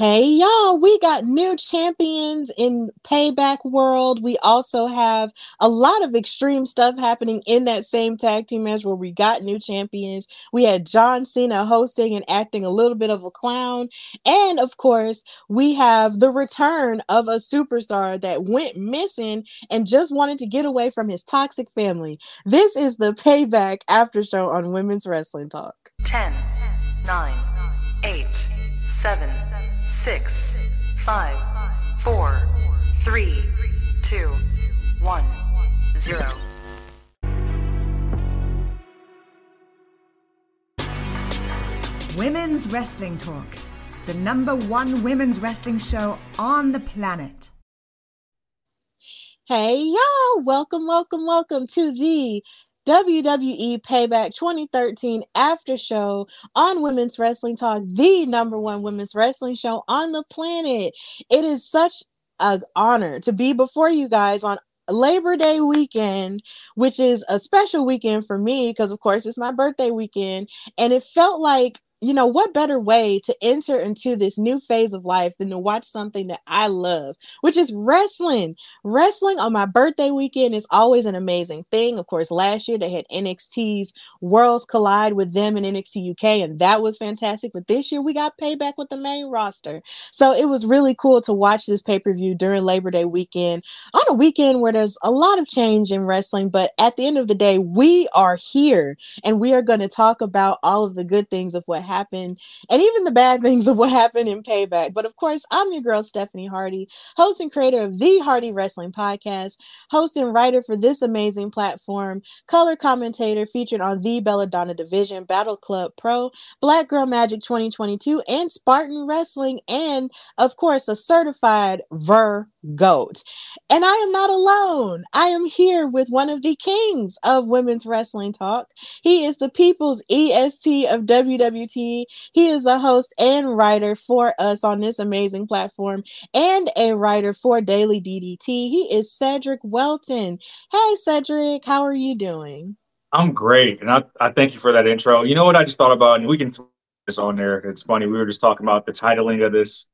Hey y'all, we got new champions in Payback World. We also have a lot of extreme stuff happening in that same tag team match where we got new champions. We had John Cena hosting and acting a little bit of a clown. And of course, we have the return of a superstar that went missing and just wanted to get away from his toxic family. This is the Payback After Show on Women's Wrestling Talk. 10, 9, 8, 7, six, five, four, three, two, one, zero. Women's Wrestling Talk, the number one women's wrestling show on the planet. Hey, y'all, welcome, welcome, welcome to the WWE Payback 2013 after show on Women's Wrestling Talk, the number one women's wrestling show on the planet. It is such an honor to be before you guys on Labor Day weekend, which is a special weekend for me because, of course, it's my birthday weekend. And it felt like you know, what better way to enter into this new phase of life than to watch something that I love, which is wrestling. Wrestling on my birthday weekend is always an amazing thing. Of course, last year they had NXT's Worlds Collide with them in NXT UK, and that was fantastic. But this year we got payback with the main roster. So it was really cool to watch this pay per view during Labor Day weekend on a weekend where there's a lot of change in wrestling. But at the end of the day, we are here and we are going to talk about all of the good things of what happened and even the bad things of what happened in Payback. But of course, I'm your girl, Stephanie Hardy, host and creator of the Hardy Wrestling Podcast, host and writer for this amazing platform, color commentator featured on the Belladonna Division, Battle Club Pro, Black Girl Magic 2022, and Spartan Wrestling, and of course, a certified Ver GOAT. And I am not alone. I am here with one of the kings of women's wrestling talk. He is the people's EST of WWT. He is a host and writer for us on this amazing platform and a writer for Daily DDT. He is Cedric Welton. Hey, Cedric, how are you doing? I'm great. And I, I thank you for that intro. You know what I just thought about? And we can this on there. It's funny. We were just talking about the titling of this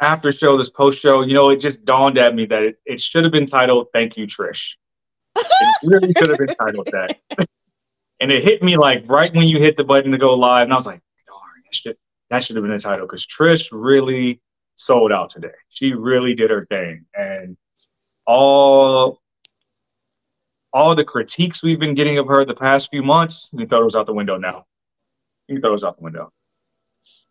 after show, this post show, you know, it just dawned at me that it, it should have been titled "Thank You, Trish." It really should have been titled that. and it hit me like right when you hit the button to go live, and I was like, "Darn, that should that should have been the title," because Trish really sold out today. She really did her thing, and all all the critiques we've been getting of her the past few months, you throw those out the window now. You can throw those out the window.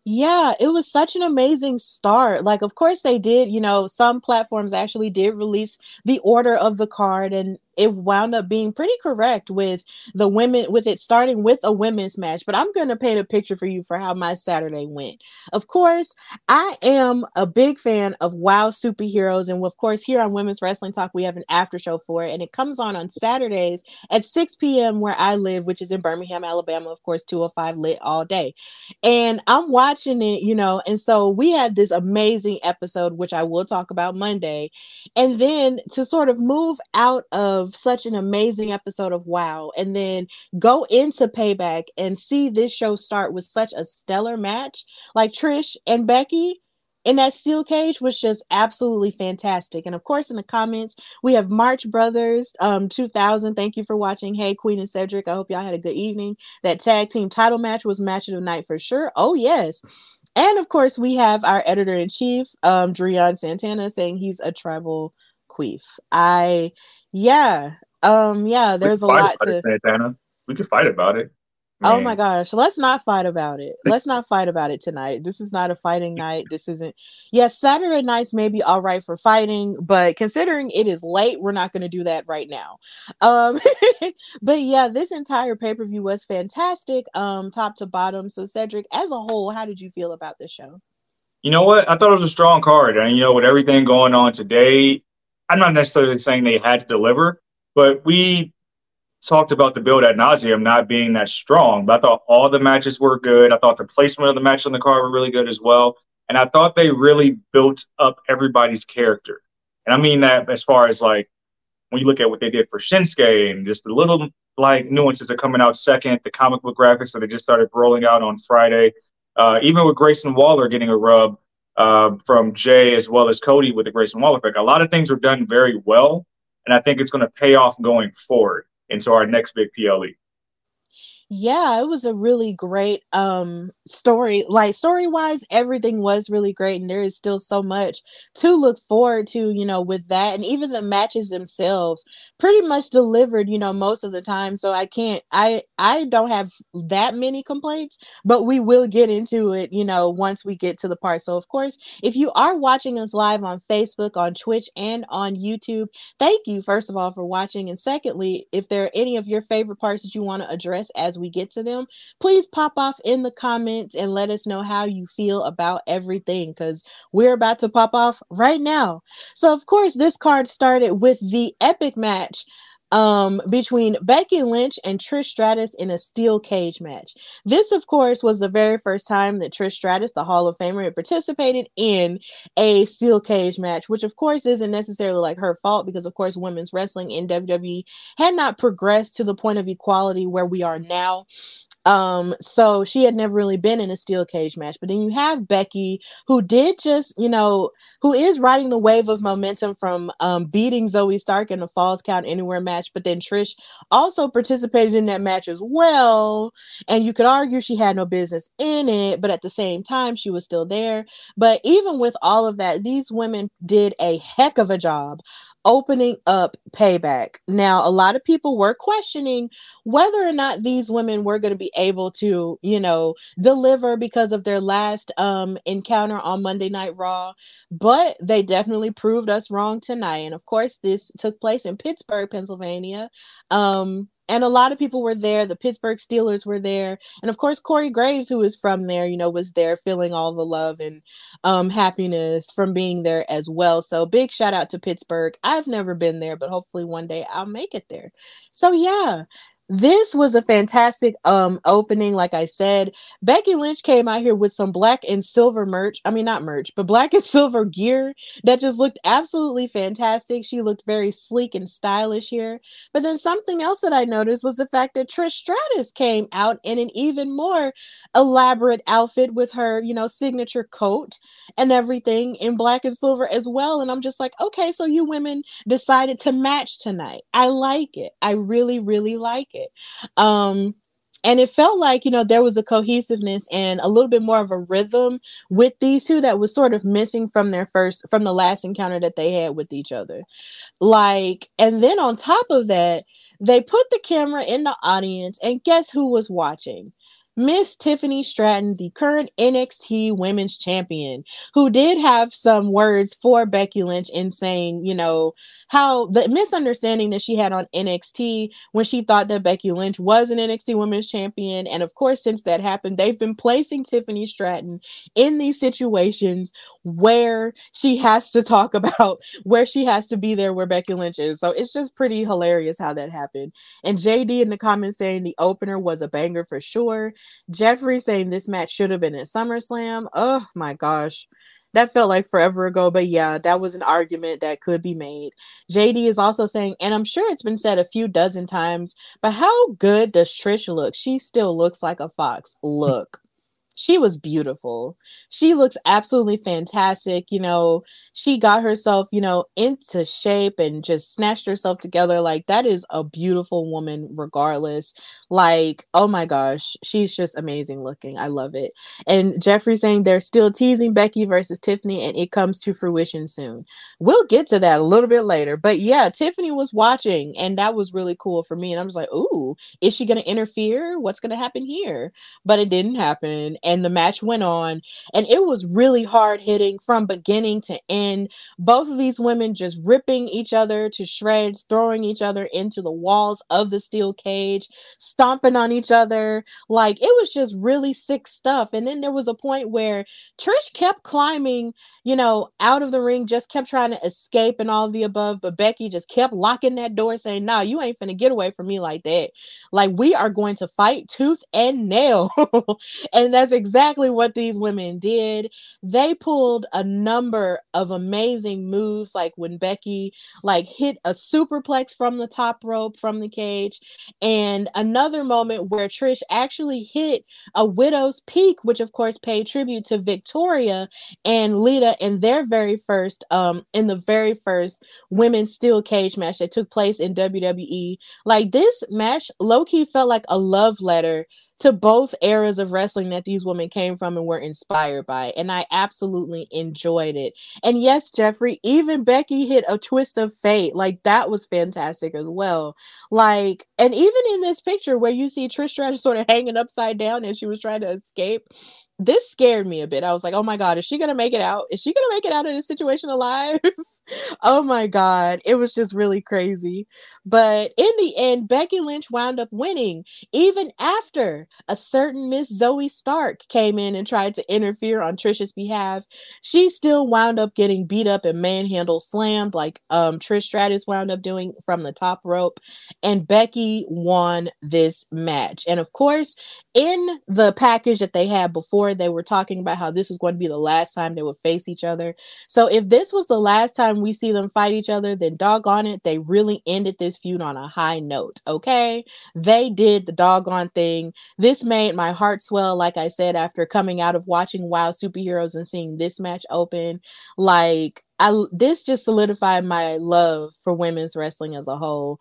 Yeah, it was such an amazing start. Like, of course, they did, you know, some platforms actually did release the order of the card, and it wound up being pretty correct with the women with it starting with a women's match but i'm going to paint a picture for you for how my saturday went. Of course i am a big fan of wow superheroes and of course here on women's wrestling talk we have an after show for it and it comes on on saturdays at 6 p.m where i live which is in birmingham alabama of course 205 lit all day. And i'm watching it you know and so we had this amazing episode which i will talk about monday and then to sort of move out of of such an amazing episode of Wow and then go into Payback and see this show start with such a stellar match like Trish and Becky in that steel cage was just absolutely fantastic. And of course, in the comments, we have March Brothers um 2000. Thank you for watching. Hey, Queen and Cedric. I hope y'all had a good evening. That tag team title match was match of the night for sure. Oh, yes. And of course, we have our editor in chief, um, Drian Santana, saying he's a travel queef. I yeah. Um, yeah, there's a lot to it, Santana. We could fight about it. Man. Oh my gosh, let's not fight about it. Let's not fight about it tonight. This is not a fighting night. This isn't. Yes, Saturday nights may be all right for fighting, but considering it is late, we're not going to do that right now. Um, but yeah, this entire pay per view was fantastic, um, top to bottom. So Cedric, as a whole, how did you feel about this show? You know what? I thought it was a strong card, and you know, with everything going on today, I'm not necessarily saying they had to deliver, but we talked about the build at nauseum not being that strong. But I thought all the matches were good. I thought the placement of the match on the card were really good as well. And I thought they really built up everybody's character. And I mean that as far as like when you look at what they did for Shinsuke and just the little like nuances are coming out second, the comic book graphics that they just started rolling out on Friday, uh, even with Grayson Waller getting a rub, uh, from Jey as well as Cody with the Grayson Waller effect. A lot of things were done very well, and I think it's going to pay off going forward into our next big PLE yeah, it was a really great um story. Like story wise, everything was really great, and there is still so much to look forward to, you know, with that. And even the matches themselves pretty much delivered, you know, most of the time. So I can't I I don't have that many complaints, but we will get into it, you know, once we get to the part. So of course, if you are watching us live on Facebook, on Twitch, and on YouTube, thank you first of all for watching. And secondly, if there are any of your favorite parts that you want to address as we get to them, please pop off in the comments and let us know how you feel about everything because we're about to pop off right now. So, of course, this card started with the epic match um between Becky Lynch and Trish Stratus in a steel cage match. This of course was the very first time that Trish Stratus, the Hall of Famer, had participated in a steel cage match, which of course isn't necessarily like her fault because of course women's wrestling in WWE had not progressed to the point of equality where we are now. Um, so she had never really been in a steel cage match. But then you have Becky, who did just, you know, who is riding the wave of momentum from um, beating Zoey Stark in the Falls Count Anywhere match. But then Trish also participated in that match as well. And you could argue she had no business in it, but at the same time, she was still there. But even with all of that, these women did a heck of a job opening up payback. Now, a lot of people were questioning whether or not these women were going to be able to, you know, deliver because of their last um encounter on Monday Night Raw, but they definitely proved us wrong tonight. And of course, this took place in Pittsburgh, Pennsylvania. Um and a lot of people were there. The Pittsburgh Steelers were there, and of course Corey Graves, who is from there, you know, was there, feeling all the love and um, happiness from being there as well. So big shout out to Pittsburgh. I've never been there, but hopefully one day I'll make it there. So yeah, this was a fantastic um opening like i said. Becky lynch came out here with some black and silver merch i mean not merch but black and silver gear that just looked absolutely fantastic. She looked very sleek and stylish here. But then something else that i noticed was the fact that trish stratus came out in an even more elaborate outfit with her you know signature coat and everything in black and silver as well. And i'm just like okay so you women decided to match tonight. I like it. I really really like it it. Um, and it felt like you know there was a cohesiveness and a little bit more of a rhythm with these two that was sort of missing from their first from the last encounter that they had with each other like and then on top of that they put the camera in the audience and guess who was watching Miss Tiffany Stratton, the current NXT Women's Champion, who did have some words for Becky Lynch in saying, you know, how the misunderstanding that she had on NXT when she thought that Becky Lynch was an NXT Women's Champion. And of course, since that happened, they've been placing Tiffany Stratton in these situations where she has to talk about where she has to be there where Becky Lynch is. So it's just pretty hilarious how that happened. And JD in the comments saying the opener was a banger for sure. Jeffrey saying this match should have been at SummerSlam. Oh my gosh that felt like forever ago, but yeah, that was an argument that could be made. JD is also saying, and I'm sure it's been said a few dozen times, but how good does Trish look? She still looks like a fox. Look she was beautiful. She looks absolutely fantastic. You know, she got herself, you know, into shape and just snatched herself together. Like, that is a beautiful woman, regardless. Like, oh my gosh, she's just amazing looking. I love it. And Jeffrey saying they're still teasing Becky versus Tiffany, and it comes to fruition soon. We'll get to that a little bit later. But yeah, Tiffany was watching, and that was really cool for me. And I was like, ooh, is she going to interfere? What's going to happen here? But it didn't happen and the match went on and it was really hard hitting from beginning to end. Both of these women just ripping each other to shreds throwing each other into the walls of the steel cage stomping on each other. Like it was just really sick stuff. And then there was a point where trish kept climbing you know out of the ring just kept trying to escape and all the above but becky just kept locking that door saying no you ain't gonna get away from me like that. Like we are going to fight tooth and nail. And that's exactly what these women did. They pulled a number of amazing moves, like when Becky like hit a superplex from the top rope from the cage, and another moment where Trish actually hit a widow's peak, which of course paid tribute to Victoria and Lita in their very first um in the very first women's steel cage match that took place in WWE. Like this match, low key felt like a love letter to both eras of wrestling that these women came from and were inspired by. And I absolutely enjoyed it. And yes, Jeffrey, even Becky hit a twist of fate. Like that was fantastic as well. Like, and even in this picture where you see Trish Stratus sort of hanging upside down and she was trying to escape, this scared me a bit. I was like, oh my God, is she going to make it out? Is she going to make it out of this situation alive? oh my God. It was just really crazy. But in the end, Becky Lynch wound up winning, even after a certain Miss Zoey Stark came in and tried to interfere on Trisha's behalf. She still wound up getting beat up and manhandled, slammed, like um, Trish Stratus wound up doing from the top rope. And Becky won this match. And of course, in the package that they had before, they were talking about how this was going to be the last time they would face each other. So if this was the last time we see them fight each other, then doggone it, they really ended this feud on a high note. Okay. They did the doggone thing. This made my heart swell, like I said, after coming out of watching WOW Superheroes and seeing this match open. Like, I this just solidified my love for women's wrestling as a whole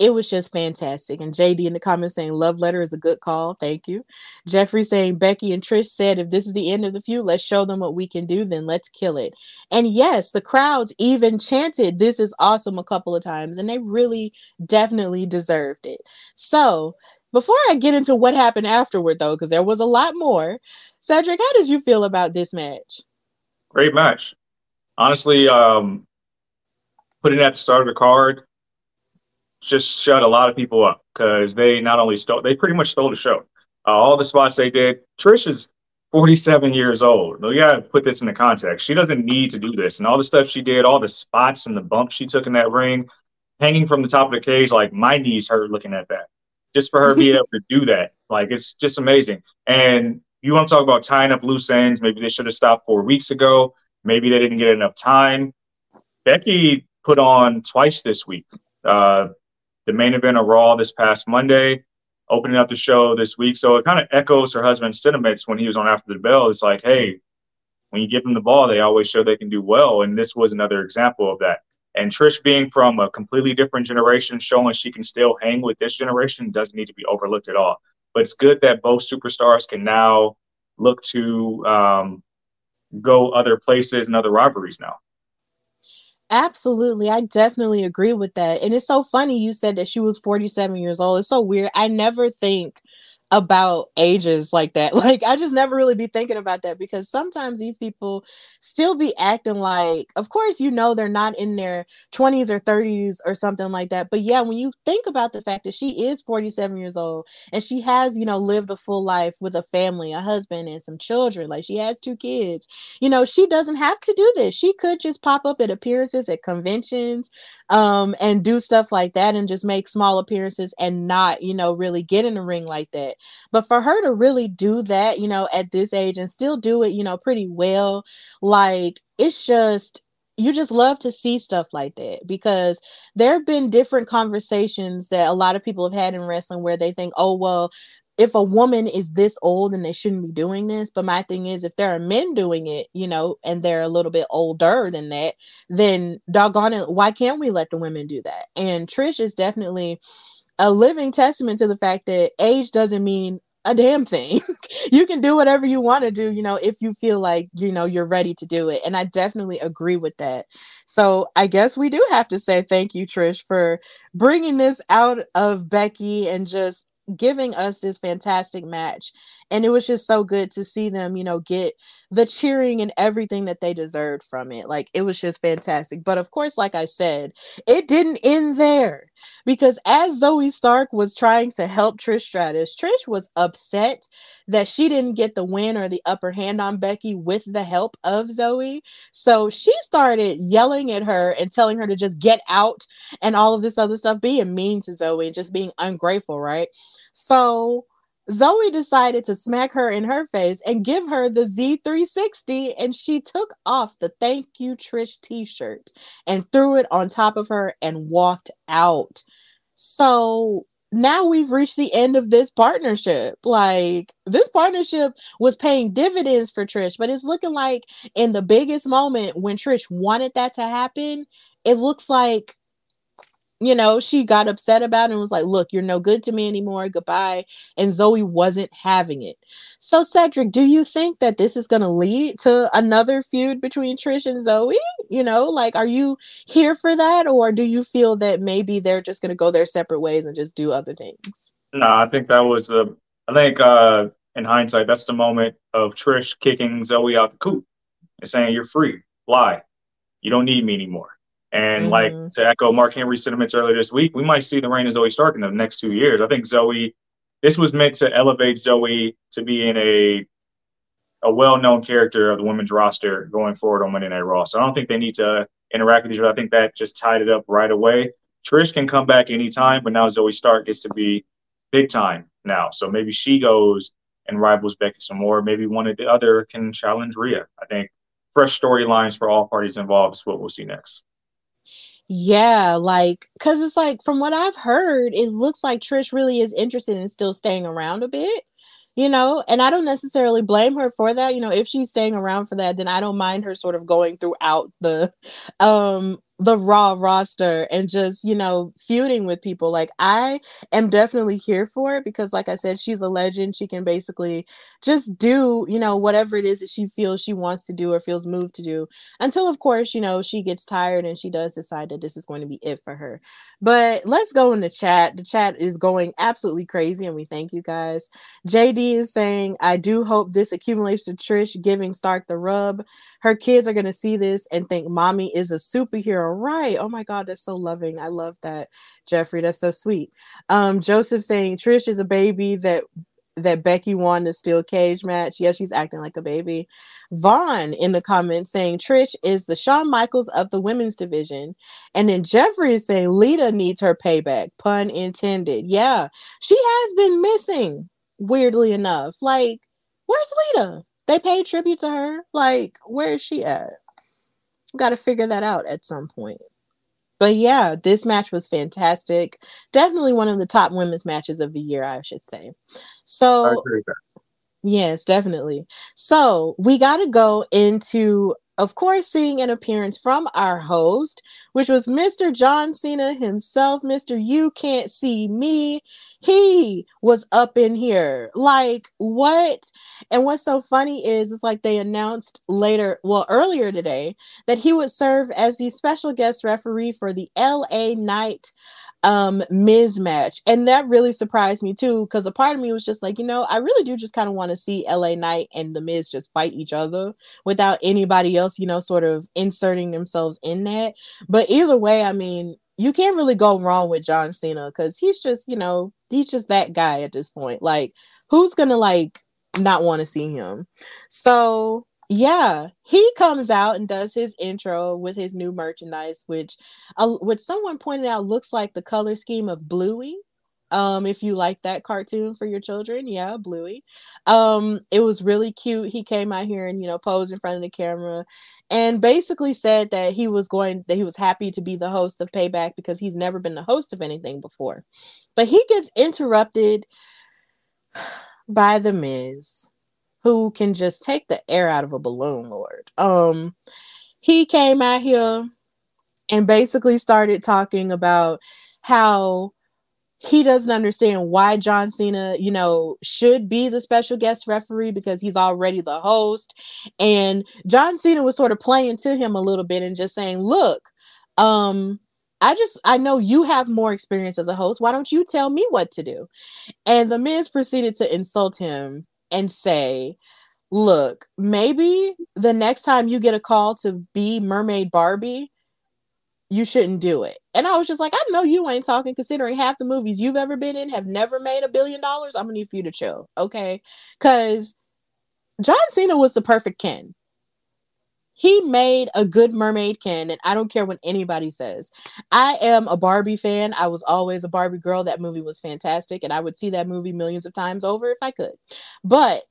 it was just fantastic. And JD in the comments saying love letter is a good call. Thank you. Jeffrey saying Becky and Trish said if this is the end of the feud, let's show them what we can do, then let's kill it. And yes, the crowds even chanted this is awesome a couple of times, and they really definitely deserved it. So before I get into what happened afterward, though, because there was a lot more, Cedric, how did you feel about this match? Great match. Honestly, um, putting at the start of the card, just shut a lot of people up because they not only stole, they pretty much stole the show. Uh, all the spots they did. Trish is 47 years old. You got to put this into context. She doesn't need to do this. And all the stuff she did, all the spots and the bumps she took in that ring, hanging from the top of the cage, like my knees hurt looking at that. Just for her being able to do that, like it's just amazing. And you want to talk about tying up loose ends? Maybe they should have stopped four weeks ago. Maybe they didn't get enough time. Becky put on twice this week. Uh, the main event of Raw this past Monday, opening up the show this week. So it kind of echoes her husband's sentiments when he was on After the Bell. It's like, hey, when you give them the ball, they always show they can do well. And this was another example of that. And Trish being from a completely different generation, showing she can still hang with this generation doesn't need to be overlooked at all. But it's good that both superstars can now look to um, go other places and other rivalries now. Absolutely. I definitely agree with that. And it's so funny you said that she was 47 years old. It's so weird. I never think about ages like that. Like I just never really be thinking about that because sometimes these people still be acting like of course you know they're not in their 20s or 30s or something like that. But yeah, when you think about the fact that she is 47 years old and she has, you know, lived a full life with a family, a husband and some children, like she has two kids. You know, she doesn't have to do this. She could just pop up at appearances at conventions, um, and do stuff like that and just make small appearances and not, you know, really get in the ring like that. But for her to really do that, you know, at this age and still do it, you know, pretty well, like it's just you just love to see stuff like that because there have been different conversations that a lot of people have had in wrestling where they think, oh, well, if a woman is this old and they shouldn't be doing this. But my thing is if there are men doing it you know and they're a little bit older than that then doggone it why can't we let the women do that? And trish is definitely a living testament to the fact that age doesn't mean a damn thing. you can do whatever you want to do, you know, if you feel like, you know, you're ready to do it. And I definitely agree with that. So I guess we do have to say thank you, Trish, for bringing this out of Becky and just giving us this fantastic match. And it was just so good to see them you know get the cheering and everything that they deserved from it. Like it was just fantastic. But of course like i said it didn't end there because as Zoey stark was trying to help trish stratus trish was upset that she didn't get the win or the upper hand on becky with the help of Zoey. so she started yelling at her and telling her to just get out and all of this other stuff being mean to Zoey and just being ungrateful right so Zoey decided to smack her in her face and give her the Z360, and she took off the Thank You Trish t shirt and threw it on top of her and walked out. So now we've reached the end of this partnership. Like, this partnership was paying dividends for Trish, but it's looking like in the biggest moment when Trish wanted that to happen, it looks like you know, she got upset about it and was like, Look, you're no good to me anymore. Goodbye. And Zoey wasn't having it. So, Cedric, do you think that this is going to lead to another feud between Trish and Zoey? You know, like, are you here for that? Or do you feel that maybe they're just going to go their separate ways and just do other things? No, I think that was the, I think, uh, in hindsight, that's the moment of Trish kicking Zoey out the coop and saying, You're free, fly. You don't need me anymore. And mm-hmm. like to echo Mark Henry's sentiments earlier this week, we might see the reign of Zoey Stark in the next two years. I think Zoey, this was meant to elevate Zoey to be in a a well-known character of the women's roster going forward on Monday Night Raw. So I don't think they need to interact with each other. I think that just tied it up right away. Trish can come back anytime, but now Zoey Stark gets to be big time now. So maybe she goes and rivals Becky some more. Maybe one of the other can challenge Rhea. I think fresh storylines for all parties involved is what we'll see next. Yeah, like, cause it's like from what I've heard, it looks like Trish really is interested in still staying around a bit, you know, and I don't necessarily blame her for that. You know, if she's staying around for that, then I don't mind her sort of going throughout the um the raw roster and just you know feuding with people. Like i am definitely here for it because like i said she's a legend. She can basically just do you know whatever it is that she feels she wants to do or feels moved to do until of course you know she gets tired and she does decide that this is going to be it for her. But let's go in the chat. The chat is going absolutely crazy and we thank you guys. Jd is saying i do hope this accumulates to trish giving stark the rub her kids are going to see this and think mommy is a superhero right oh my god that's so loving i love that jeffrey that's so sweet um joseph saying trish is a baby that that Becky won the steel cage match. Yeah, she's acting like a baby. Vaughn in the comments saying Trish is the Shawn Michaels of the women's division. And then Jeffrey is saying Lita needs her payback. Pun intended. Yeah, she has been missing, weirdly enough. Like, where's Lita? They paid tribute to her. Like, where is she at? Got to figure that out at some point. But yeah, this match was fantastic. Definitely one of the top women's matches of the year, I should say. So, yes, definitely. So, we got to go into, of course, seeing an appearance from our host, which was Mr. John Cena himself, Mr. You Can't See Me he was up in here. Like, what? And what's so funny is it's like they announced later, well, earlier today, that he would serve as the special guest referee for the LA Knight um Miz match. And that really surprised me too, because a part of me was just like, you know, I really do just kind of want to see LA Knight and the Miz just fight each other without anybody else, you know, sort of inserting themselves in that. But either way, I mean, you can't really go wrong with John Cena because he's just, you know, he's just that guy at this point. Like, who's gonna like not want to see him? So yeah, he comes out and does his intro with his new merchandise, which, uh, which someone pointed out looks like the color scheme of Bluey. Um, if you like that cartoon for your children, yeah, Bluey. Um, it was really cute. He came out here and you know posed in front of the camera, and basically said that he was going that he was happy to be the host of Payback because he's never been the host of anything before. But he gets interrupted by the Miz, who can just take the air out of a balloon, Lord. Um, he came out here and basically started talking about how he doesn't understand why John Cena, you know, should be the special guest referee because he's already the host. And John Cena was sort of playing to him a little bit and just saying, look, um, I just I know you have more experience as a host. Why don't you tell me what to do? And the Miz proceeded to insult him and say, Look, maybe the next time you get a call to be Mermaid Barbie, you shouldn't do it. And I was just like, I know you ain't talking, considering half the movies you've ever been in have never made a billion dollars. I'm gonna need for you to chill, okay? Because John Cena was the perfect Ken. He made a good mermaid Ken, and I don't care what anybody says. I am a Barbie fan. I was always a Barbie girl. That movie was fantastic, and I would see that movie millions of times over if I could. But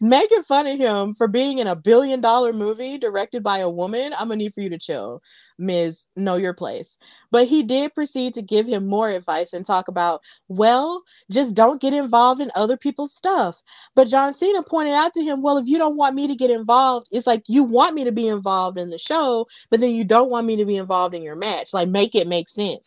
making fun of him for being in a billion dollar movie directed by a woman, I'm gonna need for you to chill. Ms. Know Your Place. But he did proceed to give him more advice and talk about, well, just don't get involved in other people's stuff. But John Cena pointed out to him, well, if you don't want me to get involved, it's like you want me to be involved in the show, but then you don't want me to be involved in your match. Like, make it make sense.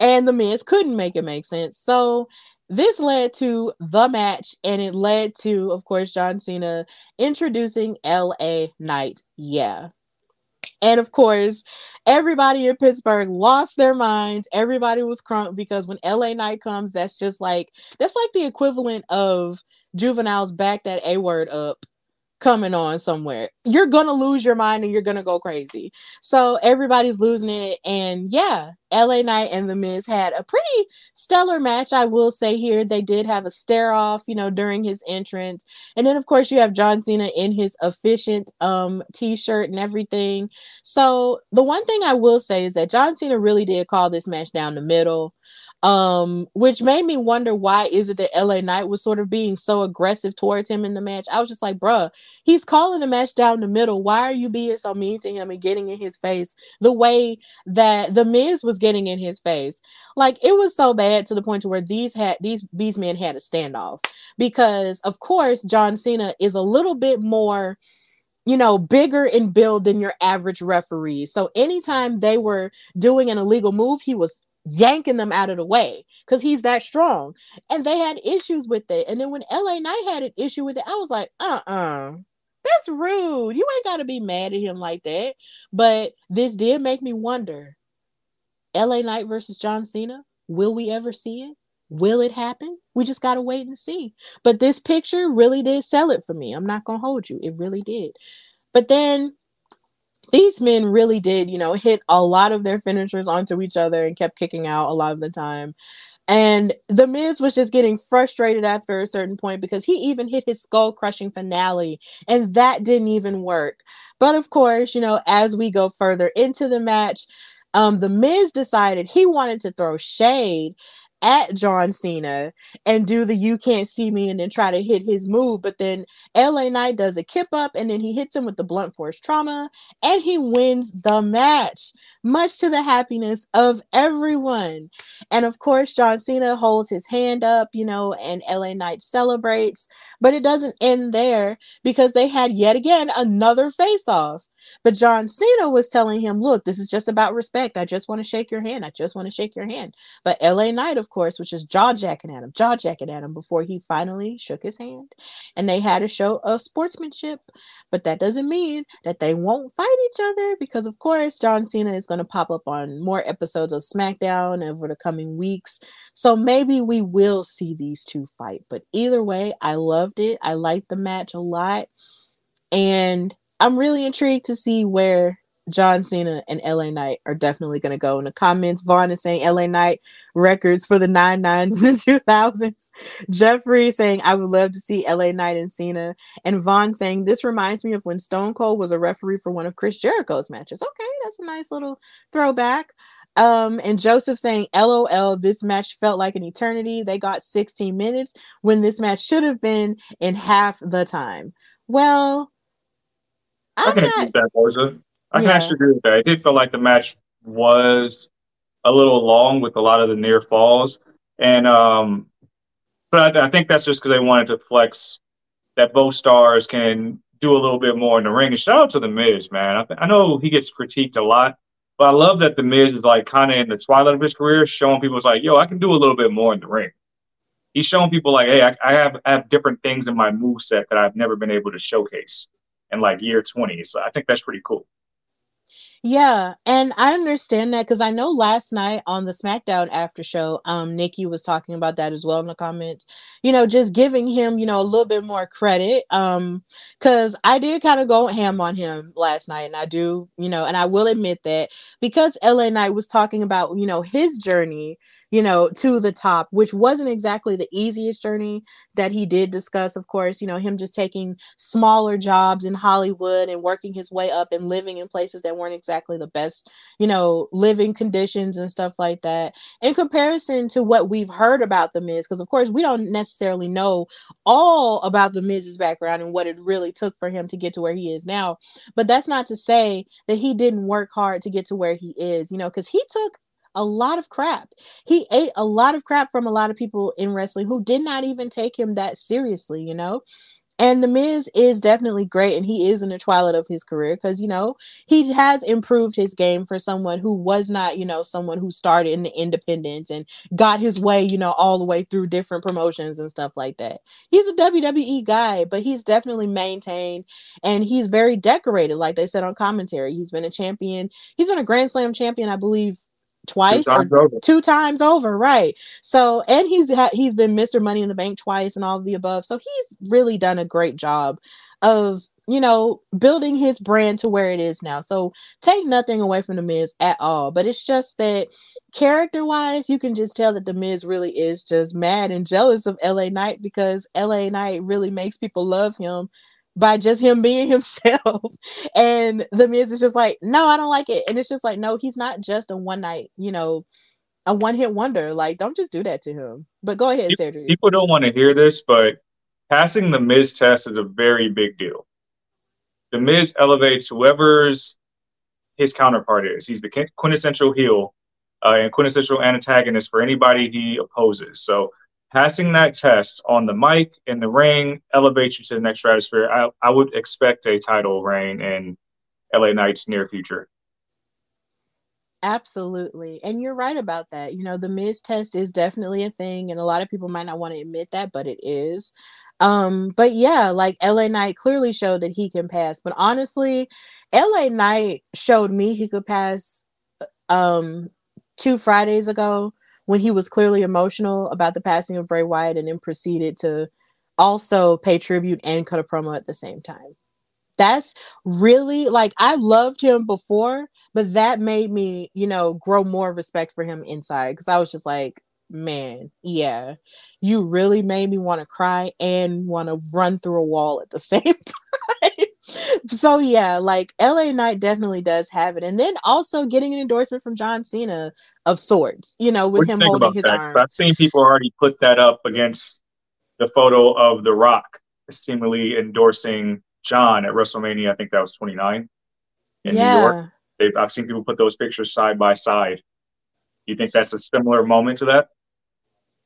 And the Miz couldn't make it make sense. So this led to the match, and it led to, of course, John Cena introducing LA Knight. Yeah. And of course, everybody in Pittsburgh lost their minds. Everybody was crunk because when LA Knight comes, that's just like that's like the equivalent of juveniles back that A word up coming on somewhere. You're gonna lose your mind and you're gonna go crazy. So everybody's losing it. And yeah, LA Knight and The Miz had a pretty stellar match, I will say here. They did have a stare off, you know, during his entrance. And then of course you have John Cena in his efficient um t-shirt and everything. So the one thing I will say is that John Cena really did call this match down the middle um, which made me wonder why is it that LA Knight was sort of being so aggressive towards him in the match. I was just like, bruh, he's calling the match down the middle. Why are you being so mean to him and getting in his face the way that the Miz was getting in his face? Like it was so bad to the point to where these had these these men had a standoff because of course John Cena is a little bit more you know, bigger in build than your average referee. So anytime they were doing an illegal move, he was yanking them out of the way because he's that strong. And they had issues with it. And then when LA Knight had an issue with it, I was like, uh uh-uh. uh that's rude. You ain't got to be mad at him like that. But this did make me wonder LA Knight versus John Cena, will we ever see it? Will it happen? We just got to wait and see. But this picture really did sell it for me. I'm not going to hold you. It really did. But then these men really did, you know, hit a lot of their finishers onto each other and kept kicking out a lot of the time. And The Miz was just getting frustrated after a certain point because he even hit his skull crushing finale, and that didn't even work. But of course, you know, as we go further into the match, um, The Miz decided he wanted to throw shade at John Cena and do the you can't see me and then try to hit his move. But then LA Knight does a kip up and then he hits him with the blunt force trauma and he wins the match, much to the happiness of everyone. And of course, John Cena holds his hand up, you know, and LA Knight celebrates. But it doesn't end there because they had yet again another face off. But John Cena was telling him, look, this is just about respect. I just want to shake your hand. I just want to shake your hand. But LA Knight, of course, was just jaw jacking at him, jaw jacking at him before he finally shook his hand. And they had a show of sportsmanship. But that doesn't mean that they won't fight each other because, of course, John Cena is going to pop up on more episodes of SmackDown over the coming weeks. So maybe we will see these two fight. But either way, I loved it. I liked the match a lot. And I'm really intrigued to see where John Cena and LA Knight are definitely going to go. In the comments, Vaughn is saying LA Knight records for the nine nines in the 2000s. Jeffrey saying, I would love to see LA Knight and Cena. And Vaughn saying, This reminds me of when Stone Cold was a referee for one of Chris Jericho's matches. Okay, that's a nice little throwback. Um, and Joseph saying, LOL, this match felt like an eternity. They got 16 minutes when this match should have been in half the time. Well, I'm I can not... agree with that, Rosa. I yeah. can actually agree with that. I did feel like the match was a little long with a lot of the near falls, and um, but I, I think that's just because they wanted to flex that both stars can do a little bit more in the ring. And shout out to the Miz, man. I, th- I know he gets critiqued a lot, but I love that the Miz is like kind of in the twilight of his career, showing people it's like, yo, I can do a little bit more in the ring. He's showing people like, hey, I, I have I have different things in my move set that I've never been able to showcase in like year 20. So I think that's pretty cool. Yeah, and I understand that because I know last night on the SmackDown after show, um, Nikki was talking about that as well in the comments. You know, just giving him, you know, a little bit more credit. Um, because I did kind of go ham on him last night, and I do, you know, and I will admit that because LA Knight was talking about, you know, his journey, you know, to the top, which wasn't exactly the easiest journey that he did discuss. Of course, you know, him just taking smaller jobs in Hollywood and working his way up and living in places that weren't exactly the best, you know, living conditions and stuff like that. In comparison to what we've heard about The Miz, because of course, we don't necessarily know all about The Miz's background and what it really took for him to get to where he is now. But that's not to say that he didn't work hard to get to where he is, you know, because he took a lot of crap. He ate a lot of crap from a lot of people in wrestling who did not even take him that seriously, you know? And The Miz is definitely great, and he is in the twilight of his career because, you know, he has improved his game for someone who was not, you know, someone who started in the independence and got his way, you know, all the way through different promotions and stuff like that. He's a WWE guy, but he's definitely maintained and he's very decorated, like they said on commentary. He's been a champion, he's been a Grand Slam champion, I believe, twice Two or times over. two times over right. So and he's ha- he's been mr money in the bank twice and all of the above. So he's really done a great job of you know building his brand to where it is now. So take nothing away from the miz at all but it's just that character wise you can just tell that the miz really is just mad and jealous of la knight because la knight really makes people love him by just him being himself. And the Miz is just like, no, I don't like it. And it's just like, no, he's not just a one night, you know, a one hit wonder. Like, don't just do that to him. But go ahead, Cedric. People don't want to hear this, but passing the Miz test is a very big deal. The Miz elevates whoever's his counterpart is. He's the quintessential heel uh, and quintessential antagonist for anybody he opposes. So passing that test on the mic in the ring elevates you to the next stratosphere. I, I would expect a title reign in LA Knight's near future. Absolutely. And you're right about that. You know, the Miz test is definitely a thing, and a lot of people might not want to admit that, but it is. Um, but yeah, like LA Knight clearly showed that he can pass. But honestly, LA Knight showed me he could pass um two Fridays ago when he was clearly emotional about the passing of Bray Wyatt and then proceeded to also pay tribute and cut a promo at the same time. That's really like I loved him before, but that made me, you know, grow more respect for him inside because I was just like, man, yeah, you really made me want to cry and want to run through a wall at the same time. So yeah, like LA Knight definitely does have it, and then also getting an endorsement from John Cena of sorts, you know, with him holding his that? arm. I've seen people already put that up against the photo of The Rock, seemingly endorsing John at WrestleMania. I think that was 29 in yeah. New York. They've, I've seen people put those pictures side by side. You think that's a similar moment to that?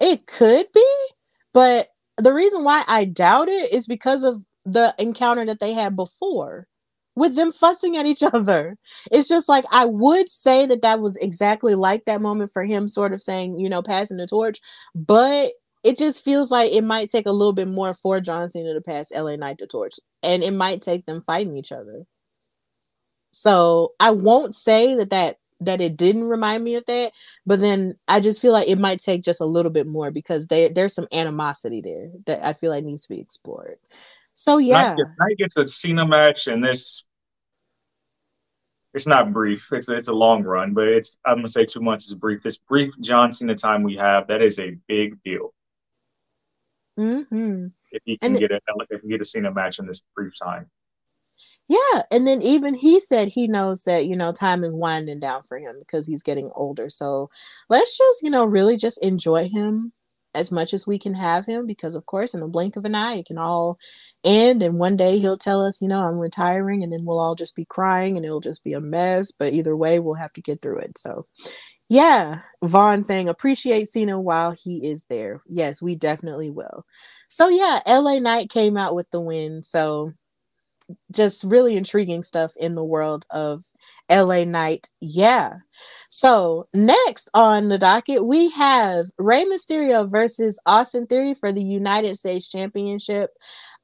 It could be, but the reason why I doubt it is because of the encounter that they had before with them fussing at each other. It's just like I would say that that was exactly like that moment for him, sort of saying, you know, passing the torch, but it just feels like it might take a little bit more for John Cena to pass LA Knight the torch, and it might take them fighting each other. So I won't say that that that it didn't remind me of that, but then I just feel like it might take just a little bit more because there there's some animosity there that I feel like needs to be explored. So yeah, Knight gets a Cena match, and this it's not brief. It's a, it's a long run, but it's I'm gonna say two months is brief. This brief John Cena time we have that is a big deal. mm-hmm. If he can And- get a if he get a Cena match in this brief time. yeah, and then even he said he knows that you know time is winding down for him because he's getting older. So let's just you know really just enjoy him as much as we can have him because of course in the blink of an eye it can all end and one day he'll tell us you know i'm retiring and then we'll all just be crying and it'll just be a mess but either way we'll have to get through it so yeah vaughn saying appreciate cena while he is there yes we definitely will so yeah la knight came out with the win so just really intriguing stuff in the world of LA Knight. Yeah. So next on the docket, we have Rey Mysterio versus Austin Theory for the United States Championship.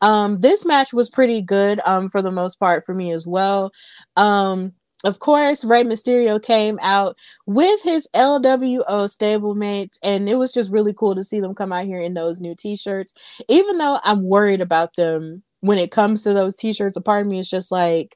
Um, this match was pretty good um, for the most part for me as well. Um, of course, Rey Mysterio came out with his LWO stablemates, and it was just really cool to see them come out here in those new t shirts. Even though I'm worried about them when it comes to those t-shirts a part of me is just like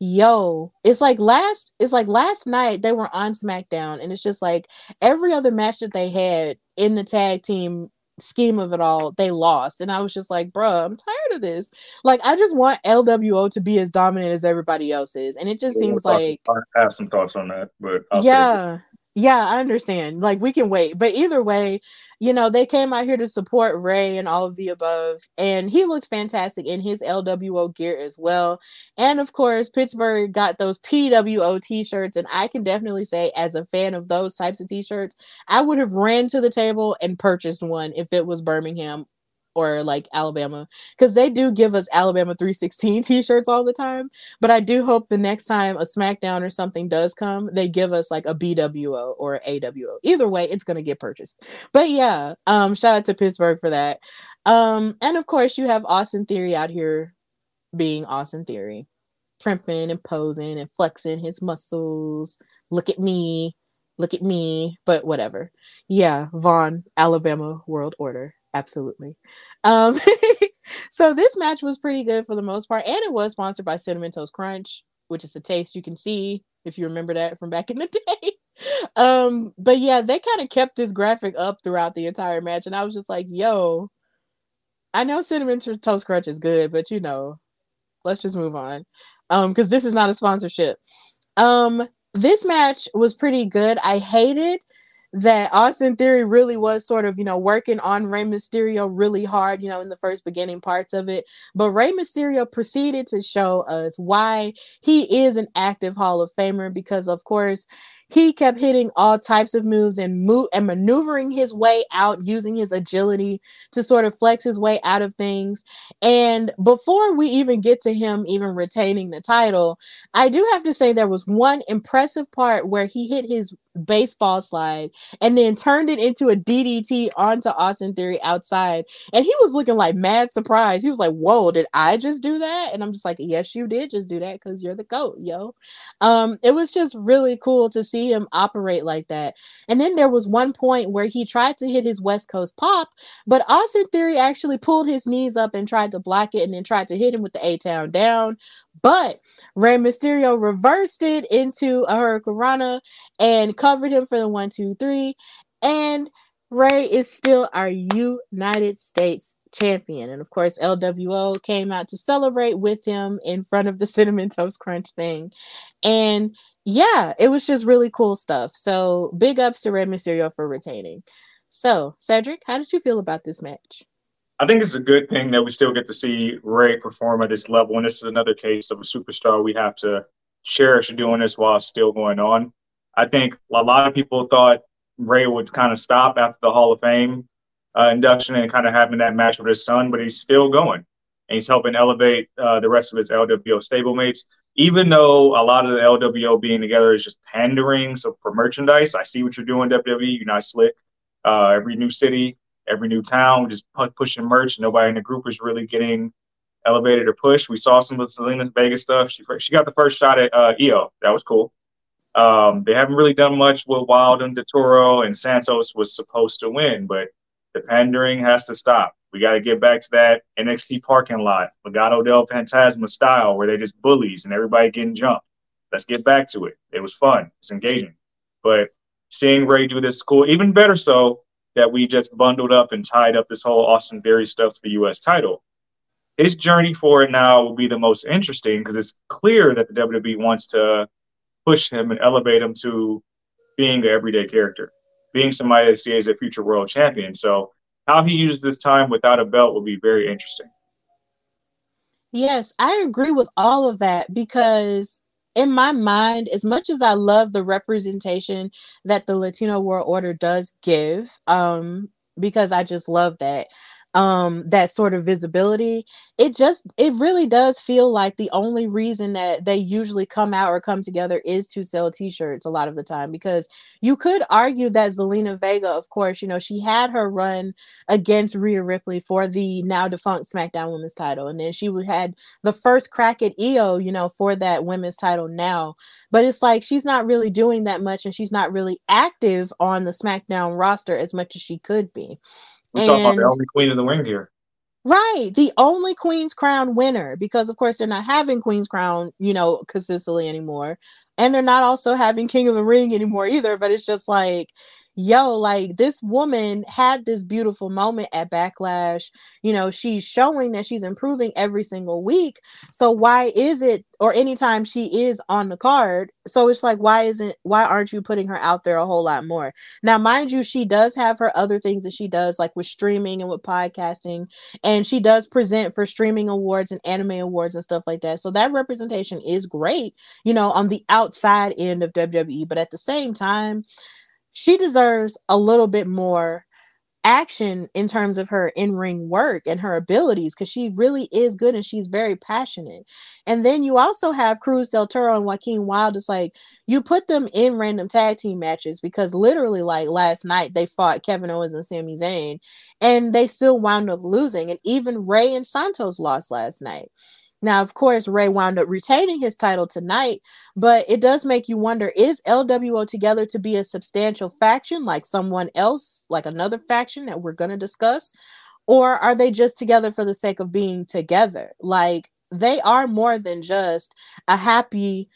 yo, it's like last it's like last night they were on SmackDown and it's just like every other match that they had in the tag team scheme of it all, they lost. And I was just like, bruh, I'm tired of this. Like I just want LWO to be as dominant as everybody else is. And it just Yeah, seems like I have some thoughts on that, but I'll yeah yeah i understand. Like we can wait. But either way you know they came out here to support Rey and all of the above and he looked fantastic in his lwo gear as well. And of course pittsburgh got those pwo t-shirts and i can definitely say as a fan of those types of t-shirts i would have ran to the table and purchased one if it was birmingham or like alabama because they do give us alabama 316 t-shirts all the time but I do hope the next time a SmackDown or something does come, they give us like a BWO or AWO. Either way, it's gonna get purchased. But yeah, um, shout out to Pittsburgh for that. Um, and of course you have Austin Theory out here being Austin Theory, primping and posing and flexing his muscles. Look at me, look at me. But whatever. Yeah, Vaughn, Alabama World Order, absolutely. Um, so this match was pretty good for the most part, and it was sponsored by Cinnamon Toast Crunch, which is a taste you can see if you remember that from back in the day. Um, but yeah, they kind of kept this graphic up throughout the entire match, and I was just like, "Yo, I know Cinnamon Toast Crunch is good, but you know, let's just move on." Um, because this is not a sponsorship. Um, this match was pretty good. I hated that Austin Theory really was sort of, you know, working on Rey Mysterio really hard, you know, in the first beginning parts of it. But Rey Mysterio proceeded to show us why he is an active Hall of Famer because, of course, he kept hitting all types of moves and move and maneuvering his way out using his agility to sort of flex his way out of things. And before we even get to him even retaining the title, I do have to say there was one impressive part where he hit his baseball slide and then turned it into a DDT onto Austin Theory outside. And he was looking like mad surprised. He was like, Whoa, did I just do that? And I'm just like, Yes, you did just do that because you're the GOAT, yo. Um, it was just really cool to see him operate like that. And then there was one point where he tried to hit his West Coast pop, but Austin Theory actually pulled his knees up and tried to block it and then tried to hit him with the A Town down. But Rey Mysterio reversed it into a Hurricanrana and covered him for the one, two, three. And Rey is still our United States champion. And of course, LWO came out to celebrate with him in front of the Cinnamon Toast Crunch thing. And yeah, it was just really cool stuff. So big ups to Rey Mysterio for retaining. So, Cedric, how did you feel about this match? I think it's a good thing that we still get to see Rey perform at this level. And this is another case of a superstar we have to cherish doing this while it's still going on. I think a lot of people thought Rey would kind of stop after the Hall of Fame uh, induction and kind of having that match with his son, but he's still going. And he's helping elevate uh, the rest of his LWO stablemates. Even though a lot of the LWO being together is just pandering so for merchandise, I see what you're doing, WWE. You're not slick. Uh, every new city, every new town, just pu- pushing merch. Nobody in the group is really getting elevated or pushed. We saw some of Zelina Vega's stuff. She she got the first shot at uh, IYO. That was cool. Um, they haven't really done much with Wilde and Toro, and Santos was supposed to win, but the pandering has to stop. We got to get back to that NXT parking lot, Legado del Fantasma style, where they just bullies and everybody getting jumped. Let's get back to it. It was fun. It's engaging. But seeing Rey do this cool, even better so that we just bundled up and tied up this whole Austin Theory stuff for the U.S. title. His journey for it now will be the most interesting because it's clear that the WWE wants to push him and elevate him to being an everyday character, being somebody they see as a future world champion. So how he uses this time without a belt will be very interesting. Yes, I agree with all of that because in my mind, as much as I love the representation that the Latino World Order does give, um, because I just love that, um, that sort of visibility, it just it really does feel like the only reason that they usually come out or come together is to sell t-shirts a lot of the time because you could argue that Zelina Vega, of course, you know, she had her run against Rhea Ripley for the now defunct SmackDown Women's title, and then she had the first crack at IYO, you know, for that women's title now. But it's like she's not really doing that much, and she's not really active on the SmackDown roster as much as she could be. We talking about the only queen of the ring here. Right. The only Queen's Crown winner, because of course they're not having Queen's Crown, you know, consistently anymore. And they're not also having King of the Ring anymore either. But it's just like yo, like this woman had this beautiful moment at Backlash. You know, she's showing that she's improving every single week. So why is it, or anytime she is on the card? So it's like, why isn't, why aren't you putting her out there a whole lot more? Now, mind you, she does have her other things that she does, like with streaming and with podcasting, and she does present for streaming awards and anime awards and stuff like that. So that representation is great, you know, on the outside end of WWE. But at the same time, she deserves a little bit more action in terms of her in-ring work and her abilities because she really is good and she's very passionate. And then you also have Cruz del Toro and Joaquin Wilde. It's like you put them in random tag team matches because literally, like last night, they fought Kevin Owens and Sami Zayn, and they still wound up losing. And even Rey and Santos lost last night. Now, of course, Rey wound up retaining his title tonight, but it does make you wonder is LWO together to be a substantial faction like someone else, like another faction that we're going to discuss? Or are they just together for the sake of being together? Like they are more than just a happy,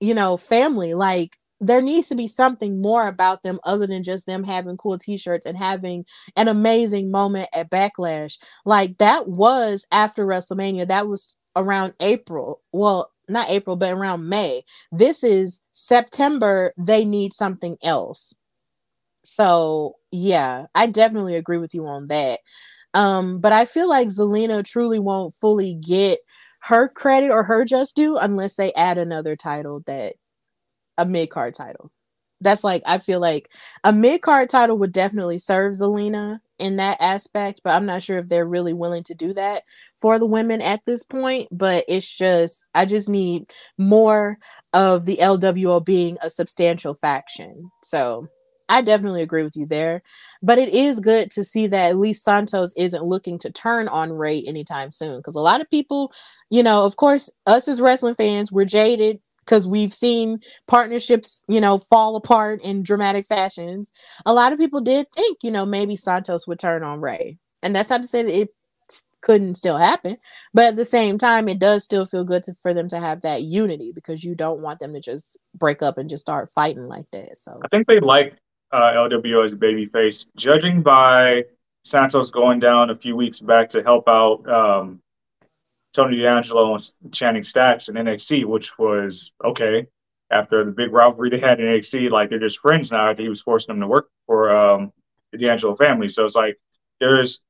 you know, family. Like there needs to be something more about them other than just them having cool t-shirts and having an amazing moment at backlash like that was after wrestlemania that was around April. Well, not April, but around May. This is September. They need something else. So, yeah, I definitely agree with you on that. Um, but I feel like Zelina truly won't fully get her credit or her just due unless they add another title that a mid card title. That's like I feel like a mid card title would definitely serve Zelina in that aspect, but I'm not sure if they're really willing to do that for the women at this point. But it's just, I just need more of the LWO being a substantial faction. So I definitely agree with you there. But it is good to see that at least Santos isn't looking to turn on Rey anytime soon. Because a lot of people, you know, of course, us as wrestling fans, we're jaded because we've seen partnerships, you know, fall apart in dramatic fashions. A lot of people did think, you know, maybe Santos would turn on Rey. And that's not to say that it couldn't still happen, but at the same time, it does still feel good to, for them to have that unity because you don't want them to just break up and just start fighting like that. So I think they like uh, LWO as a baby face, judging by Santos going down a few weeks back to help out um, Tony D'Angelo and Channing Stacks in NXT, which was okay. After the big rivalry they had in NXT, like they're just friends now. He was forcing them to work for um, the D'Angelo family, so it's like there's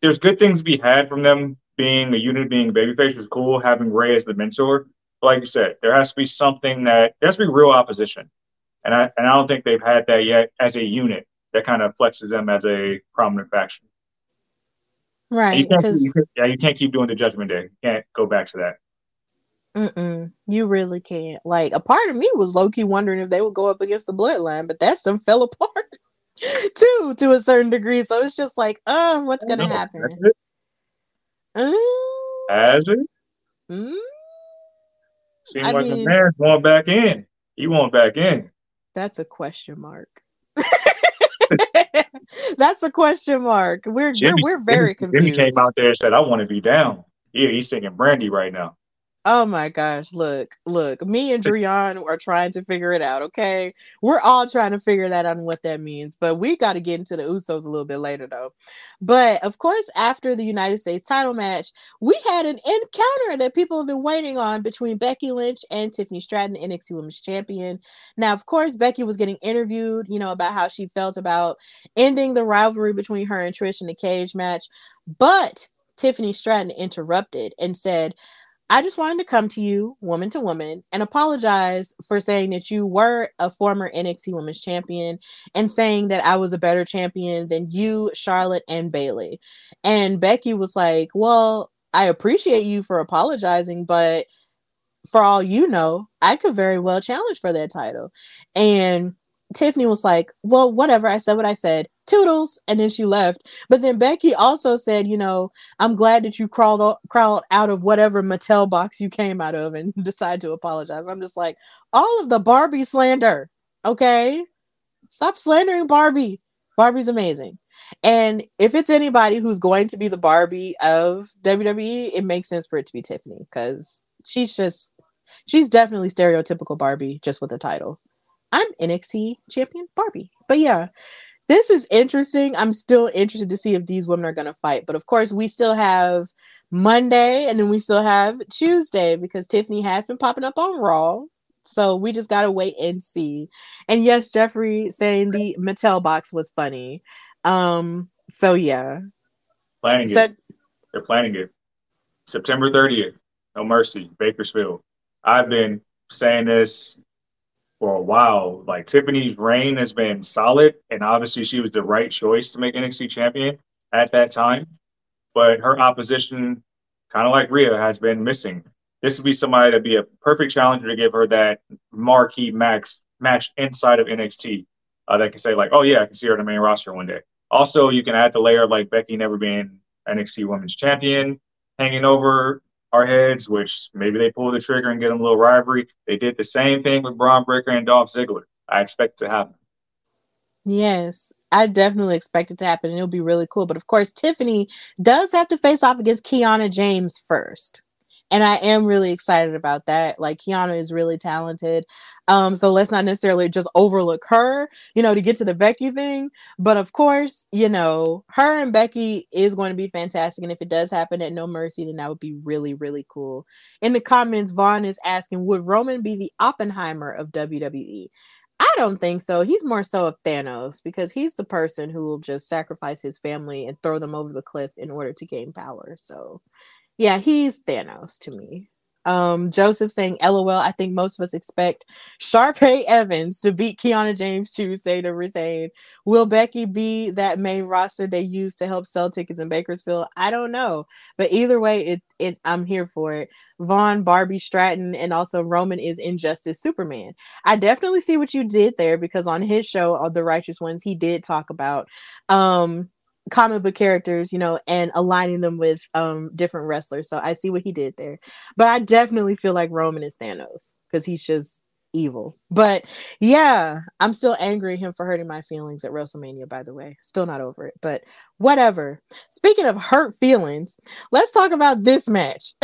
there's good things to be had from them being a unit, being a babyface was cool. Having Rey as the mentor, but like you said, there has to be something that there has to be real opposition, and I and I don't think they've had that yet as a unit that kind of flexes them as a prominent faction. Right. You can't, you yeah, you can't keep doing the Judgment Day. You can't go back to that. Mm-mm, you really can't. Like a part of me was low key wondering if they would go up against the Bloodline, but that some fell apart too to a certain degree. So it's just like, uh, what's gonna happen? Uh, Has it? Mm, Seems I like mean- the man's going back in. He won't back in. that's a question mark. that's a question mark. We're Jimmy, we're, we're very Jimmy, Jimmy came out there and said, "I want to be down." Yeah, he's singing Brandy right now. Oh my gosh, look, look, me and Drian are trying to figure it out, okay? We're all trying to figure that out and what that means, but we got to get into the Usos a little bit later though. But of course, after the United States title match, we had an encounter that people have been waiting on between Becky Lynch and Tiffany Stratton, NXT Women's Champion. Now, of course, Becky was getting interviewed, you know, about how she felt about ending the rivalry between her and Trish in the cage match, but Tiffany Stratton interrupted and said, I just wanted to come to you, woman to woman, and apologize for saying that you were a former NXT Women's Champion and saying that I was a better champion than you, Charlotte, and Bayley. And Becky was like, Well, I appreciate you for apologizing, but for all you know, I could very well challenge for that title. And Tiffany was like, Well, whatever. I said what I said. Toodles. And then she left. But then Becky also said, You know, I'm glad that you crawled o- crawled out of whatever Mattel box you came out of and decided to apologize. I'm just like, all of the Barbie slander. Okay. Stop slandering Barbie. Barbie's amazing. And if it's anybody who's going to be the Barbie of WWE, it makes sense for it to be Tiffany because she's just she's definitely stereotypical Barbie just with a title. I'm NXT champion Barbie. But yeah, this is interesting. I'm still interested to see if these women are going to fight. But of course, we still have Monday and then we still have Tuesday because Tiffany has been popping up on Raw. So we just got to wait and see. And yes, Jeffrey saying the Mattel box was funny. Um, so yeah. Planning it. They're planning it. September 30th. No mercy, Bakersfield. I've been saying this for a while. Like Tiffany's reign has been solid, and obviously she was the right choice to make NXT champion at that time. But her opposition, kind of like Rhea, has been missing. This would be somebody to be a perfect challenger to give her that marquee max match inside of NXT uh, that can say like, oh yeah, I can see her in the main roster one day. Also, you can add the layer like Becky never being NXT Women's Champion hanging over our heads, which maybe they pull the trigger and get them a little rivalry. They did the same thing with Bron Breakker and Dolph Ziggler. I expect to happen. Yes, I definitely expect it to happen, and it'll be really cool. But of course, Tiffany does have to face off against Kiana James first and I am really excited about that. Like Kiana is really talented. Um, so let's not necessarily just overlook her, you know, to get to the Becky thing. But of course, you know, her and Becky is going to be fantastic. And if it does happen at No Mercy, then that would be really, really cool. In the comments, Vaughn is asking, would Roman be the Oppenheimer of WWE? I don't think so. He's more so of Thanos because he's the person who will just sacrifice his family and throw them over the cliff in order to gain power. So yeah, he's Thanos to me. Um, Joseph saying, LOL, I think most of us expect Sharpay Evans to beat Kiana James Tuesday to retain. Will Becky be that main roster they use to help sell tickets in Bakersfield? I don't know. But either way, it, it I'm here for it. Vaughn, Barbie Stratton, and also Roman is Injustice Superman. I definitely see what you did there because on his show, of The Righteous Ones, he did talk about um comic book characters, you know, and aligning them with um different wrestlers. So I see what he did there. But I definitely feel like Roman is Thanos because he's just evil. But yeah, I'm still angry at him for hurting my feelings at WrestleMania, by the way. Still not over it. But whatever. Speaking of hurt feelings, let's talk about this match.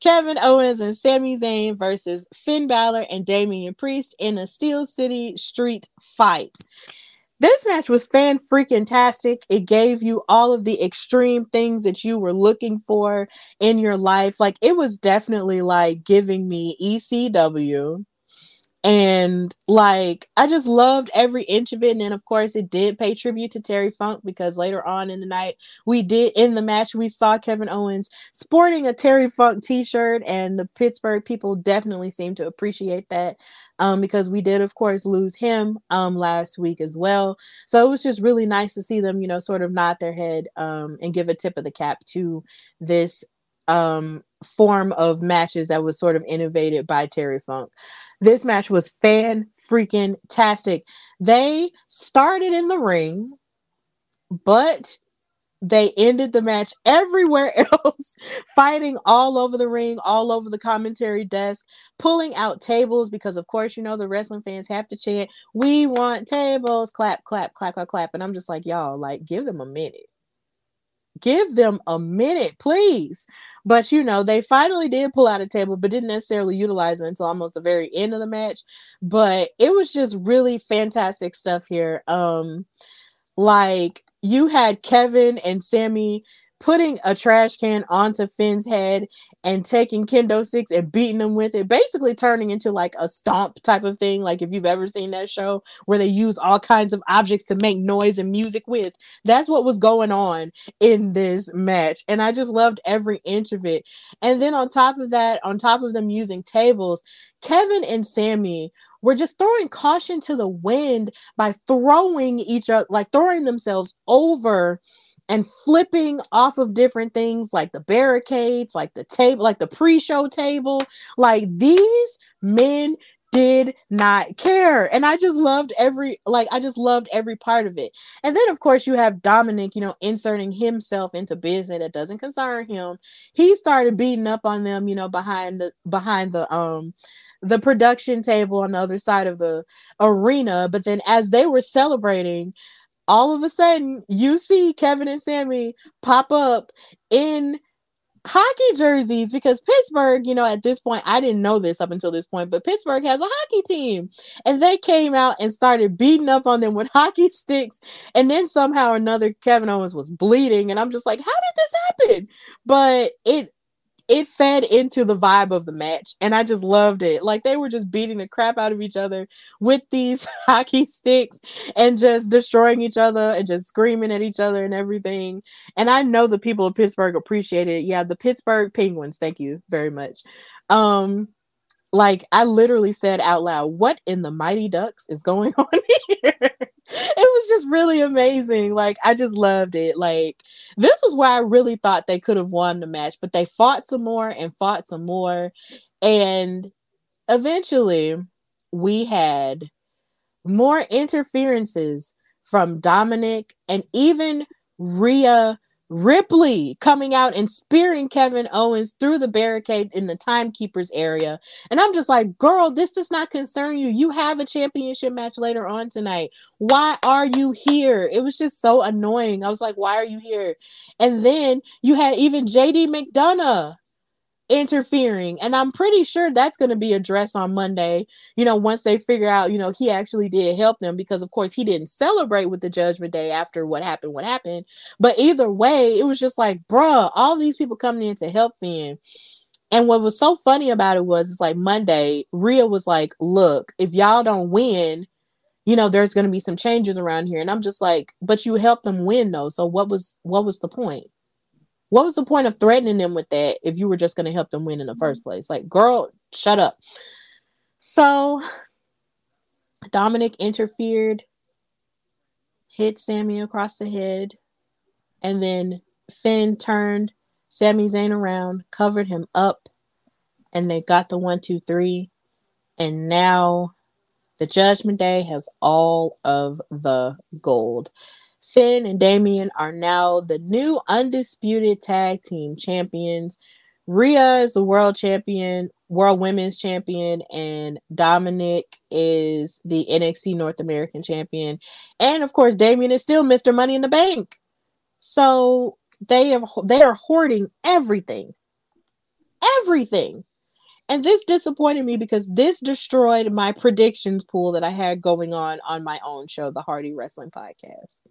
Kevin Owens and Sami Zayn versus Finn Balor and Damian Priest in a Steel City Street fight. This match was fan freaking tastic. It gave you all of the extreme things that you were looking for in your life. Like it was definitely like giving me ECW and like I just loved every inch of it. And then of course it did pay tribute to Terry Funk because later on in the night we did in the match we saw Kevin Owens sporting a Terry Funk t-shirt and the Pittsburgh people definitely seemed to appreciate that um, because we did of course lose him um, last week as well. So it was just really nice to see them, you know, sort of nod their head um, and give a tip of the cap to this um form of matches that was sort of innovated by Terry Funk. This match was fan freaking tastic. They started in the ring, but they ended the match everywhere else, fighting all over the ring, all over the commentary desk, pulling out tables because, of course, you know, the wrestling fans have to chant, We want tables, clap, clap, clap, clap, clap. And I'm just like, y'all, like, give them a minute. Give them a minute, please. But you know, they finally did pull out a table, but didn't necessarily utilize it until almost the very end of the match. But it was just really fantastic stuff here. Um, like you had Kevin and Sami putting a trash can onto Finn's head and taking kendo sticks and beating him with it, basically turning into like a stomp type of thing. Like if you've ever seen that show where they use all kinds of objects to make noise and music with, that's what was going on in this match. And I just loved every inch of it. And then on top of that, on top of them using tables, Kevin and Sami were just throwing caution to the wind by throwing each other, like throwing themselves over and flipping off of different things like the barricades, like the table, like the pre show table. Like these men did not care. And I just loved every like I just loved every part of it. And then of course you have Dominic, you know, inserting himself into business that doesn't concern him. He started beating up on them, you know, behind the behind the um the production table on the other side of the arena. But then as they were celebrating, all of a sudden you see Kevin and Sami pop up in hockey jerseys because Pittsburgh, you know, at this point, I didn't know this up until this point, but Pittsburgh has a hockey team. And they came out and started beating up on them with hockey sticks. And then somehow or another, Kevin Owens was bleeding. And I'm just like, how did this happen? But it it fed into the vibe of the match and i just loved it. Like they were just beating the crap out of each other with these hockey sticks and just destroying each other and just screaming at each other and everything. And i know the people of pittsburgh appreciated it. Yeah the pittsburgh penguins thank you very much. Um like I literally said out loud, what in the mighty ducks is going on here? It was just really amazing. Like I just loved it. Like this was where I really thought they could have won the match, but they fought some more and fought some more. And eventually we had more interferences from Dominic and even Rhea Ripley coming out and spearing Kevin Owens through the barricade in the timekeepers area. And I'm just like, girl, this does not concern you. You have a championship match later on tonight. Why are you here? It was just so annoying. I was like, why are you here? And then you had even JD McDonagh interfering and i'm pretty sure that's going to be addressed on monday you know once they figure out you know he actually did help them because of course he didn't celebrate with the judgment day after what happened what happened. But either way it was just like bruh all these people coming in to help Finn and what was so funny about it was it's like monday Rhea was like look if y'all don't win you know there's going to be some changes around here. And i'm just like but you helped them win though so what was what was the point what was the point of threatening them with that if you were just going to help them win in the first mm-hmm. place? Like, girl, shut up. So Dominic interfered, hit Sami across the head, and then Finn turned Sami Zayn around, covered him up, and they got the one, two, three. And now the Judgment Day has all of the gold. Finn and Damian are now the new undisputed tag team champions. Rhea is the world champion, world women's champion, and Dominic is the NXT North American champion. And of course, Damian is still Mr. Money in the Bank. So they have they are hoarding everything. Everything. And this disappointed me because this destroyed my predictions pool that I had going on on my own show, the Hardy Wrestling Podcast.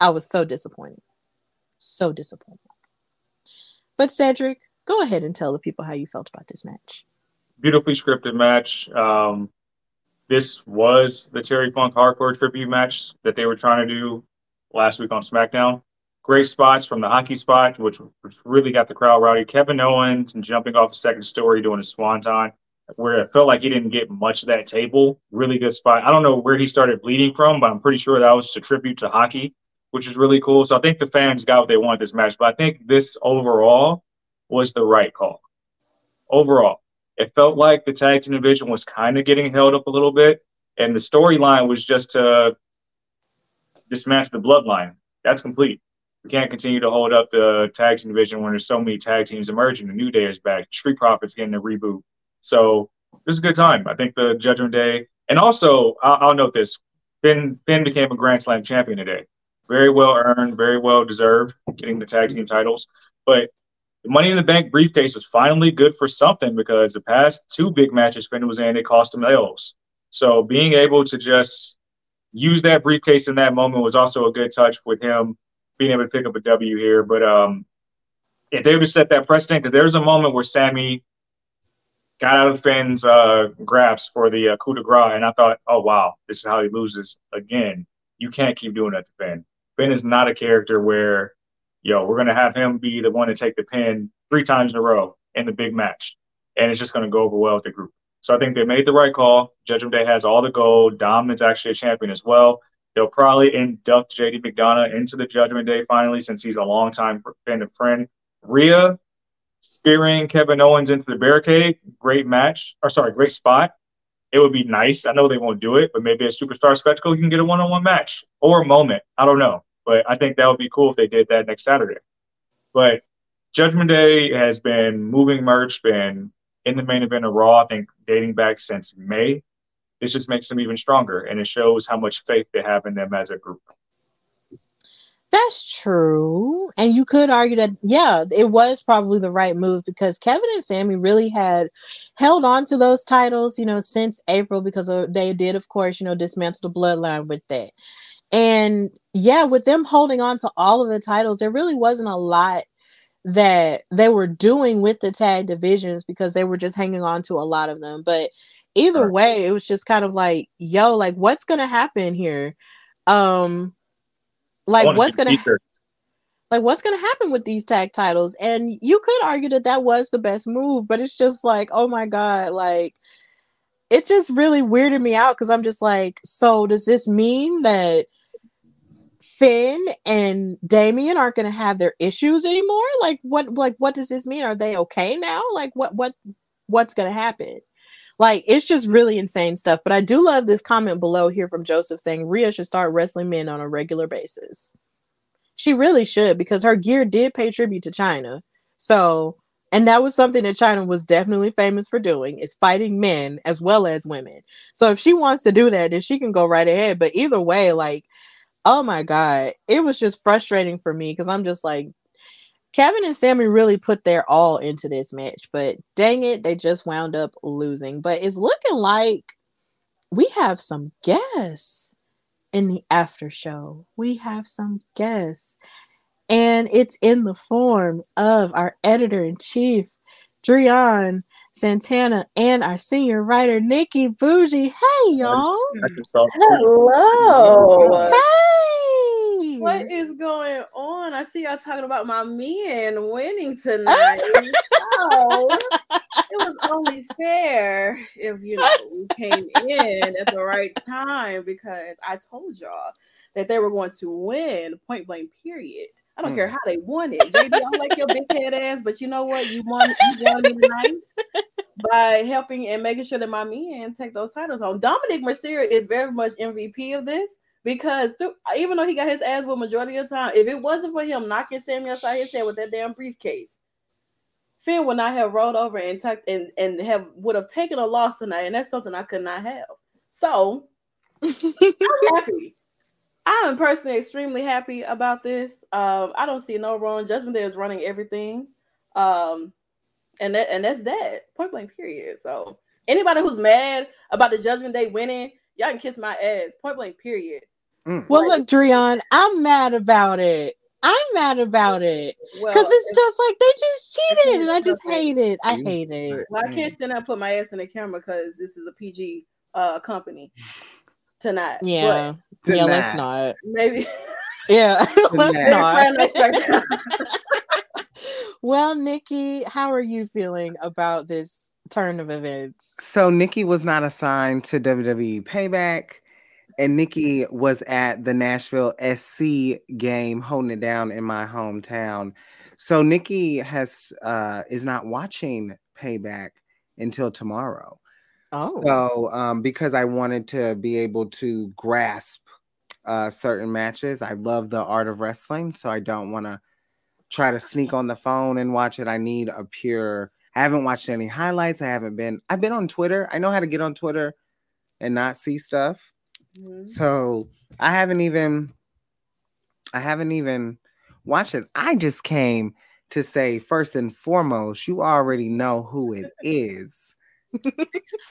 I was so disappointed. So disappointed. But Cedric, go ahead and tell the people how you felt about this match. Beautifully scripted match. Um, this was the Terry Funk hardcore tribute match that they were trying to do last week on SmackDown. Great spots from the hockey spot, which, really got the crowd rowdy. Kevin Owens jumping off the second story doing a swanton, where it felt like he didn't get much of that table. Really good spot. I don't know where he started bleeding from, but I'm pretty sure that was just a tribute to hockey which is really cool. So I think the fans got what they wanted this match, but I think this overall was the right call. Overall, it felt like the tag team division was kind of getting held up a little bit, and the storyline was just to dismantle the bloodline. That's complete. We can't continue to hold up the tag team division when there's so many tag teams emerging. The New Day is back. Street Profits getting a reboot. So this is a good time. I think the Judgment Day, and also I'll, I'll note this: Finn Finn became a Grand Slam champion today very well earned, very well deserved, getting the tag team titles. But the Money in the Bank briefcase was finally good for something because the past two big matches Finn was in, it cost him L's. So being able to just use that briefcase in that moment was also a good touch with him being able to pick up a W here. But um, if they would set that precedent, because there's a moment where Sami got out of Finn's uh, grasp for the uh, coup de grace, and I thought, oh wow, this is how he loses again. You can't keep doing that to Finn. Ben is not a character where, yo, we're gonna have him be the one to take the pin three times in a row in the big match, and it's just gonna go over well with the group. So I think they made the right call. Judgment Day has all the gold. Dominic's actually a champion as well. They'll probably induct JD McDonagh into the Judgment Day finally, since he's a longtime friend and friend. Rhea steering Kevin Owens into the barricade, great match. Or sorry, great spot. it would be nice. I know they won't do it, but maybe a superstar spectacle, you can get a one-on-one match or a moment. I don't know, but I think that would be cool if they did that next Saturday. But Judgment Day has been moving merch, been in the main event of Raw. I think dating back since May. This just makes them even stronger, and it shows how much faith they have in them as a group. That's true. And you could argue that, yeah, it was probably the right move because Kevin and Sami really had held on to those titles, you know, since April because they did, of course, you know, dismantle the bloodline with that. And yeah, with them holding on to all of the titles, there really wasn't a lot that they were doing with the tag divisions because they were just hanging on to a lot of them. But either way, it was just kind of like, yo, like what's gonna happen here? Um like what's gonna like what's gonna happen with these tag titles? And you could argue that that was the best move, but it's just like, oh my god, like it just really weirded me out because I'm just like, so does this mean that Finn and Damian aren't going to have their issues anymore? Like what like what does this mean? Are they okay now? Like what what what's going to happen? Like it's just really insane stuff. But I do love this comment below here from Joseph saying Rhea should start wrestling men on a regular basis. She really should because her gear did pay tribute to Chyna. So, and that was something that Chyna was definitely famous for doing is fighting men as well as women. So if she wants to do that, then she can go right ahead. But either way, like, oh my God, it was just frustrating for me because I'm just like, Kevin and Sami really put their all into this match, but dang it, they just wound up losing. But it's looking like we have some guests in the after show. We have some guests, and it's in the form of our editor in chief, Drian Santana, and our senior writer, Nikki Bougie. Hey, y'all. Hello. Hey. What is going on? I see y'all talking about my men winning tonight. oh, it was only fair if you know we came in at the right time because I told y'all that they were going to win point blank period. I don't mm. care how they won it. JD, I like your big head ass, but you know what? You won, you won tonight by helping and making sure that my men take those titles home. Dominic Mysterio is very much MVP of this because through, even though he got his ass with majority of the time, if it wasn't for him knocking Sami upside his head with that damn briefcase, Finn would not have rolled over and tucked and and have would have taken a loss tonight, and that's something I could not have. So I'm happy. I am personally extremely happy about this. Um, I don't see no wrong. Judgment Day is running everything. Um, and that and that's that. Point blank period. So anybody who's mad about the Judgment Day winning, y'all can kiss my ass. Point blank period. Mm. Well, like, look, Drian, I'm mad about it. I'm mad about it because well, it's just like they just cheated, and I just hate it. I hate it. Well, I can't stand up put my ass in the camera because this is a PG uh company tonight. Yeah, but yeah. Let's not. Maybe. Yeah, let's not. well, Nikki, how are you feeling about this turn of events? So Nikki was not assigned to WWE Payback, and Nikki was at the Nashville SC game, holding it down in my hometown. So Nikki has uh, is not watching Payback until tomorrow. Oh, so um, because I wanted to be able to grasp uh, certain matches, I love the art of wrestling, so I don't want to try to sneak on the phone and watch it. I need a pure. I haven't watched any highlights. I haven't been. I've been on Twitter. I know how to get on Twitter and not see stuff. Mm-hmm. So I haven't even. I haven't even watched it. I just came to say first and foremost, you already know who it is.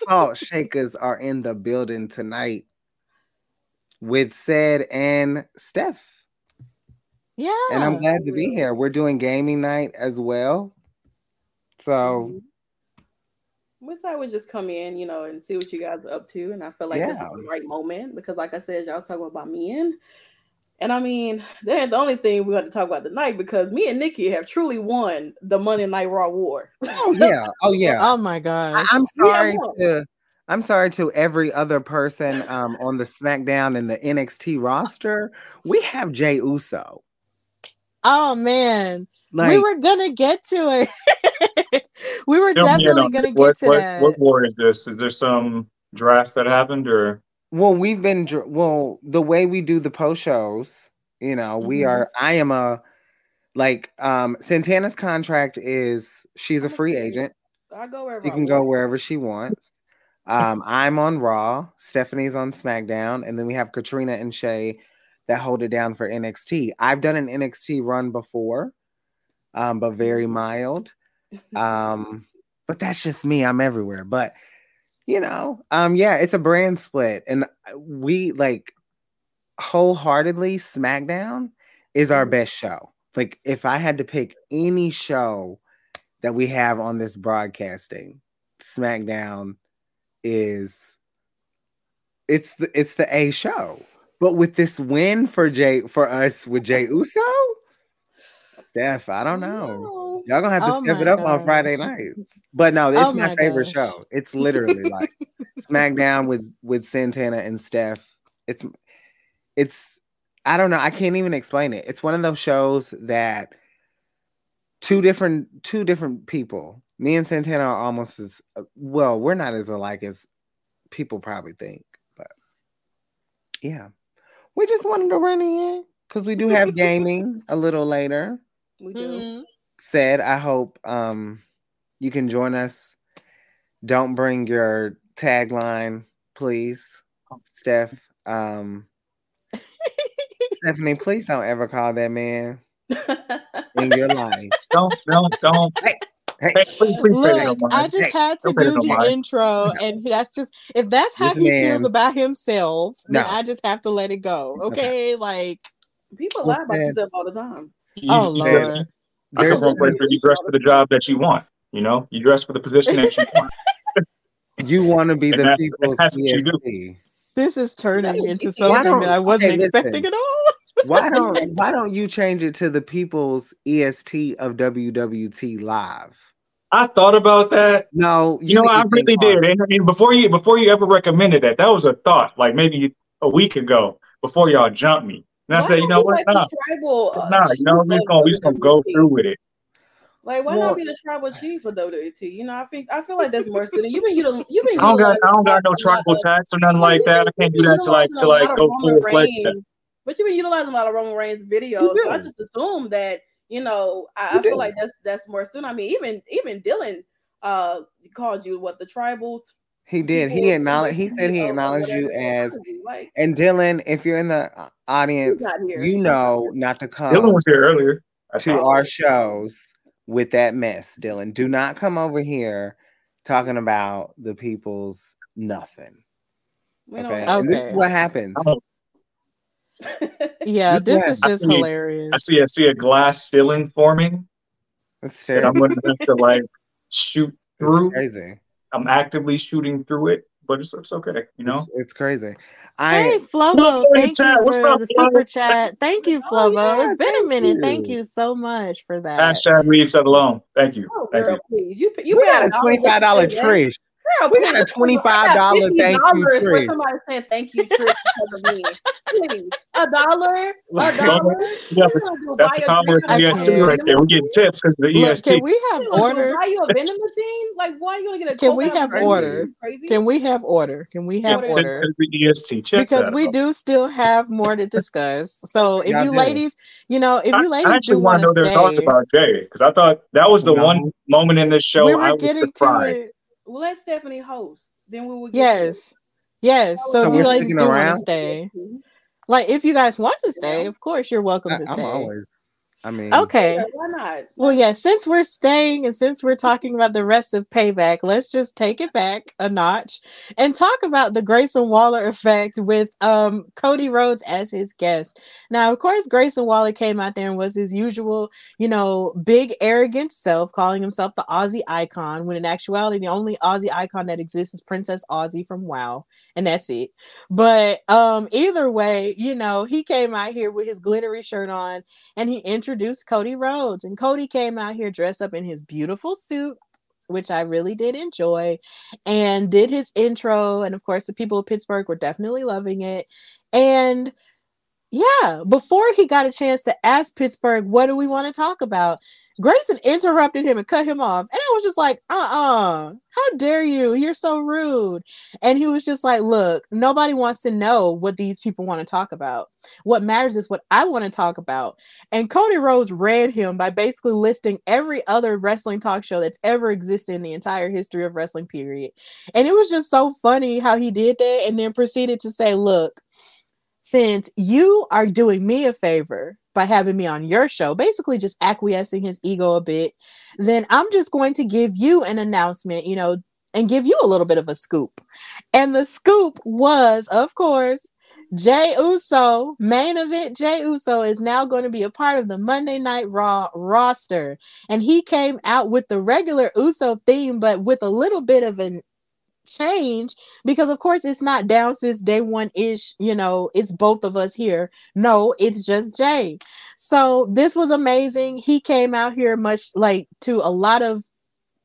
Salt shakers are in the building tonight with said and Steph. Yeah. And I'm glad to be here. We're doing gaming night as well. So mm-hmm. we thought we'd just come in, you know, and see what you guys are up to. And I feel like yeah. this is the right moment because, like I said, y'all talking about men. And I mean, that's the only thing we got to talk about tonight because me and Nikki have truly won the Monday Night Raw war. oh yeah, oh yeah. oh my god. I- am sorry to I'm sorry to every other person um, on the SmackDown and the NXT roster. We have Jey Uso. Oh man. Like, we were gonna get to it. we were definitely gonna get what, to what, that. What war is this? Is there some draft that happened, or well, we've been well the way we do the post shows. You know, mm-hmm. we are. I am a like um Santana's contract is she's a free agent. I go wherever she can go wherever she wants. Um, I'm on Raw, Stephanie's on SmackDown, and then we have Katrina and Shay that hold it down for NXT. I've done an NXT run before, um, but very mm-hmm. mild. Um, but that's just me. I'm everywhere. But you know, um, yeah, it's a brand split, and we like wholeheartedly SmackDown is our mm-hmm. best show. Like, if I had to pick any show that we have on this broadcasting, SmackDown is it's the it's the A show. But with this win for Jey for us with Jey Uso, Steph, I don't know. Y'all gonna have to oh step it up gosh. on Friday nights. But no, it's oh my, my favorite show. It's literally like SmackDown with with Santana and Steph. It's it's I don't know. I can't even explain it. It's one of those shows that two different two different people me and Santana are almost as well. We're not as alike as people probably think, but yeah, we just wanted to run in because we do have gaming a little later. We do. Mm-hmm. Said, I hope um you can join us. Don't bring your tagline, please, Steph. Um, Stephanie, please don't ever call that man in your life. Don't, don't, don't. Hey, Hey, please, please Look, I just hey, had to do the intro, and that's just if that's how this he man, feels about himself, no. then I just have to let it go. Okay, like people lie about themselves all the time. You, oh Lord, I come from a place where you dress for the job that you want. You know, you dress for the position that you want. you want to be the people's EST. This is turning into something that I wasn't okay, expecting at all. why don't Why don't you change it to the people's EST of WWT Live? I thought about that. No, you, you know, I really did. And, and, before you before you ever recommended that, that was a thought, like maybe a week ago, before y'all jumped me. And I said, you know what? Nah, tribal, uh, nah you know, we just gonna we just gonna go through with it. Like, why well, not be the tribal chief for WWT? You know, I think I feel like that's more suited. You've been you you've been. I don't got I don't got no tribal tax or nothing like that. I can't do that to like to like go full fledged. But you've been utilizing a lot of Roman Reigns videos, so I just assume that you know, I, I feel like that's that's more soon. I mean, even even Dylan uh called you what the tribal he did. He acknowledged. He said he acknowledged you as. And Dylan, if you're in the audience, you know not to come. Dylan was here earlier to our shows with that mess. Dylan, do not come over here talking about the people's nothing. Okay, okay. This is what happens. yeah, this is just I hilarious. I see, I see a glass ceiling forming. That's terrible. I'm going to have to like shoot through. It's crazy. I'm actively shooting through it, but it's, it's okay. You know, it's, it's crazy. I, hey, Flovo, thank you for up, the super chat. Thank you, oh, Flovo. Oh, yeah, it's been a minute. You. Thank you so much for that. Hashtag leave that alone. Thank you. Oh, thank girl, you. please. You, you got a twenty-five dollar tree. Girl, we got a twenty-five dollar thank you tree. Somebody saying thank you tree because me. Please, a dollar, a dollar. Yeah, that's the combo the EST right there. We get tips because the EST. Can we have order? Buy you a vending machine? Like, why are you gonna get a? Can we have order? Crazy? Can we have order? Can we have order? The EST because we do still have more to discuss. So if you ladies, you know, if you ladies I actually want to know their thoughts about Jey because I thought that was the one moment in this show I was surprised We'll let Stephanie host. Then we will. yes, yes. So, so if you ladies do want to stay, like if you guys want to stay, of course you're welcome I, to stay. I'm always I mean, okay. Yeah, why not? Well, yeah, since we're staying and since we're talking about the rest of Payback, let's just take it back a notch and talk about the Grayson Waller effect with um, Cody Rhodes as his guest. Now, of course, Grayson Waller came out there and was his usual, you know, big arrogant self, calling himself the Aussie icon, when in actuality, the only Aussie icon that exists is Princess Aussie from WoW and that's it. But um, either way, you know, he came out here with his glittery shirt on and he introduced Cody Rhodes. And Cody came out here dressed up in his beautiful suit, which I really did enjoy, and did his intro. And of course, the people of Pittsburgh were definitely loving it. And Yeah, before he got a chance to ask Pittsburgh, what do we want to talk about? Grayson interrupted him and cut him off. And I was just like, uh uh-uh, uh, how dare you? You're so rude. And he was just like, look, nobody wants to know what these people want to talk about. What matters is what I want to talk about. And Cody Rhodes read him by basically listing every other wrestling talk show that's ever existed in the entire history of wrestling, period. And it was just so funny how he did that and then proceeded to say, look, since you are doing me a favor by having me on your show, basically just acquiescing his ego a bit, then I'm just going to give you an announcement, you know, and give you a little bit of a scoop. And the scoop was, of course, Jey Uso, main event Jey Uso is now going to be a part of the Monday Night Raw roster. And he came out with the regular Uso theme, but with a little bit of an change because of course it's not down since day one ish you know it's both of us here. No it's just jey. So this was amazing. He came out here much like to a lot of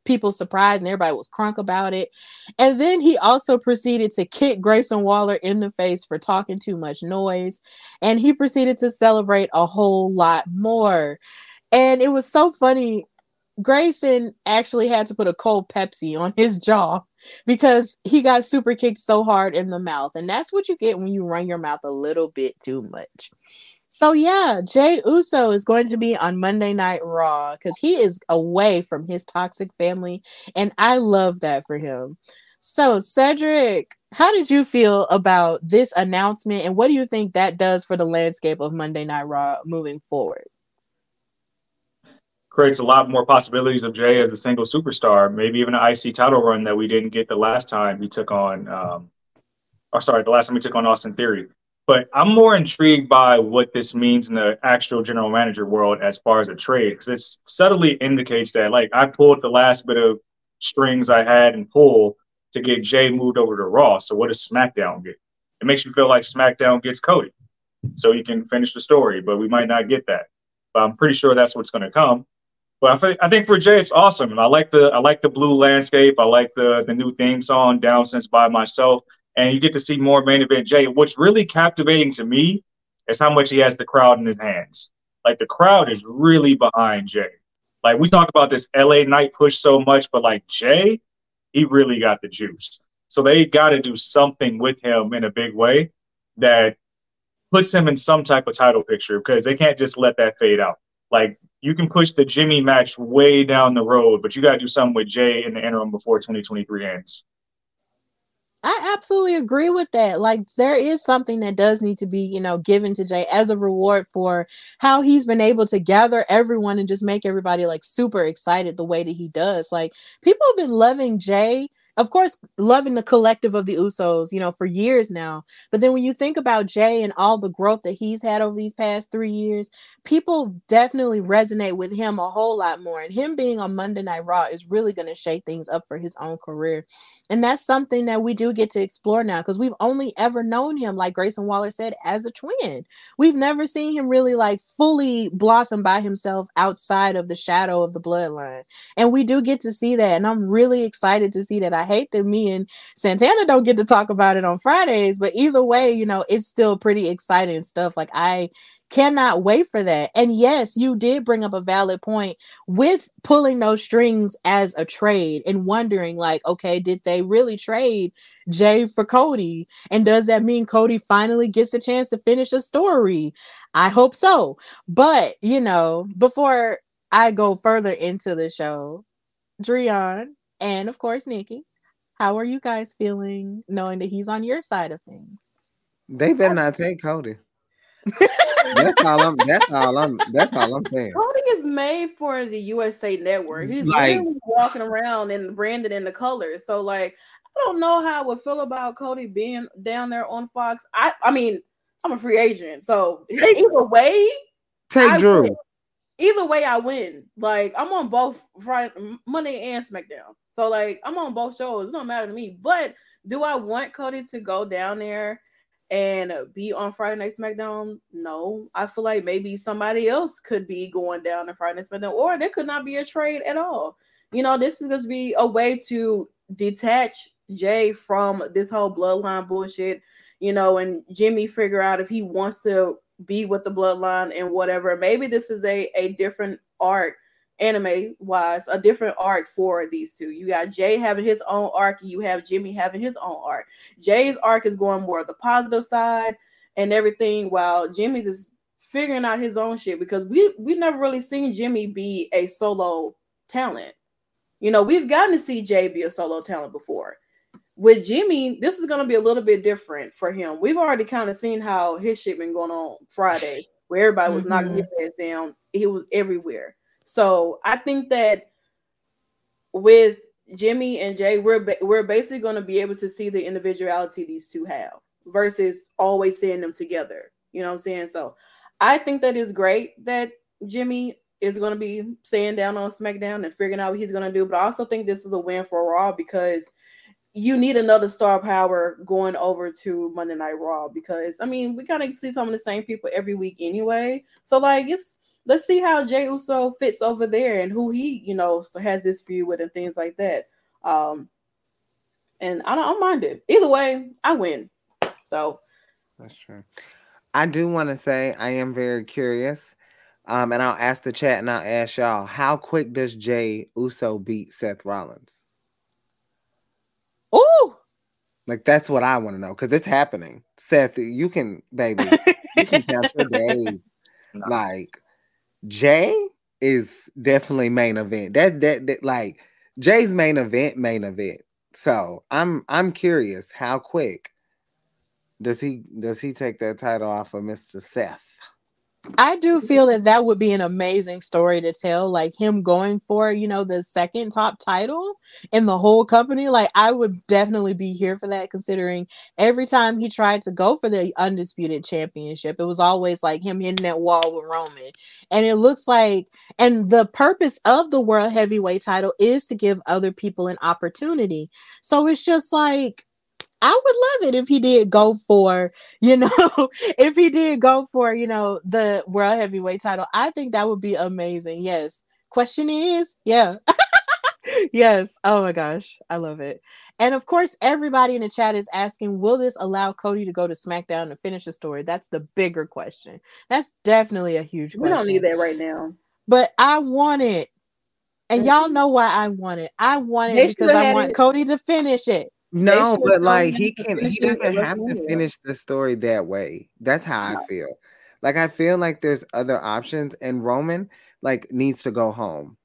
people's surprise and everybody was crunk about it. And then he also proceeded to kick grayson waller in the face for talking too much noise. And he proceeded to celebrate a whole lot more. And it was so funny grayson actually had to put a cold pepsi on his jaw because he got super kicked so hard in the mouth. And that's what you get when you run your mouth a little bit too much. So yeah, Jey Uso is going to be on Monday Night Raw because he is away from his toxic family, and I love that for him. So Cedric, how did you feel about this announcement, and what do you think that does for the landscape of Monday Night Raw moving forward? Creates a lot more possibilities of Jey as a single superstar, maybe even an IC title run that we didn't get the last time he took on, um, or sorry, the last time he took on Austin Theory. But I'm more intrigued by what this means in the actual general manager world as far as a trade, because it subtly indicates that, like, I pulled the last bit of strings I had and pull to get Jey moved over to Raw. So what does SmackDown get? It makes you feel like SmackDown gets Cody, so you can finish the story, but we might not get that. But I'm pretty sure that's what's going to come. But I think I think for Jey, it's awesome. and I like the I like the blue landscape. I like the the new theme song, Down Since by Myself, and you get to see more main event Jey. What's really captivating to me is how much he has the crowd in his hands. Like the crowd is really behind Jey. Like we talk about this LA Knight push so much, but like Jey, he really got the juice. So they got to do something with him in a big way that puts him in some type of title picture because they can't just let that fade out. Like you can push the Jimmy match way down the road, but you got to do something with Jey in the interim before 2023 ends. I absolutely agree with that. Like there is something that does need to be, you know, given to Jey as a reward for how he's been able to gather everyone and just make everybody like super excited the way that he does. Like people have been loving Jey of course, loving the collective of the Usos, you know, for years now. But then when you think about Jey and all the growth that he's had over these past three years, people definitely resonate with him a whole lot more. And him being on Monday Night Raw is really going to shake things up for his own career. And that's something that we do get to explore now because we've only ever known him, like Grayson Waller said, as a twin. We've never seen him really like fully blossom by himself outside of the shadow of the bloodline. And we do get to see that. And I'm really excited to see that. I hate that me and Santana don't get to talk about it on Fridays, but either way, you know, it's still pretty exciting stuff. Like I cannot wait for that. And yes, you did bring up a valid point with pulling those strings as a trade and wondering, like, okay, did they really trade Jey for Cody? And does that mean Cody finally gets a chance to finish a story? I hope so. But, you know, before I go further into the show, Dreon and of course Nikki, how are you guys feeling knowing that he's on your side of things? They better not take Cody that's all I'm. That's all I'm. That's all I'm saying. Cody is made for the USA Network. He's like, walking around and branded in the colors. So like, I don't know how I would feel about Cody being down there on Fox. I. I mean, I'm a free agent, so take, either way, take I Drew. Win. Either way, I win. Like I'm on both Friday, Monday and SmackDown. So like I'm on both shows. It don't matter to me. But do I want Cody to go down there? And be on Friday Night SmackDown? No, I feel like maybe somebody else could be going down to Friday Night SmackDown, or there could not be a trade at all. You know, this is going to be a way to detach Jey from this whole bloodline bullshit. You know, and Jimmy figure out if he wants to be with the bloodline and whatever. Maybe this is a a different arc anime wise, a different arc for these two. You got Jey having his own arc, and you have Jimmy having his own arc. Jey's arc is going more the positive side and everything, while Jimmy's is figuring out his own shit because we we never really seen Jimmy be a solo talent. You know, we've gotten to see Jey be a solo talent before. With Jimmy, this is gonna be a little bit different for him. We've already kind of seen how his shit been going on Friday, where everybody was mm-hmm. knocking his ass down. He was everywhere. So I think that with Jimmy and Jey, we're ba- we're basically going to be able to see the individuality these two have versus always seeing them together. You know what I'm saying? So I think that is great that Jimmy is going to be staying down on SmackDown and figuring out what he's going to do. But I also think this is a win for Raw because you need another star power going over to Monday Night Raw because I mean we kind of see some of the same people every week anyway. So like it's let's see how Jey Uso fits over there and who he, you know, so has this feud with and things like that. Um, and I don't, I don't mind it. Either way, I win. So that's true. I do want to say I am very curious. Um, and I'll ask the chat and I'll ask y'all, how quick does Jey Uso beat Seth Rollins? Ooh, like that's what I want to know because it's happening. Seth, you can, baby, you can count your days. No. Like Jey is definitely main event. That, that that like Jey's main event, main event. So I'm I'm curious how quick does he does he take that title off of Mr. Seth? I do feel that that would be an amazing story to tell, like him going for, you know, the second top title in the whole company. Like, I would definitely be here for that, considering every time he tried to go for the undisputed championship, it was always like him hitting that wall with Roman. And it looks like, and the purpose of the world heavyweight title is to give other people an opportunity. So it's just like, I would love it if he did go for, you know, if he did go for, you know, the world heavyweight title. I think that would be amazing. Yes. Question is, yeah. yes. Oh my gosh. I love it. And of course, everybody in the chat is asking, will this allow Cody to go to SmackDown and finish the story? That's the bigger question. That's definitely a huge question. We don't need that right now. But I want it. And mm-hmm. y'all know why I want it. I want it they because I want it. Cody to finish it. No, but like he can he doesn't have to finish the story that way. That's how I feel. Like I feel like there's other options and Roman like needs to go home.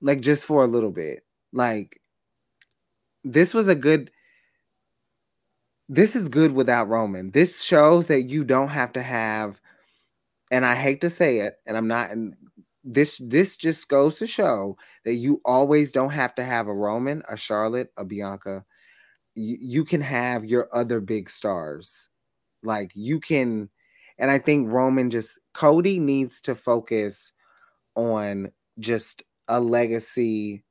Like just for a little bit. Like this was a good this is good without Roman. This shows that you don't have to have and I hate to say it and I'm not this this just goes to show that you always don't have to have a Roman, a Charlotte, a Bianca, you, you can have your other big stars. Like you can, and I think Roman just Cody needs to focus on just a legacy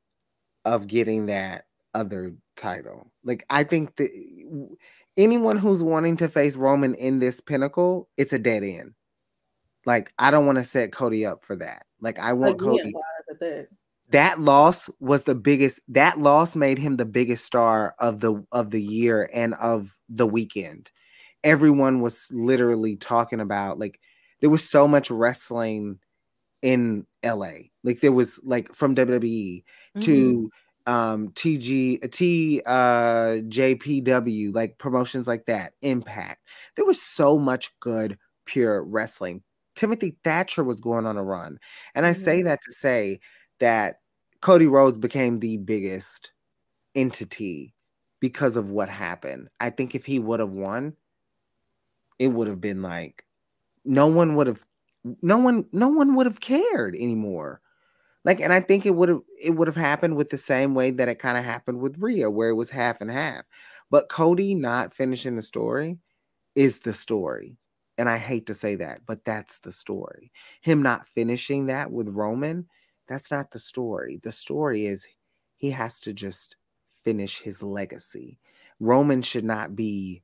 of getting that other title. Like I think that anyone who's wanting to face Roman in this pinnacle, it's a dead end. Like I don't want to set Cody up for that. Like I want Cody that loss was the biggest that loss made him the biggest star of the of the year and of the weekend. Everyone was literally talking about like there was so much wrestling in LA like there was like from WWE mm-hmm. to um TG T uh JPW like promotions like that Impact. There was so much good pure wrestling. Timothy Thatcher was going on a run. And I mm-hmm. say that to say that Cody Rhodes became the biggest entity because of what happened. I think if he would have won, it would have been like no one would have no one no one would have cared anymore. Like and I think it would have it would have happened with the same way that it kind of happened with Rhea where it was half and half. But Cody not finishing the story is the story. And I hate to say that, but that's the story. Him not finishing that with Roman that's not the story. The story is he has to just finish his legacy. Roman should not be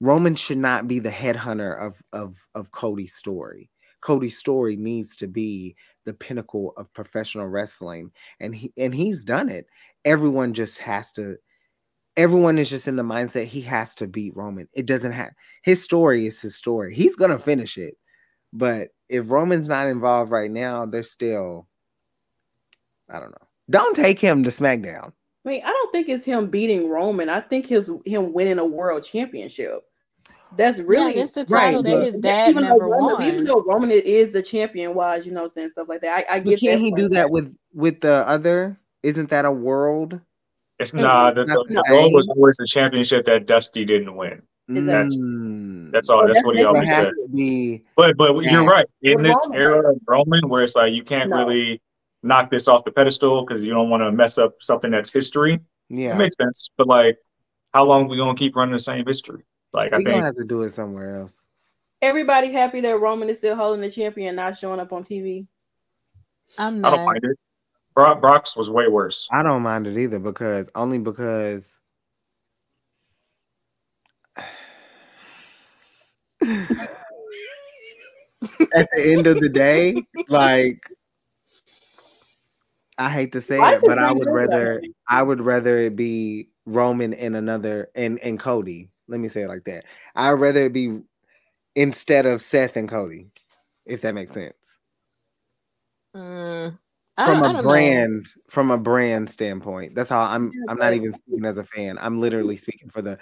Roman should not be the headhunter of of of Cody's story. Cody's story needs to be the pinnacle of professional wrestling and he and he's done it. Everyone just has to everyone is just in the mindset he has to beat Roman. It doesn't have his story is his story. He's to finish it. But if Roman's not involved right now, they're still. I don't know. Don't take him to SmackDown. I mean, I don't think it's him beating Roman. I think his him winning a world championship. That's really yeah, it's the title right, that his dad even never Roman, won. Even though Roman is the champion, wise, you know, saying stuff like that. I, I get. But can't that he do that with with the other? Isn't that a world? It's not. The, the, the goal was always the championship that Dusty didn't win. That's Mm. that's all. That's that's- what he that's always has said. to be. But but Yeah. you're right. In this Roman. era of Roman, where it's like you can't No. really knock this off the pedestal because you don't want to mess up something that's history. Yeah, It Yeah, makes sense. But like, how long we gonna keep running the same history? Like I think. we gonna think have to do it somewhere else. Everybody happy that Roman is still holding the champion, not showing up on TV. I'm I not. don't mind it. Brock Brock's was way worse. I don't mind it either because only because at the end of the day, like I hate to say it, but I would rather I would rather it be Roman and another and and Cody. Let me say it like that. I'd rather it be instead of Seth and Cody, if that makes sense. Mm, From a don't know. brand, from a brand standpoint. That's how I'm I'm not even speaking as a fan. I'm literally speaking for the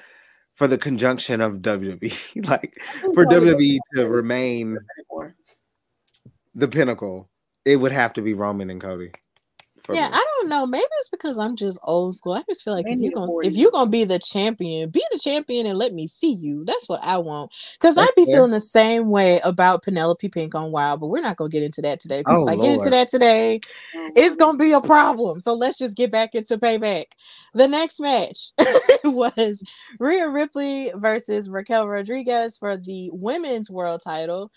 for the conjunction of WWE. like for WWE to remain the pinnacle, it would have to be Roman and Cody. Yeah, me. I don't know. Maybe it's because I'm just old school. I just feel like if you're gonna if you. you're gonna be the champion, be the champion and let me see you. That's what I want. Because I'd be fair. feeling the same way about Penelope Pink on Wild, but we're not gonna get into that today. Because Oh, if I get into that today, Um, it's gonna be a problem. So let's just get back into payback. The next match was Rhea Ripley versus Raquel Rodriguez for the women's world title.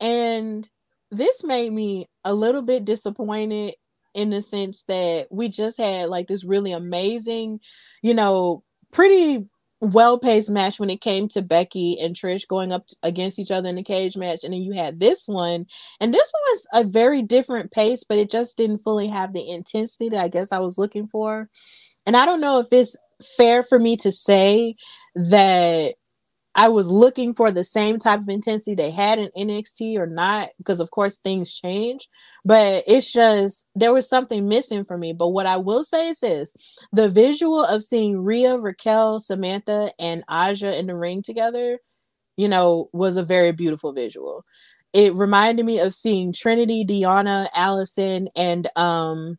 And this made me a little bit disappointed in the sense that we just had like this really amazing, you know, pretty well paced match when it came to Becky and Trish going up t- against each other in the cage match. And then you had this one, and this one was a very different pace, but it just didn't fully have the intensity that I guess I was looking for. And I don't know if it's fair for me to say that I was looking for the same type of intensity they had in NXT or not, because of course things change. But it's just there was something missing for me. But what I will say is this the visual of seeing Rhea, Raquel, Samantha, and Aja in the ring together, you know, was a very beautiful visual. It reminded me of seeing Trinity, Deanna, Allison, and um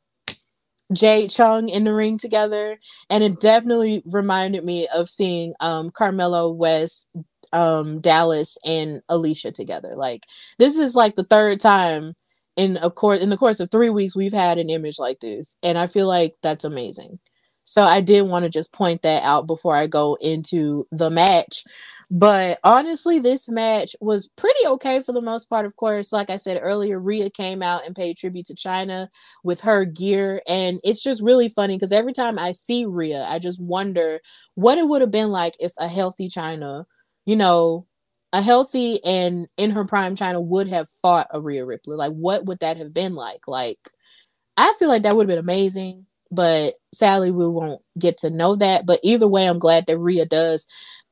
Jade Chung in the ring together. And it definitely reminded me of seeing um Carmelo West, um, Dallas, and Alicia together. Like this is like the third time in a course in the course of three weeks we've had an image like this. And I feel like that's amazing. So I did want to just point that out before I go into the match. But honestly, this match was pretty okay for the most part. Of course, like I said earlier, Rhea came out and paid tribute to Chyna with her gear. And it's just really funny because every time I see Rhea, I just wonder what it would have been like if a healthy Chyna, you know, a healthy and in her prime Chyna would have fought a Rhea Ripley. Like, what would that have been like? Like, I feel like that would have been amazing, but sadly, we won't get to know that. But either way, I'm glad that Rhea does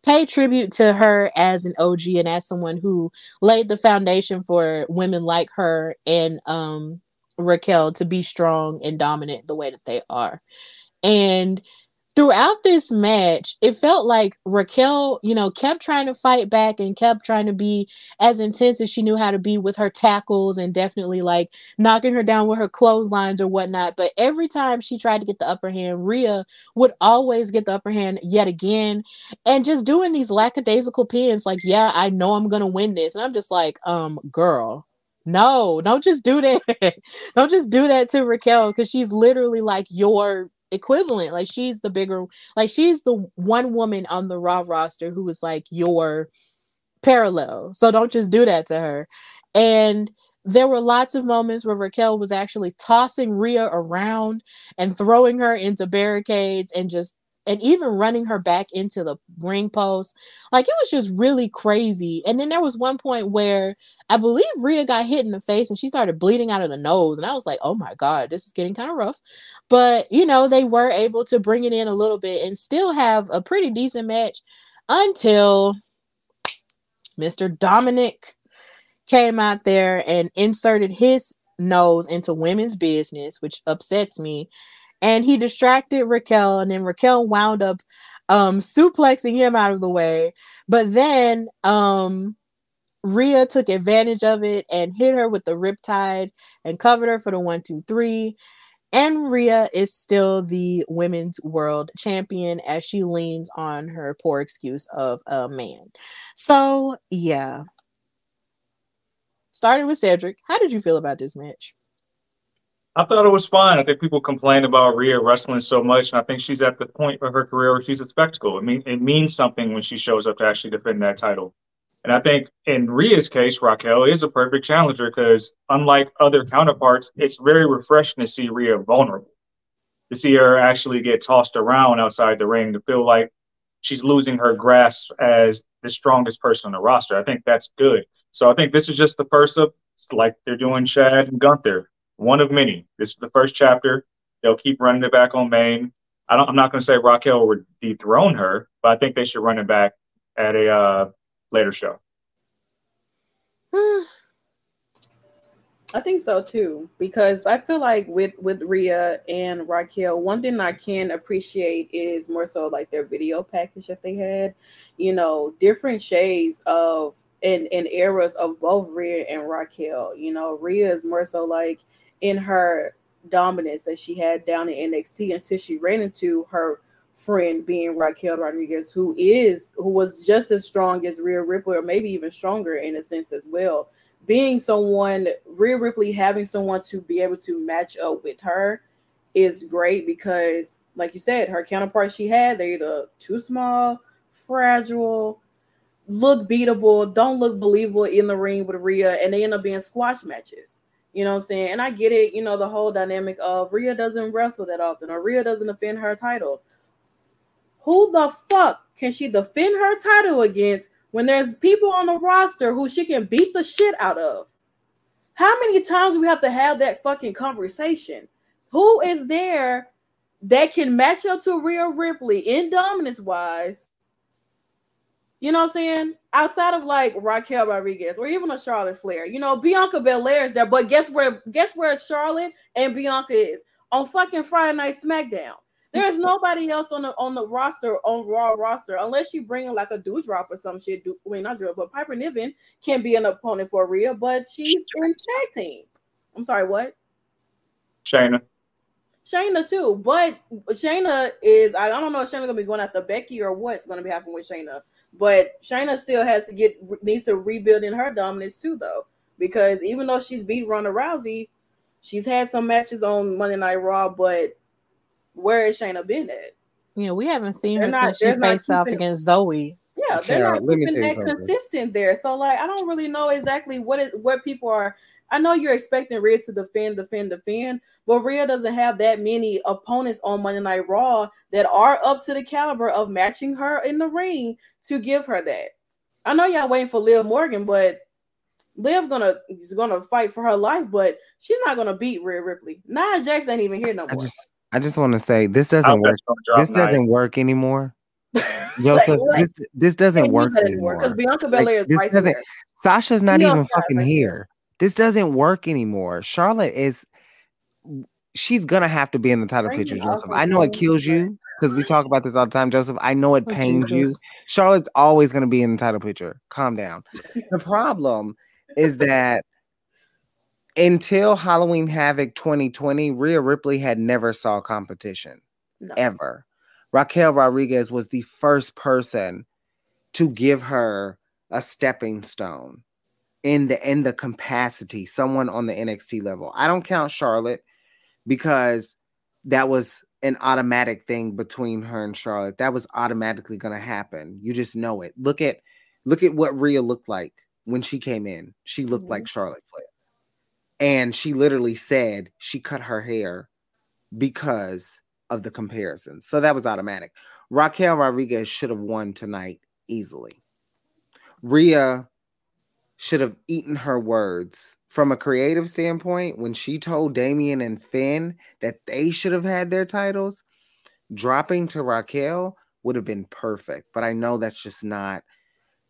pay tribute to her as an OG and as someone who laid the foundation for women like her and um, Raquel to be strong and dominant the way that they are. And throughout this match, it felt like Raquel, you know, kept trying to fight back and kept trying to be as intense as she knew how to be with her tackles and definitely like knocking her down with her clotheslines or whatnot. But every time she tried to get the upper hand, Rhea would always get the upper hand yet again and just doing these lackadaisical pins like, yeah, I know I'm gonna win this. And I'm just like, um, girl. No, don't just do that. don't just do that to Raquel because she's literally like your equivalent. Like she's the bigger, like she's the one woman on the Raw roster who was like your parallel. So don't just do that to her. And there were lots of moments where Raquel was actually tossing Rhea around and throwing her into barricades and just and even running her back into the ring post. Like it was just really crazy. And then there was one point where I believe Rhea got hit in the face and she started bleeding out of the nose. And I was like, oh my God, this is getting kind of rough. But, you know, they were able to bring it in a little bit and still have a pretty decent match until Mr. Dominic came out there and inserted his nose into women's business, which upsets me. And he distracted Raquel, and then Raquel wound up um, suplexing him out of the way. But then um, Rhea took advantage of it and hit her with the riptide and covered her for the one, two, three. And Rhea is still the women's world champion as she leans on her poor excuse of a man. So, yeah. Starting with Cedric, how did you feel about this match? I thought it was fine. I think people complain about Rhea wrestling so much, and I think she's at the point of her career where she's a spectacle. It mean it means something when she shows up to actually defend that title. And I think in Rhea's case, Raquel is a perfect challenger because unlike other counterparts, it's very refreshing to see Rhea vulnerable, to see her actually get tossed around outside the ring, to feel like she's losing her grasp as the strongest person on the roster. I think that's good. So I think this is just the first of like they're doing Chad and Gunther one of many. This is the first chapter. They'll keep running it back on main. I don't. I'm not going to say Raquel would dethrone her, but I think they should run it back at a uh, later show. I think so too, because I feel like with with Rhea and Raquel, one thing I can appreciate is more so like their video package that they had. You know, different shades of and and eras of both Rhea and Raquel. You know, Rhea is more so like in her dominance that she had down in NXT until she ran into her friend being Raquel Rodriguez, who is who was just as strong as Rhea Ripley, or maybe even stronger in a sense as well. Being someone, Rhea Ripley having someone to be able to match up with her is great because, like you said, her counterparts she had, they're either too small, fragile, look beatable, don't look believable in the ring with Rhea, and they end up being squash matches. You know what I'm saying? And I get it, you know, the whole dynamic of Rhea doesn't wrestle that often or Rhea doesn't defend her title. Who the fuck can she defend her title against when there's people on the roster who she can beat the shit out of? How many times do we have to have that fucking conversation? Who is there that can match up to Rhea Ripley in dominance wise you know what I'm saying? Outside of like Raquel Rodriguez or even a Charlotte Flair, you know, Bianca Belair is there, but guess where? Guess where Charlotte and Bianca is on fucking Friday Night SmackDown. There's nobody else on the on the roster on Raw roster unless you bring in like a Doudrop or some shit. I mean, not Drew, but Piper Niven can be an opponent for Rhea, but she's in tag team. I'm sorry, what? Shayna. Shayna too, but Shayna is I don't know if Shayna gonna be going after Becky or what's gonna be happening with Shayna. But Shayna still has to get needs to rebuild in her dominance too, though, because even though she's beat Ronda Rousey, she's had some matches on Monday Night Raw. But where has Shayna been at? Yeah, we haven't seen they're her not, since she faced off against Zoey. Yeah, they're not keeping that consistent there. So like, I don't really know exactly what it what people are I know you're expecting Rhea to defend, defend, defend, but Rhea doesn't have that many opponents on Monday Night Raw that are up to the caliber of matching her in the ring to give her that. I know y'all waiting for Liv Morgan, but Liv gonna is gonna fight for her life, but she's not gonna beat Rhea Ripley. Nia Jax ain't even here no more. I just I just want to say this doesn't work. This doesn't work anymore. Joseph, like this this doesn't work anymore because Bianca Belair like, is right doesn't, there. Sasha's not Bianca even fucking right here. This doesn't work anymore. Charlotte is she's gonna have to be in the title picture, Joseph. I know it kills you because we talk about this all the time, Joseph. I know it oh, pains oh, you. Charlotte's always gonna be in the title picture. Calm down. the problem is that until Halloween Havoc 2020, Rhea Ripley had never saw competition no. ever. Raquel Rodriguez was the first person to give her a stepping stone in the in the capacity, someone on the NXT level. I don't count Charlotte because that was an automatic thing between her and Charlotte. That was automatically going to happen. You just know it. Look at look at what Rhea looked like when she came in. She looked mm-hmm. like Charlotte Flair. And she literally said she cut her hair because of the comparison. So that was automatic. Raquel Rodriguez should have won tonight easily. Rhea should have eaten her words from a creative standpoint when she told Damian and Finn that they should have had their titles. Dropping to Raquel would have been perfect, but I know that's just not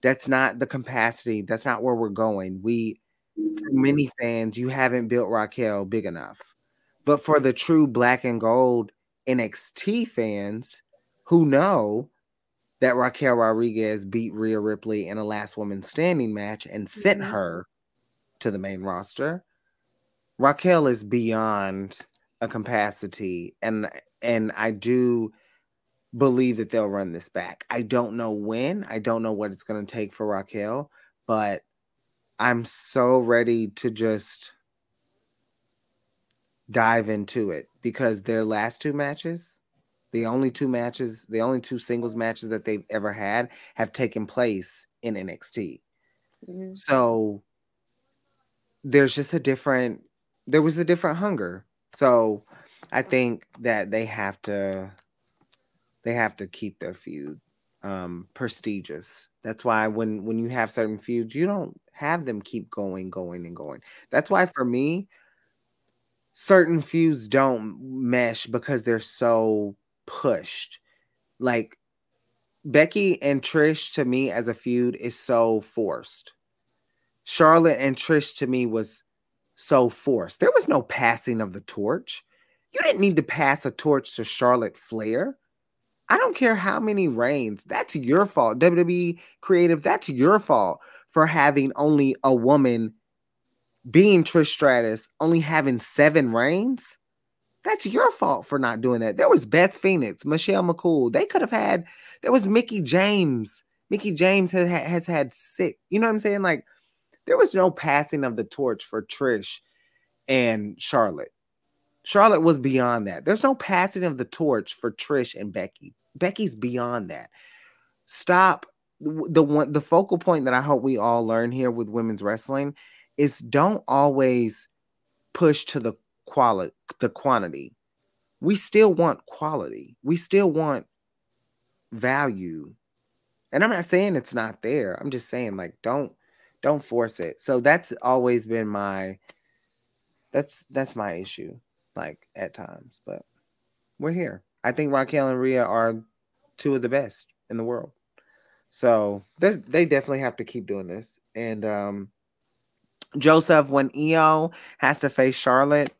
that's not the capacity. That's not where we're going. We many fans, you haven't built Raquel big enough. But for the true black and gold NXT fans who know that Raquel Rodriguez beat Rhea Ripley in a last woman standing match and sent mm-hmm. her to the main roster, Raquel is beyond a capacity and and I do believe that they'll run this back. I don't know when. I don't know what it's going to take for Raquel, but I'm so ready to just dive into it because their last two matches, the only two matches, the only two singles matches that they've ever had have taken place in NXT. Mm-hmm. So there's just a different there was a different hunger. So I think that they have to they have to keep their feud um, prestigious. That's why when when you have certain feuds, you don't have them keep going, going, and going. That's why for me, certain feuds don't mesh because they're so pushed. Like Becky and Trish to me as a feud is so forced. Charlotte and Trish to me was so forced. There was no passing of the torch. You didn't need to pass a torch to Charlotte Flair. I don't care how many reigns. That's your fault. WWE creative, that's your fault for having only a woman being Trish Stratus, only having seven reigns. That's your fault for not doing that. There was Beth Phoenix, Michelle McCool. They could have had. There was Mickie James. Mickie James has, has had six. You know what I'm saying? Like there was no passing of the torch for Trish and Charlotte. Charlotte was beyond that. There's no passing of the torch for Trish and Becky. Becky's beyond that. Stop the one the focal point that I hope we all learn here with women's wrestling is don't always push to the quality the quantity. We still want quality. We still want value. And I'm not saying it's not there. I'm just saying like don't don't force it. So that's always been my that's that's my issue like at times, but we're here. I think Raquel and Rhea are two of the best in the world. So they they definitely have to keep doing this. And um Joseph, when IYO has to face Charlotte,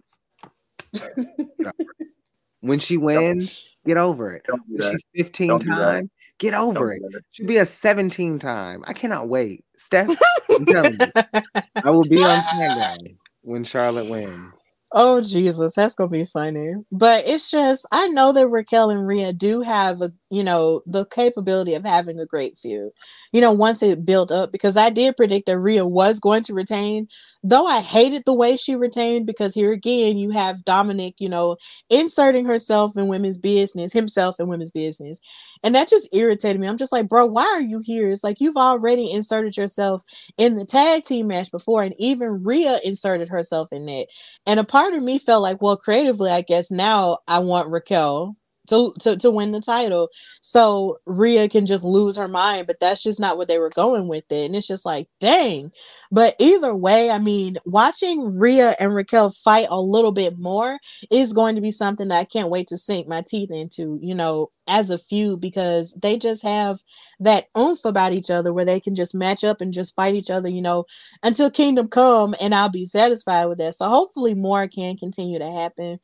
when she wins, get over it. She's 15 time, get over Don't it. Should be a 17 time. I cannot wait. Steph, i will be on SmackDown when Charlotte wins. Oh Jesus, that's gonna be funny. But it's just I know that Raquel and Rhea do have a you know the capability of having a great feud. You know, once it built up, because I did predict that Rhea was going to retain, though I hated the way she retained because here again you have Dominic, you know, inserting herself in women's business, himself in women's business. And that just irritated me. I'm just like, bro, why are you here? It's like you've already inserted yourself in the tag team match before, and even Rhea inserted herself in it. And a part of me felt like, well, creatively, I guess now I want Raquel to, to to win the title. So Rhea can just lose her mind, but that's just not what they were going with it. And it's just like, dang. But either way, I mean, watching Rhea and Raquel fight a little bit more is going to be something that I can't wait to sink my teeth into, you know, as a feud because they just have that oomph about each other where they can just match up and just fight each other, you know, until kingdom come and I'll be satisfied with that. So hopefully more can continue to happen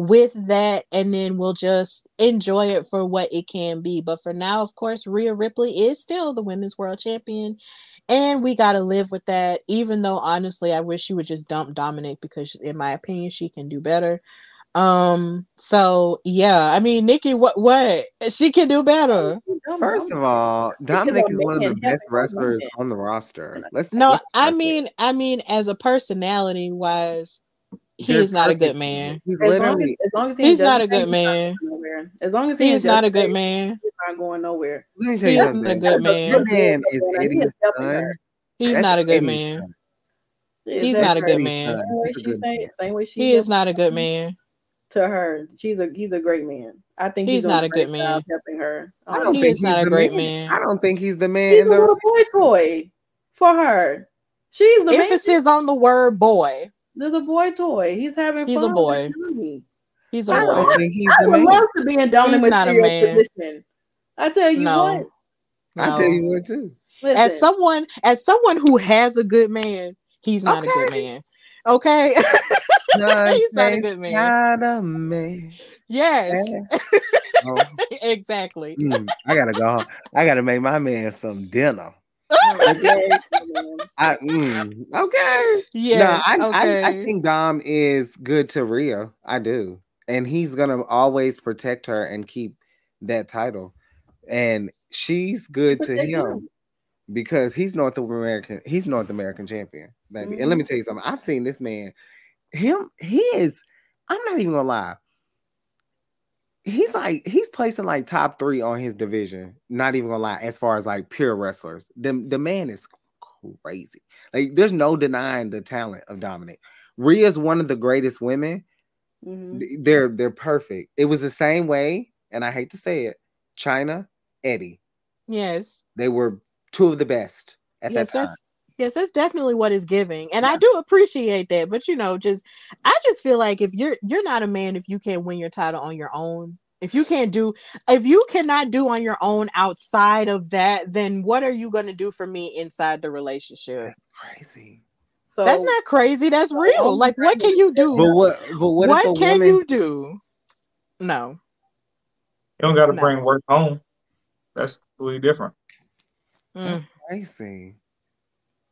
with that and then we'll just enjoy it for what it can be. But for now, of course, Rhea Ripley is still the women's world champion. And we got to live with that, even though honestly, I wish she would just dump Dominic because, in my opinion, she can do better. Um, so yeah, I mean, Nikki, what what she can do better. First of all, Dominic is one of the best wrestlers on the roster. Let's no, let's I mean, it. I mean, as a personality wise, he is not a good man. He's as literally long as, as, long as he he's not a good man. As long as he is not a good man, he's not going nowhere. Let me tell you something. a good man. Good man is Eddie's son. He's not a good man. He's not a good man. Same way she say, same way she. He is not a good man. To her, she's a he's a great man. I think he's, he's not a good man. Helping her. I um, don't he think he's not a great man. man. I don't think he's the man. He's a little boy toy for her. She's the emphasis on the word boy. They're the boy toy. He's having he's fun. a boy. He's a I boy. Don't think he's I the would man. love to be in Dominic He's not a man. position. I tell you No. what. I tell you what too. Listen, As someone, as someone who has a good man, he's not okay. a good man. Okay. he's not a good man. Not a man. Yes. Oh. exactly. Mm, I gotta go. home. I gotta make my man some dinner. okay. I, mm, okay. Yeah. No, I, okay. I, I, think Dom is good to Rhea. I do. And he's gonna always protect her and keep that title. And she's good to him because he's North American, he's North American champion, baby. Mm-hmm. And let me mm-hmm. tell you something. I've seen this man, him, he is, I'm not even gonna lie he's like he's placing like top three on his division. Not even gonna lie, as far as like pure wrestlers, the the man is crazy. Like there's no denying the talent of Dominik. Rhea's one of the greatest women. Mm-hmm. They're they're perfect. It was the same way, and I hate to say it, Chyna Eddie. Yes, they were two of the best at yes, that time. That's, yes, that's definitely what is giving, and yeah. I do appreciate that. But you know, just I just feel like if you're you're not a man if you can't win your title on your own. If you can't do, if you cannot do on your own outside of that, then what are you going to do for me inside the relationship? That's crazy. So that's not crazy. That's real. Like, what can you do? But what? But what, what can woman... you do? No. You don't got to no. bring work home. That's really different. That's mm. crazy.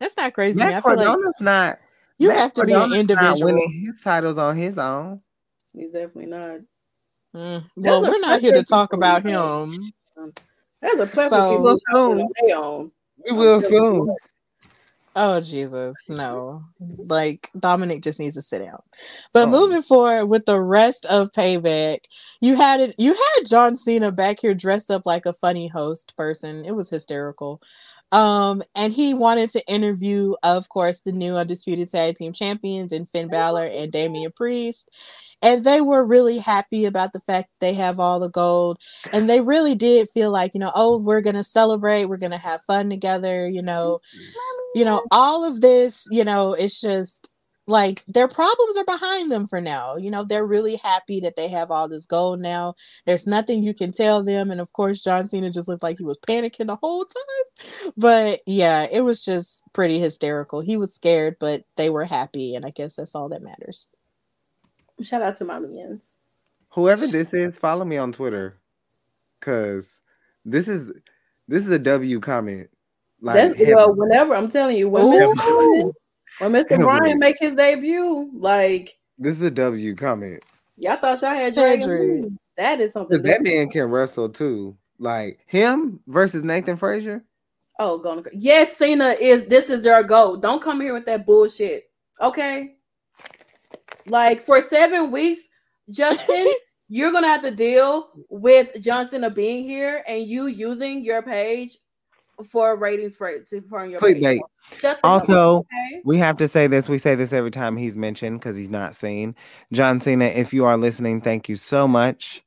That's not crazy. Matt Cardona's like not. You Matt have to Cardona's be an individual. winning his titles on his own. He's definitely not. Mm. Well, we're not here to talk about him. There's a plethora so, people soon. We will soon. Oh Jesus, no! Like Dominic just needs to sit down. But oh. moving forward with the rest of Payback, you had it. You had John Cena back here dressed up like a funny host person. It was hysterical. Um, and he wanted to interview, of course, the new undisputed tag team champions and Finn Balor and Damian Priest. And they were really happy about the fact they have all the gold. And they really did feel like, you know, oh, we're gonna celebrate, we're gonna have fun together, you know. You know, all of this, you know, it's just like their problems are behind them for now. You know, they're really happy that they have all this gold now. There's nothing you can tell them. And of course, John Cena just looked like he was panicking the whole time. But yeah, it was just pretty hysterical. He was scared, but they were happy. And I guess that's all that matters. Shout out to my Yens. Whoever this is, follow me on Twitter. Cause this is this is a W comment. Like That's well, whenever I'm telling you, when when Mr. Bryan make his debut, like this is a W comment. Y'all thought y'all had Dragon. That is something. That man can wrestle too. Like him versus Nathan Frazer. Oh, going to yes, Cena is. This is your goal. Don't come here with that bullshit. Okay. Like for seven weeks, Justin, you're gonna have to deal with John Cena being here and you using your page for ratings for to for your clickbait. Also, okay? we have to say this. We say this every time he's mentioned because he's not seen. John Cena, if you are listening, thank you so much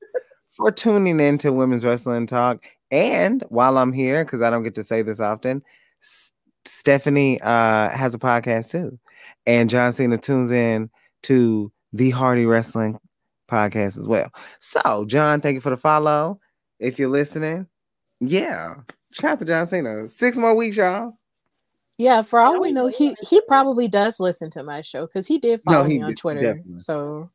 for tuning in to Women's Wrestling Talk. And while I'm here, because I don't get to say this often, S- Stephanie uh, has a podcast too. And John Cena tunes in to the Hardy Wrestling podcast as well. So, John, thank you for the follow. If you're listening, yeah, Shout out to John Cena. Six more weeks, y'all. Yeah, for all we know, he he probably does listen to my show because he did follow no, he me on did, Twitter. Definitely. So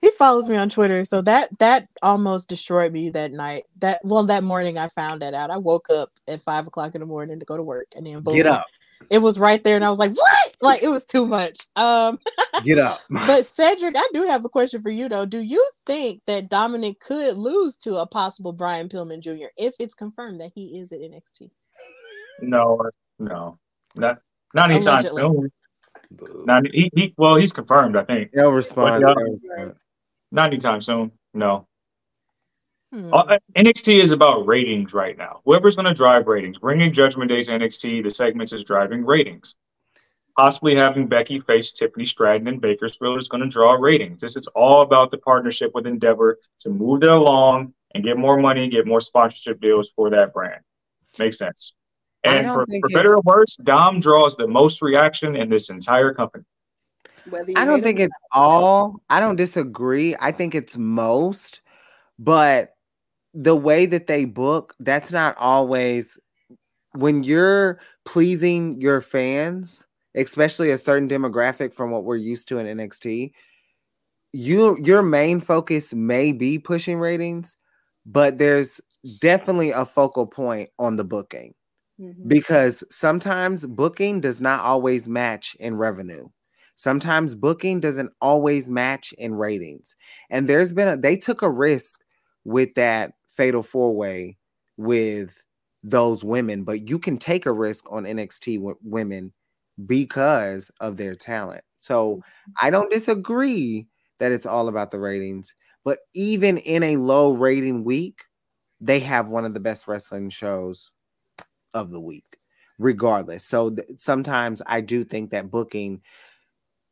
he follows me on Twitter. So that that almost destroyed me that night. That well, that morning I found that out. I woke up at five o'clock in the morning to go to work, and then boom, get up. It was right there, and I was like, "What?" Like it was too much. Um, get up. but Cedric, I do have a question for you though. Do you think that dominic could lose to a possible Brian Pillman Jr. if it's confirmed that he is at NXT? No, no, not not anytime soon. Not he, he well, he's confirmed. I think. No response. But, uh, not anytime soon. No. Hmm. Uh, NXT is about ratings right now. Whoever's going to drive ratings, bringing Judgment Day to NXT, the segments is driving ratings. Possibly having Becky face Tiffany Stratton in Bakersfield is going to draw ratings. This is all about the partnership with Endeavor to move it along and get more money, get more sponsorship deals for that brand. Makes sense. And for, for better or worse, Dom draws the most reaction in this entire company. I don't think it's all. I don't disagree. I think it's most, but the way that they book, that's not always when you're pleasing your fans especially a certain demographic from what we're used to in NXT, you your main focus may be pushing ratings, but there's definitely a focal point on the booking mm-hmm. because sometimes booking does not always match in revenue. Sometimes booking doesn't always match in ratings. And there's been a they took a risk with that fatal four way with those women, but you can take a risk on NXT w- women because of their talent. So. I don't disagree that it's all about the ratings, but even in a low rating week, they have one of the best wrestling shows of the week, regardless. So th- sometimes I do think that booking,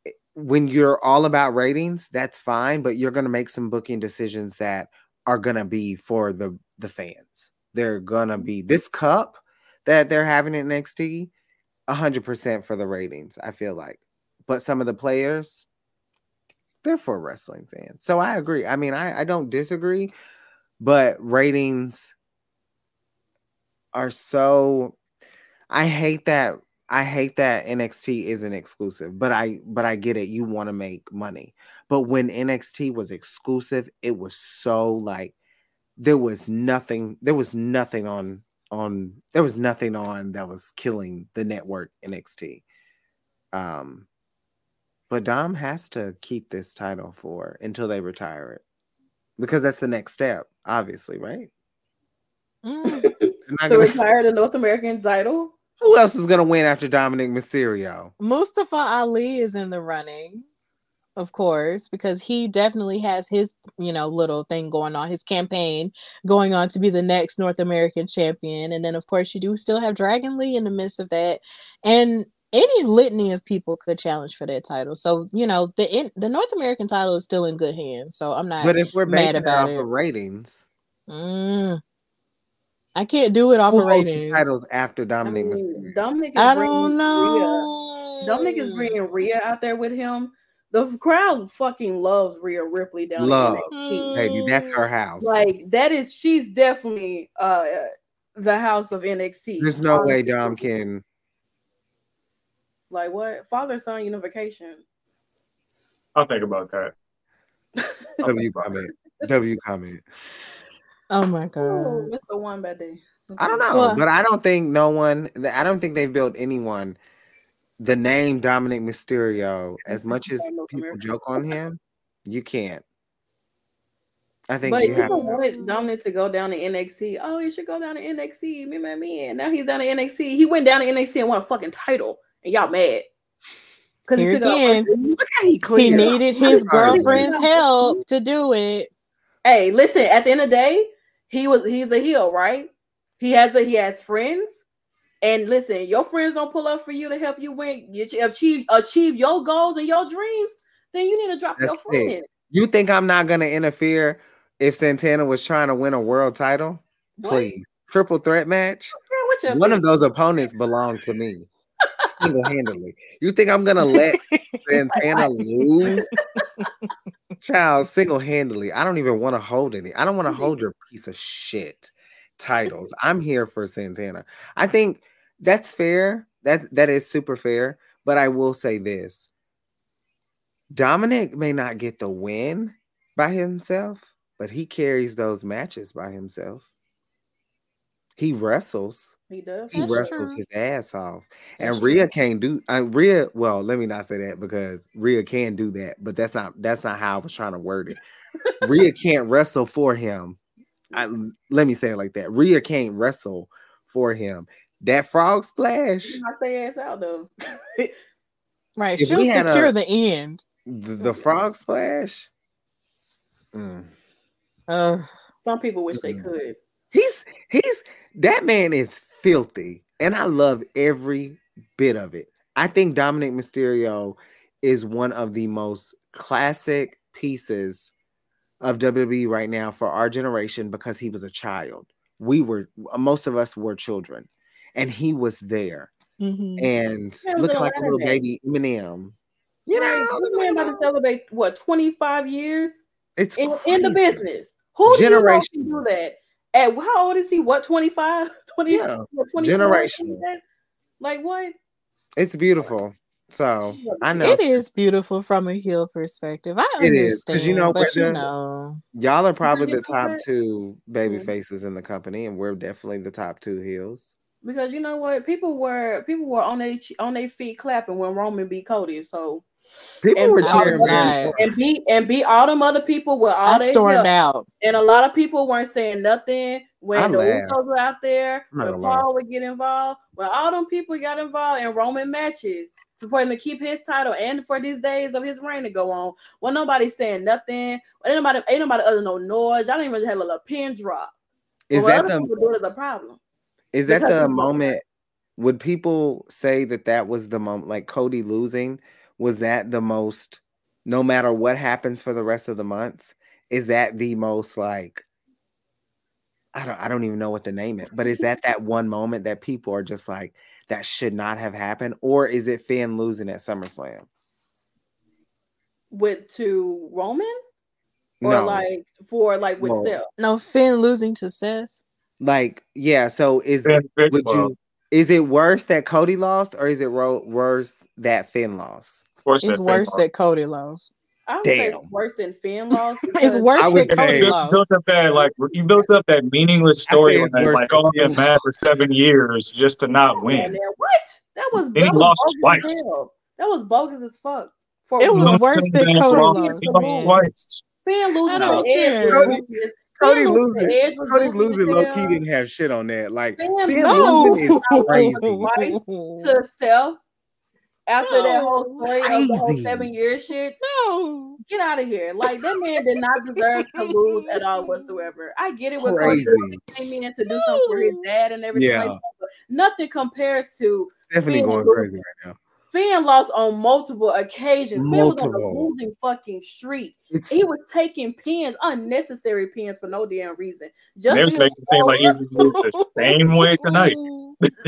eh, when you're all about ratings, that's fine, but you're going to make some booking decisions that are going to be for the the fans. They're going to be mm-hmm. this cup that they're having in NXT, 100% for the ratings, I feel like. But some of the players, they're for wrestling fans. So I agree. I mean, I, I don't disagree, but ratings are so I hate that I hate that NXT isn't exclusive, but I but I get it. You want to make money. But when NXT was exclusive, it was so like there was nothing there was nothing on on there was nothing on that was killing the network NXT. Um but Dom has to keep this title for until they retire it. Because that's the next step, obviously, right? Mm. so gonna... retire the North American title. Who else is gonna win after Dominic Mysterio? Mustafa Ali is in the running, of course, because he definitely has his, you know, little thing going on, his campaign going on to be the next North American champion. And then of course you do still have Dragon Lee in the midst of that. And any litany of people could challenge for that title. So you know the in, the North American title is still in good hands. So I'm not. But if we're mad about it, ratings, mm, I can't do it off Who of ratings. Titles after Dominic. I mean, Dominic. I don't know. Rhea. Dominic is bringing Rhea out there with him. The crowd fucking loves Rhea Ripley down Love, baby. That's her house. Like that is. She's definitely uh the house of NXT. There's no way Dom can. Like what? Father son unification. I'll think about that. w comment. W comment. Oh my god. Ooh, Mr. One bad day. I don't know, but I don't think no one. I don't think they've built anyone. The name Dominic Mysterio, as much as people joke on him, you can't. I think but you people wanted Dominic to go down to NXT. Oh, he should go down to NXT. Me, man, me. And now he's down to NXT. He went down to NXT and won a fucking title, and y'all mad because he took again, Look how he, he needed his girlfriend's help to do it. Hey, listen. At the end of the day, he was he's a heel, right? He has a he has friends. And listen, your friends don't pull up for you to help you win, you achieve achieve your goals and your dreams. Then you need to drop That's your friend. It. You think I'm not gonna interfere if Santana was trying to win a world title? What? Please, triple threat match. One of those opponents belong to me single handedly. You think I'm gonna let Santana lose? Child, single handedly. I don't even want to hold any. I don't want to hold your piece of shit titles. I'm here for Santana. I think that's fair. That that is super fair. But I will say this: Dominic may not get the win by himself, but he carries those matches by himself. He wrestles. He does. He That's wrestles true. his ass off. That's and Rhea can't do uh, Rhea, well, let me not say that because Rhea can do that, but that's not that's not how I was trying to word it. Rhea can't wrestle for him. I, let me say it like that. Rhea can't wrestle for him. That frog splash. Knock their ass out though. right. If She'll secure a, the end. The, the frog splash. Mm. Uh, Some people wish mm. they could. He's he's that man is filthy, and I love every bit of it. I think Dominic Mysterio is one of the most classic pieces of WWE right now for our generation because he was a child. We were most of us were children, and he was there. Mm-hmm. And looking like a little baby Eminem. You right. know, man about to celebrate what 25 years it's in, in the business. Who generation do, do that? At how old is he? What 25? 20 yeah. What, Generation. Like what? It's beautiful. So I know it is beautiful from a heel perspective. I It is, 'cause understand, you know, but you know, y'all are probably the top know two baby Mhm. faces in the company, and we're definitely the top two heels. because you know what, people were people were on their on their feet clapping when Roman beat Cody. So People And were cheering was and beat and beat all them other people with all I they stormed help. out. And a lot of people weren't saying nothing when I the laughed. Usos were out there, I'm when gonna lie. Paul would get involved, when all them people got involved in Roman matches to for him to keep his title and for these days of his reign to go on. Well, nobody saying nothing. Ain't nobody, ain't nobody other no noise. Y'all didn't even have a little pin drop. Is that other the do is problem. is that the moment? Would people say that that was the moment? Like Cody losing, was that the most? No matter what happens for the rest of the months, is that the most like? I don't. I don't even know what to name it. But is that that one moment that people are just like that should not have happened, or is it Finn losing at SummerSlam? With to Roman or no, like for like with No. Steph. No, Finn losing to Seth. like yeah. So is Finn Big would Club. you? Is it worse that Cody lost, or is it ro- worse that Finn lost? Of course, It's that worse Finn that Cody lost. I would say Damn. worse than Finn lost. It's worse I than would Cody say- you lost. built up that like you built up that meaningless I story it's line, worse like than I've been mad for seven years just to not Come win. man. What? That was, he lost bogus as twice. That was bogus as fuck. For It was worse than then Cody lost. lost, He lost twice. Finn losing I to Edge Cody- Cody losing losing. to Edge Cody losing low key didn't have shit on that. Like Finn Finn No. losing is crazy. Twice to self after that whole No. story of the whole seven year shit. No. Get out of here. Like that man did not deserve to lose at all whatsoever. I get it with Cody Crazy. came in to do something for his dad and everything Yeah. like that. But nothing compares to Definitely Finn going losing. crazy right now. Finn lost on multiple occasions. Finn was on a losing fucking streak. It's He was taking pins, unnecessary pins for no damn reason. Just They was because- making it seem like he was the same way tonight.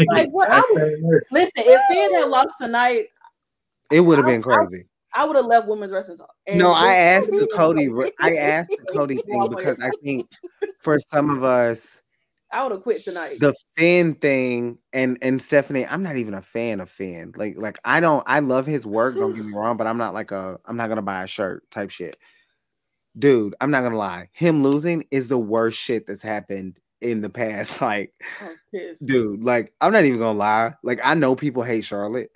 Like, what? I would- listen, if Finn had lost tonight, it would have been crazy. I would have left women's wrestling talk. And No, I asked the Cody. I asked the Cody thing because I think for some of us, I would have quit tonight. the Finn thing and and Stephanie, I'm not even a fan of Finn. Like like I don't I love his work, don't get me wrong, but I'm not like a I'm not gonna buy a shirt type shit. Dude, I'm not gonna lie. Him losing is the worst shit that's happened in the past. Like, dude, like I'm not even gonna lie. Like I know people hate Charlotte,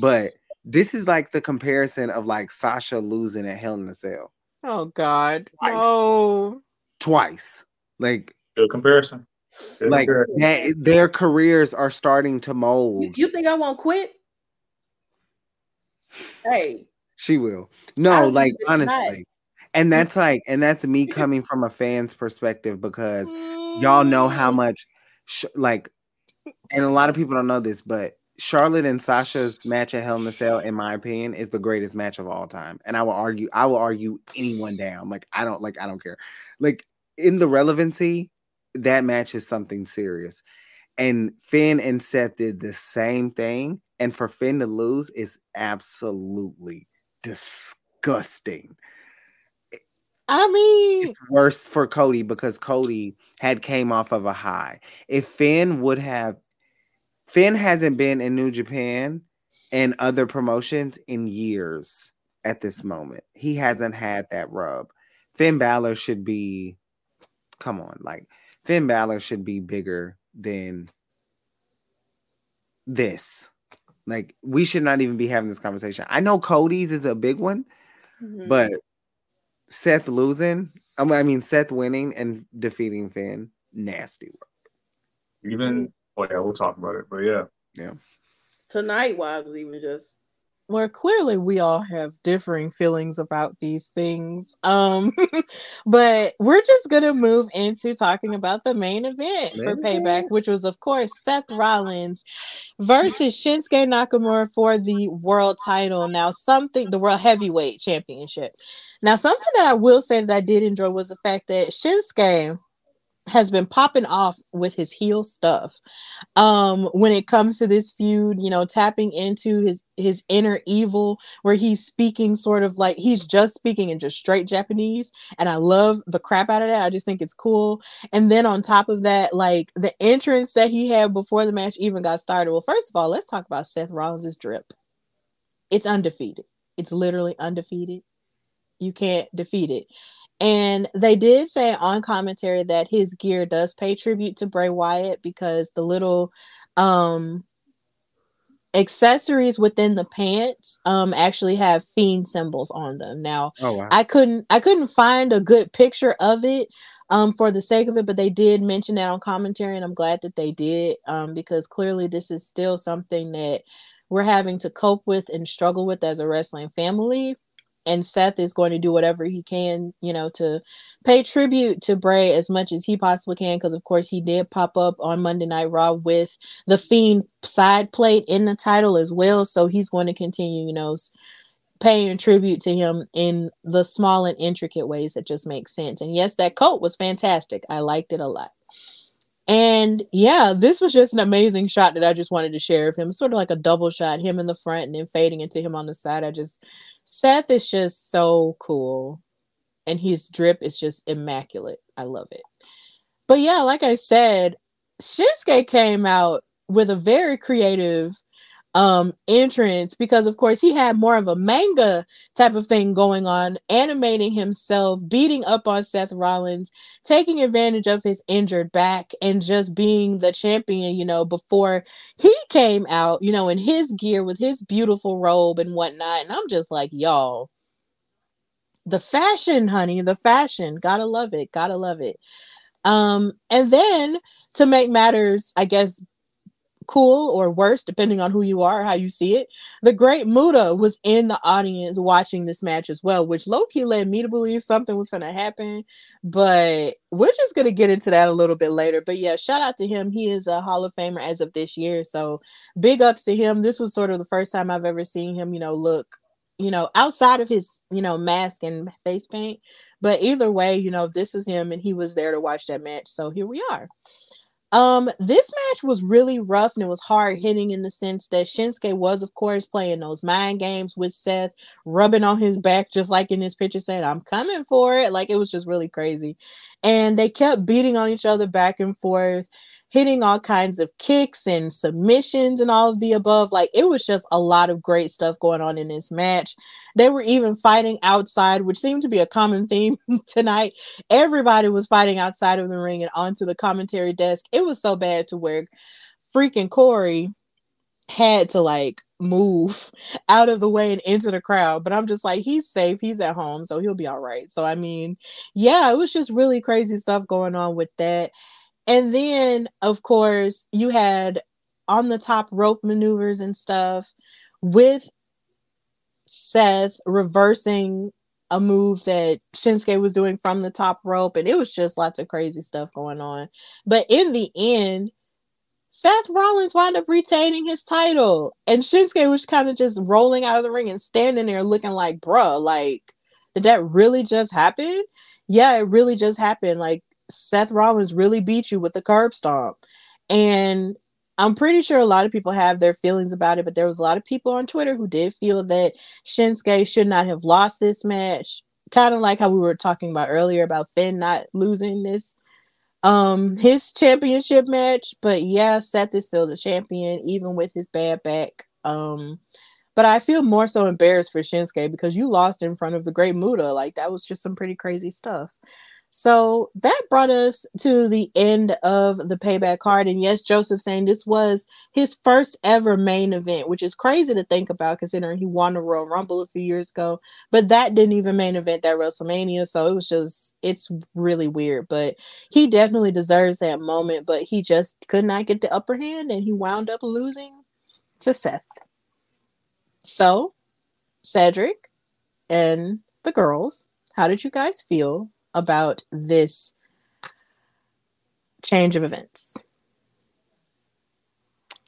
but this is like the comparison of like Sasha losing at Hell in a Cell Oh God. Twice. No. twice. Like Good comparison. Good like comparison. that, their careers are starting to mold. You, you think I won't quit? Hey, She will. No, like think it's not. honestly. And that's like, and that's me coming from a fan's perspective because y'all know how much, sh- like, and a lot of people don't know this, but Charlotte and Sasha's match at Hell in a Cell, in my opinion, is the greatest match of all time. And I will argue, I will argue anyone down. Like, I don't like, I don't care. Like in the relevancy, that match is something serious. And Finn and Seth did the same thing. And for Finn to lose is absolutely disgusting. I mean, It's worse for Cody because Cody had came off of a high. If Finn would have Finn hasn't been in New Japan and other promotions in years at this moment. He hasn't had that rub. Finn Balor should be come on, like Finn Balor should be bigger than this. Like we should not even be having this conversation. I know Cody's is a big one, Mhm. but Seth losing, I mean, Seth winning and defeating Finn, nasty work. Even oh yeah, we'll talk about it. But yeah. Yeah. Tonight wise was even just well, clearly we all have differing feelings about these things. Um, but we're just gonna move into talking about the main event for Payback, which was, of course, Seth Rollins versus Shinsuke Nakamura for the world title. Now, something the World Heavyweight Championship. Now, something that I will say that I did enjoy was the fact that Shinsuke has been popping off with his heel stuff um when it comes to this feud you know tapping into his his inner evil where he's speaking sort of like he's just speaking in just straight japanese and i love the crap out of that i just think it's cool and then on top of that like the entrance that he had before the match even got started well first of all let's talk about seth rollins' drip it's undefeated. It's literally undefeated. You can't defeat it. And they did say on commentary that his gear does pay tribute to Bray Wyatt because the little um accessories within the pants um actually have fiend symbols on them. Now oh, wow. I couldn't I couldn't find a good picture of it um for the sake of it, but they did mention that on commentary, and I'm glad that they did um because clearly this is still something that we're having to cope with and struggle with as a wrestling family and Seth is going to do whatever he can, you know, to pay tribute to Bray as much as he possibly can. Because of course he did pop up on Monday Night Raw with the Fiend side plate in the title as well. So he's going to continue, you know, paying tribute to him in the small and intricate ways that just make sense. And yes, that coat was fantastic. I liked it a lot. And yeah, this was just an amazing shot that I just wanted to share of him. Sort of like a double shot, him in the front and then fading into him on the side. I just Seth is just so cool. And his drip is just immaculate. I love it. But yeah, like I said, Shinsuke came out with a very creative um entrance because of course he had more of a manga type of thing going on animating himself beating up on Seth Rollins taking advantage of his injured back and just being the champion you know before he came out you know in his gear with his beautiful robe and whatnot. And I'm just like y'all the fashion honey the fashion. Gotta love it. Gotta love it. Um and then to make matters i guess cool or worse, depending on who you are, how you see it. The great Muta was in the audience watching this match as well, which Loki led me to believe something was going to happen. But we're just going to get into that a little bit later. But yeah, shout out to him. He is a Hall of Famer as of this year. So big ups to him. This was sort of the first time I've ever seen him, you know, look you know, outside of his, you know, mask and face paint. But either way, you know, this was him and he was there to watch that match. So here we are. Um, this match was really rough and it was hard hitting in the sense that Shinsuke was, of course, playing those mind games with Seth, rubbing on his back, just like in this picture, saying, I'm coming for it. Like it was just really crazy. And they kept beating on each other back and forth hitting all kinds of kicks and submissions and all of the above. Like it was just a lot of great stuff going on in this match. They were even fighting outside, which seemed to be a common theme tonight. Everybody was fighting outside of the ring and onto the commentary desk. It was so bad to where freaking Corey had to like move out of the way and into the crowd. But I'm just like, he's safe. He's at home, so he'll be all right. So I mean, yeah, it was just really crazy stuff going on with that. And then, of course, you had on the top rope maneuvers and stuff with Seth reversing a move that Shinsuke was doing from the top rope. And it was just lots of crazy stuff going on. But in the end, Seth Rollins wound up retaining his title. And Shinsuke was kind of just rolling out of the ring and standing there looking like, bruh, like, did that really just happen? Yeah, it really just happened. Like, Seth Rollins really beat you with the curb stomp. And I'm pretty sure a lot of people have their feelings about it, but there was a lot of people on Twitter who did feel that Shinsuke should not have lost this match. Kind of like how we were talking about earlier about Finn not losing this um his championship match. But yeah, Seth is still the champion, even with his bad back. Um but I feel more so embarrassed for Shinsuke because you lost in front of the great Muta. Like that was just some pretty crazy stuff. So that brought us to the end of the payback card. And yes, Joseph saying this was his first ever main event, which is crazy to think about considering he won the Royal Rumble a few years ago. But that didn't even main event that WrestleMania. So it was just, it's really weird. But he definitely deserves that moment. But he just could not get the upper hand and he wound up losing to Seth. So, Cedric and the girls, how did you guys feel about this change of events?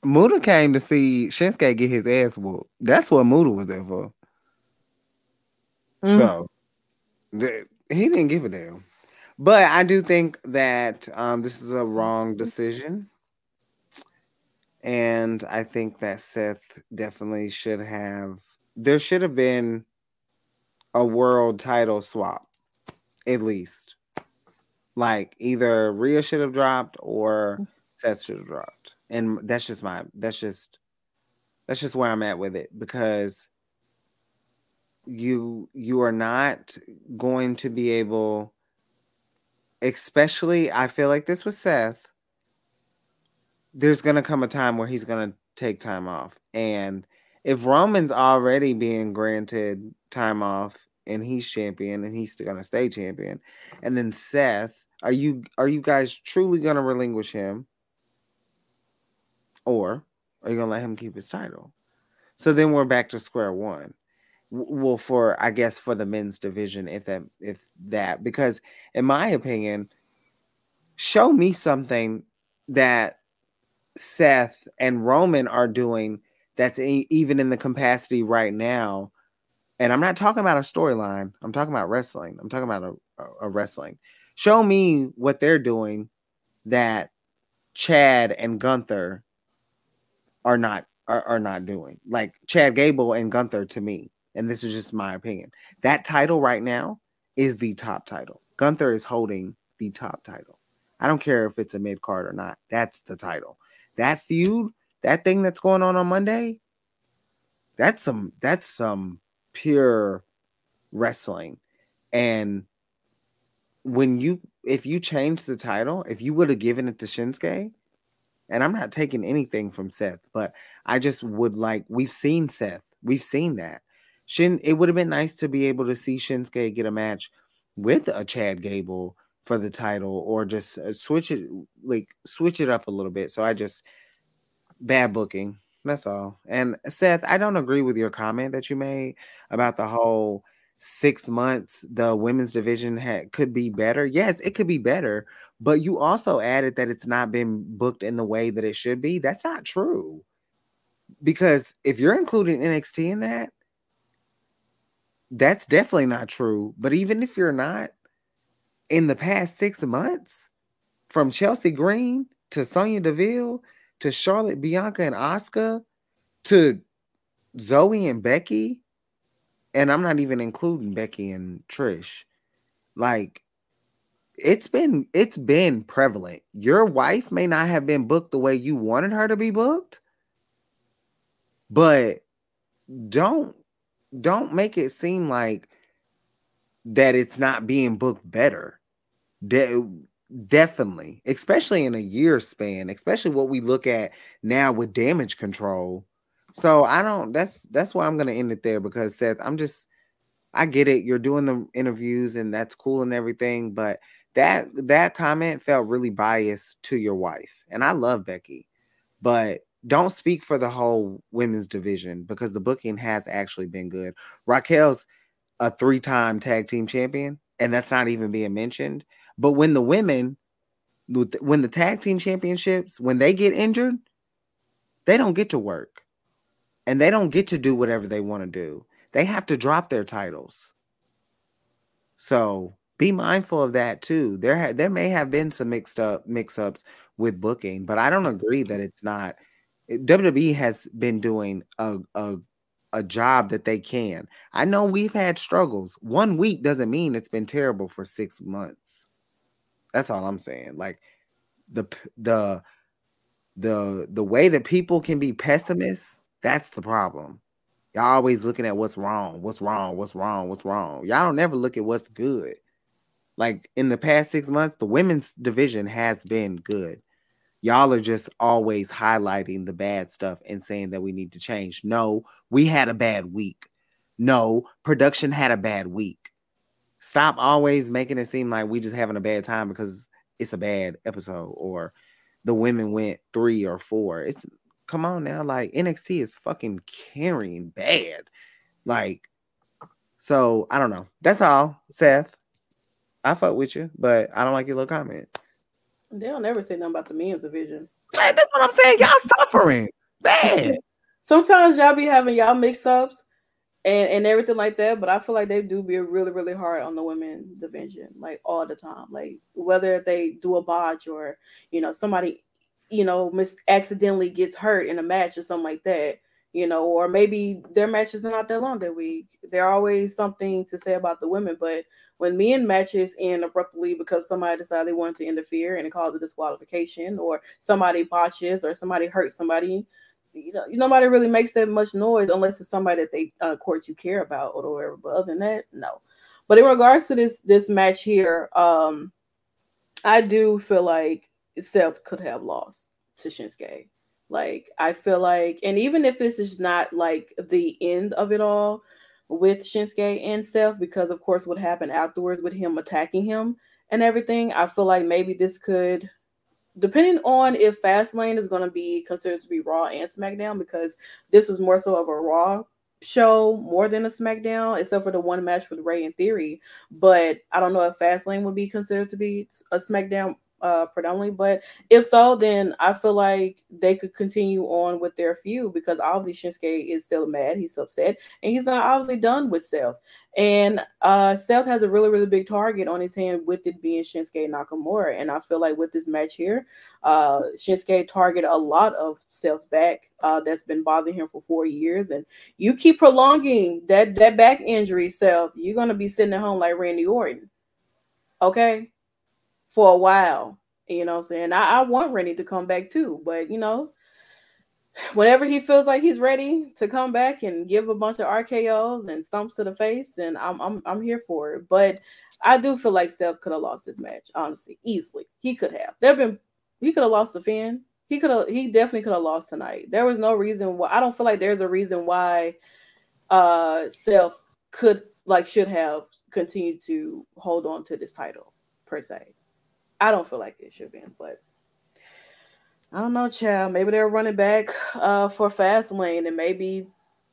Muta came to see Shinsuke get his ass whooped. That's what Muta was there for. Mm-hmm. So th- he didn't give a damn. But I do think that um, this is a wrong decision. And I think that Seth definitely should have, there should have been a world title swap at least. Like either Rhea should have dropped or. Seth should have dropped. And that's just my that's just that's just where I'm at with it because you you are not going to be able especially I feel like this with Seth there's going to come a time where he's going to take time off and if Roman's already being granted time off and he's champion and he's to stay champion. And then Seth are you are you guys truly to relinquish him? Or are you to let him keep his title? So then we're back to square one. Well for i guess for the men's division if that if that because in my opinion show me something that seth and roman are doing that's even in the capacity right now and i'm not talking about a storyline i'm talking about wrestling i'm talking about a, a, wrestling show me what they're doing that chad and gunther are not are, are not doing like chad gable and gunther to me and this is just my opinion. That title right now is the top title. Gunther is holding the top title. I don't care if it's a mid card or not. That's the title. That feud, that thing that's going on on Monday, that's some that's some pure wrestling. And when you if you change the title, if you would have given it to Shinsuke, and I'm not taking anything from Seth, but I just would like we've seen Seth, we've seen that. Shin, it would have been nice to be able to see Shinsuke get a match with a Chad Gable for the title, or just uh, switch it, like switch it up a little bit. So I just bad booking. That's all. And Seth, I don't agree with your comment that you made about the whole six months the women's division had could be better. Yes, it could be better, but you also added that it's not been booked in the way that it should be. That's not true. Because if you're including NXT in that, that's definitely not true. But even if you're not, in the past six months, from Chelsea Green to Sonya Deville to Charlotte, Bianca, and Asuka to Zoey and Becky, and I'm not even including Becky and Trish. Like it's been it's been prevalent. Your wife may not have been booked the way you wanted her to be booked, but don't don't make it seem like that it's not being booked better. De- definitely, especially in a year span, especially what we look at now with damage control. So I don't. That's that's why I'm gonna end it there because Seth, I'm just. I get it. You're doing the interviews and that's cool and everything, but that that comment felt really biased to your wife. And I love Becky, but don't speak for the whole women's division because the booking has actually been good. Raquel's a three-time tag team champion, and that's not even being mentioned. But when the women, when the tag team championships, when they get injured, they don't get to work, and they don't get to do whatever they want to do. They have to drop their titles. So be mindful of that too. There, ha- there may have been some mixed up mix-ups with booking, but I don't agree that it's not WWE has been doing a, a a job that they can. I know we've had struggles. One week doesn't mean it's been terrible for 6 months. That's all I'm saying. Like the the the the way that people can be pessimists, that's the problem. Y'all always looking at what's wrong, what's wrong, what's wrong, what's wrong. Y'all don't never look at what's good. Like in the past 6 months, the women's division has been good y'all are just always highlighting the bad stuff and saying that we need to change. No, we had a bad week. No, production had a bad week. Stop always making it seem like we just having a bad time because it's a bad episode or the women went three or four. It's come on now, like NXT is fucking carrying bad. Like, so I don't know. That's all, Seth. I fuck with you, but I don't like your little comment. They'll never say nothing about the men's division. that's what I'm saying. Y'all suffering bad. Sometimes y'all be having y'all mix ups and, and everything like that, but I feel like they do be really, really hard on the women division, like all the time. Like whether they do a botch or you know, somebody, you know, accidentally gets hurt in a match or something like that you know, or maybe their matches are not that long that week. There always something to say about the women, but when men matches end abruptly because somebody decided they wanted to interfere and it caused a disqualification, or somebody botches or somebody hurts somebody, you know, nobody really makes that much noise unless it's somebody that they uh, court you care about or whatever. But other than that, no. But in regards to this this match here, um, I do feel like Seth could have lost to Shinsuke. Like I feel like, and even if this is not like the end of it all with Shinsuke and Seth, because of course what happened afterwards with him attacking him and everything, I feel like maybe this could depending on if Fastlane is going to be considered to be Raw and SmackDown, because this was more so of a Raw show more than a SmackDown, except for the one match with Rey and Theory. But I don't know if Fastlane would be considered to be a SmackDown uh, predominantly. But if so, then I feel like they could continue on with their feud because obviously Shinsuke is still mad. He's upset, and he's not obviously done with Seth. And uh, Seth has a really, really big target on his hand with it being Shinsuke Nakamura. And I feel like with this match here, uh, Shinsuke target a lot of Seth's back uh, that's been bothering him for four years. And you keep prolonging that that back injury, Seth, you're gonna be sitting at home like Randy Orton. Okay for a while. You know what I'm saying? I, I want Randy to come back too, but you know, whenever he feels like he's ready to come back and give a bunch of RKO's and stumps to the face, and I'm I'm I'm here for it. But I do feel like Seth could have lost his match, honestly, easily. He could have. There been he could have lost the Finn. He could have he definitely could have lost tonight. There was no reason why I don't feel like there's a reason why uh Seth could like should have continued to hold on to this title per se. I don't feel like it should have been, but I don't know, child. Maybe they're running back uh, for Fastlane, and maybe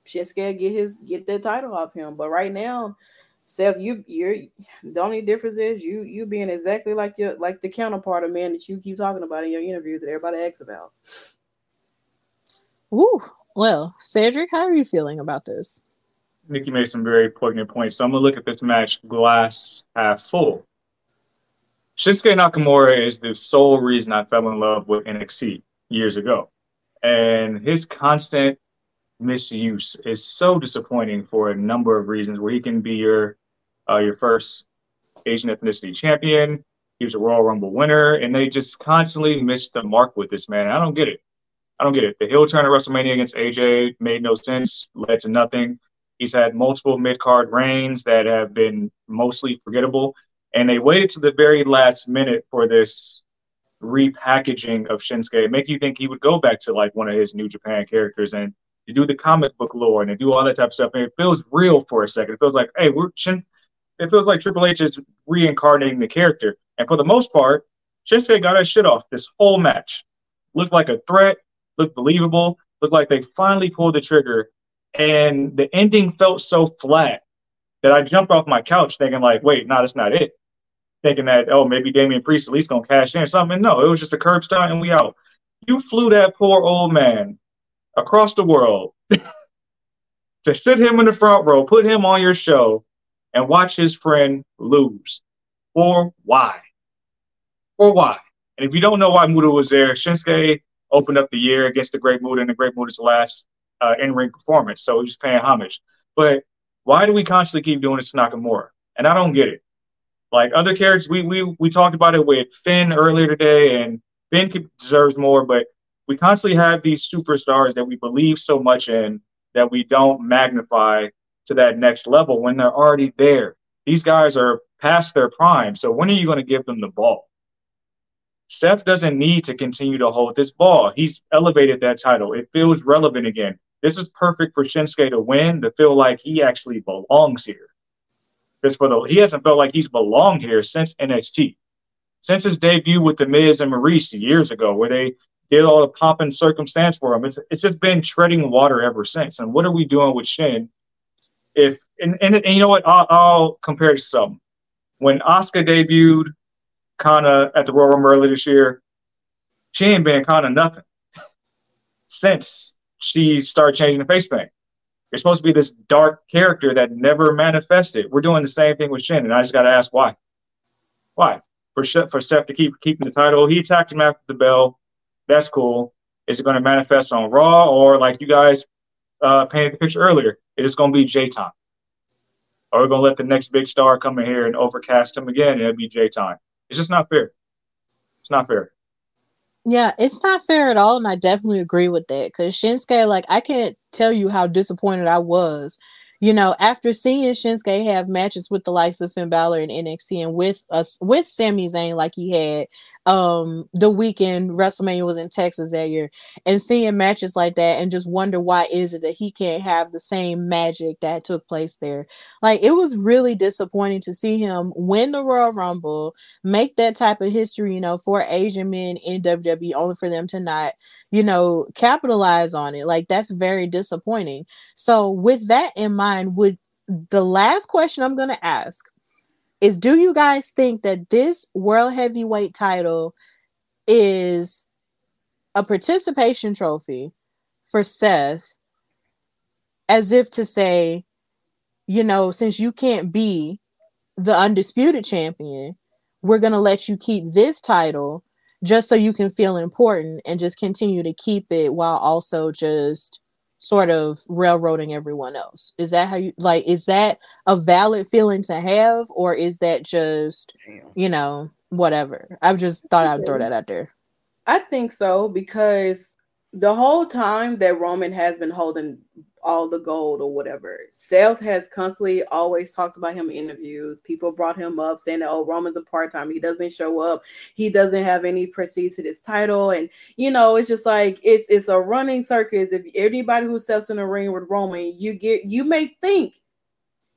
Shinsuke get his get that title off him. But right now, Seth, you you're the only difference is you you being exactly like your like the counterpart of man that you keep talking about in your interviews that everybody asks about. Ooh, well, Cedric, how are you feeling about this? Nikki made some very poignant points. So I'm gonna look at this match glass half full. Shinsuke Nakamura is the sole reason I fell in love with NXT years ago. And his constant misuse is so disappointing for a number of reasons where he can be your uh, your first Asian ethnicity champion. He was a Royal Rumble winner, and they just constantly miss the mark with this man. I don't get it. I don't get it. The heel turn at WrestleMania against AJ made no sense, led to nothing. He's had multiple mid card reigns that have been mostly forgettable. And they waited to the very last minute for this repackaging of Shinsuke, make you think he would go back to like one of his New Japan characters and to do the comic book lore and to do all that type of stuff. And it feels real for a second. It feels like, hey, we're Shin. It feels like Triple H is reincarnating the character. And for the most part, Shinsuke got his shit off this whole match. Looked like a threat, looked believable, looked like they finally pulled the trigger. And the ending felt so flat that I jumped off my couch thinking like, wait, no, that's not it. Thinking that, oh, maybe Damian Priest at least gonna cash in or something. No, it was just a curb start and we out. You flew that poor old man across the world to sit him in the front row, put him on your show, and watch his friend lose. For why? For why? And if you don't know why Muta was there, Shinsuke opened up the year against the Great Muta, and the Great Muta's last uh, in-ring performance, so he's paying homage. But why do we constantly keep doing this to Nakamura? And I don't get it. Like other characters, we we we talked about it with Finn earlier today, and Finn deserves more, but we constantly have these superstars that we believe so much in that we don't magnify to that next level when they're already there. These guys are past their prime. So when are you going to give them the ball? Seth doesn't need to continue to hold this ball. He's elevated that title. It feels relevant again. This is perfect for Shinsuke to win, to feel like he actually belongs here. Because for the he hasn't felt like he's belonged here since NXT. Since his debut with the Miz and Maryse years ago, where they did all the pomp and circumstance for him. It's it's just been treading water ever since. And what are we doing with Shin? If and, and, and you know what? I'll, I'll compare to some. When Asuka debuted Kana at the Royal Rumble earlier this year, she ain't been Kana nothing since she started changing the face paint. You're supposed to be this dark character that never manifested. We're doing the same thing with and I just got to ask why. Why? For for Seth to keep keeping the title, he attacked him after the bell. That's cool. Is it going to manifest on Raw, or like you guys uh, painted the picture earlier, it is going to be Jey time? Are we're going to let the next big star come in here and overcast him again, and it'll be Jey time. It's just not fair. It's not fair. Yeah, it's not fair at all, and I definitely agree with that. Because Shinsuke, like, I can't tell you how disappointed I was you know, after seeing Shinsuke have matches with the likes of Finn Balor and NXT and with us with Sami Zayn like he had um the weekend WrestleMania was in Texas that year and seeing matches like that and just wonder why is it that he can't have the same magic that took place there. Like it was really disappointing to see him win the Royal Rumble, make that type of history, you know, for Asian men in WWE only for them to not, you know, capitalize on it. Like that's very disappointing. So with that in mind mind, would the last question I'm going to ask is do you guys think that this world heavyweight title is a participation trophy for Seth? As if to say, you know, since you can't be the undisputed champion, we're going to let you keep this title just so you can feel important and just continue to keep it while also just sort of railroading everyone else. Is that how you like is that a valid feeling to have or is that just Damn. you know whatever? I've just thought I'd throw that out there. I think so because the whole time that Roman has been holding all the gold or whatever. Seth has constantly always talked about him in interviews. People brought him up saying that, oh, Roman's a part time. He doesn't show up. He doesn't have any prestige to this title. And, you know, it's just like, it's, it's a running circus. If anybody who steps in the ring with Roman, you get, you may think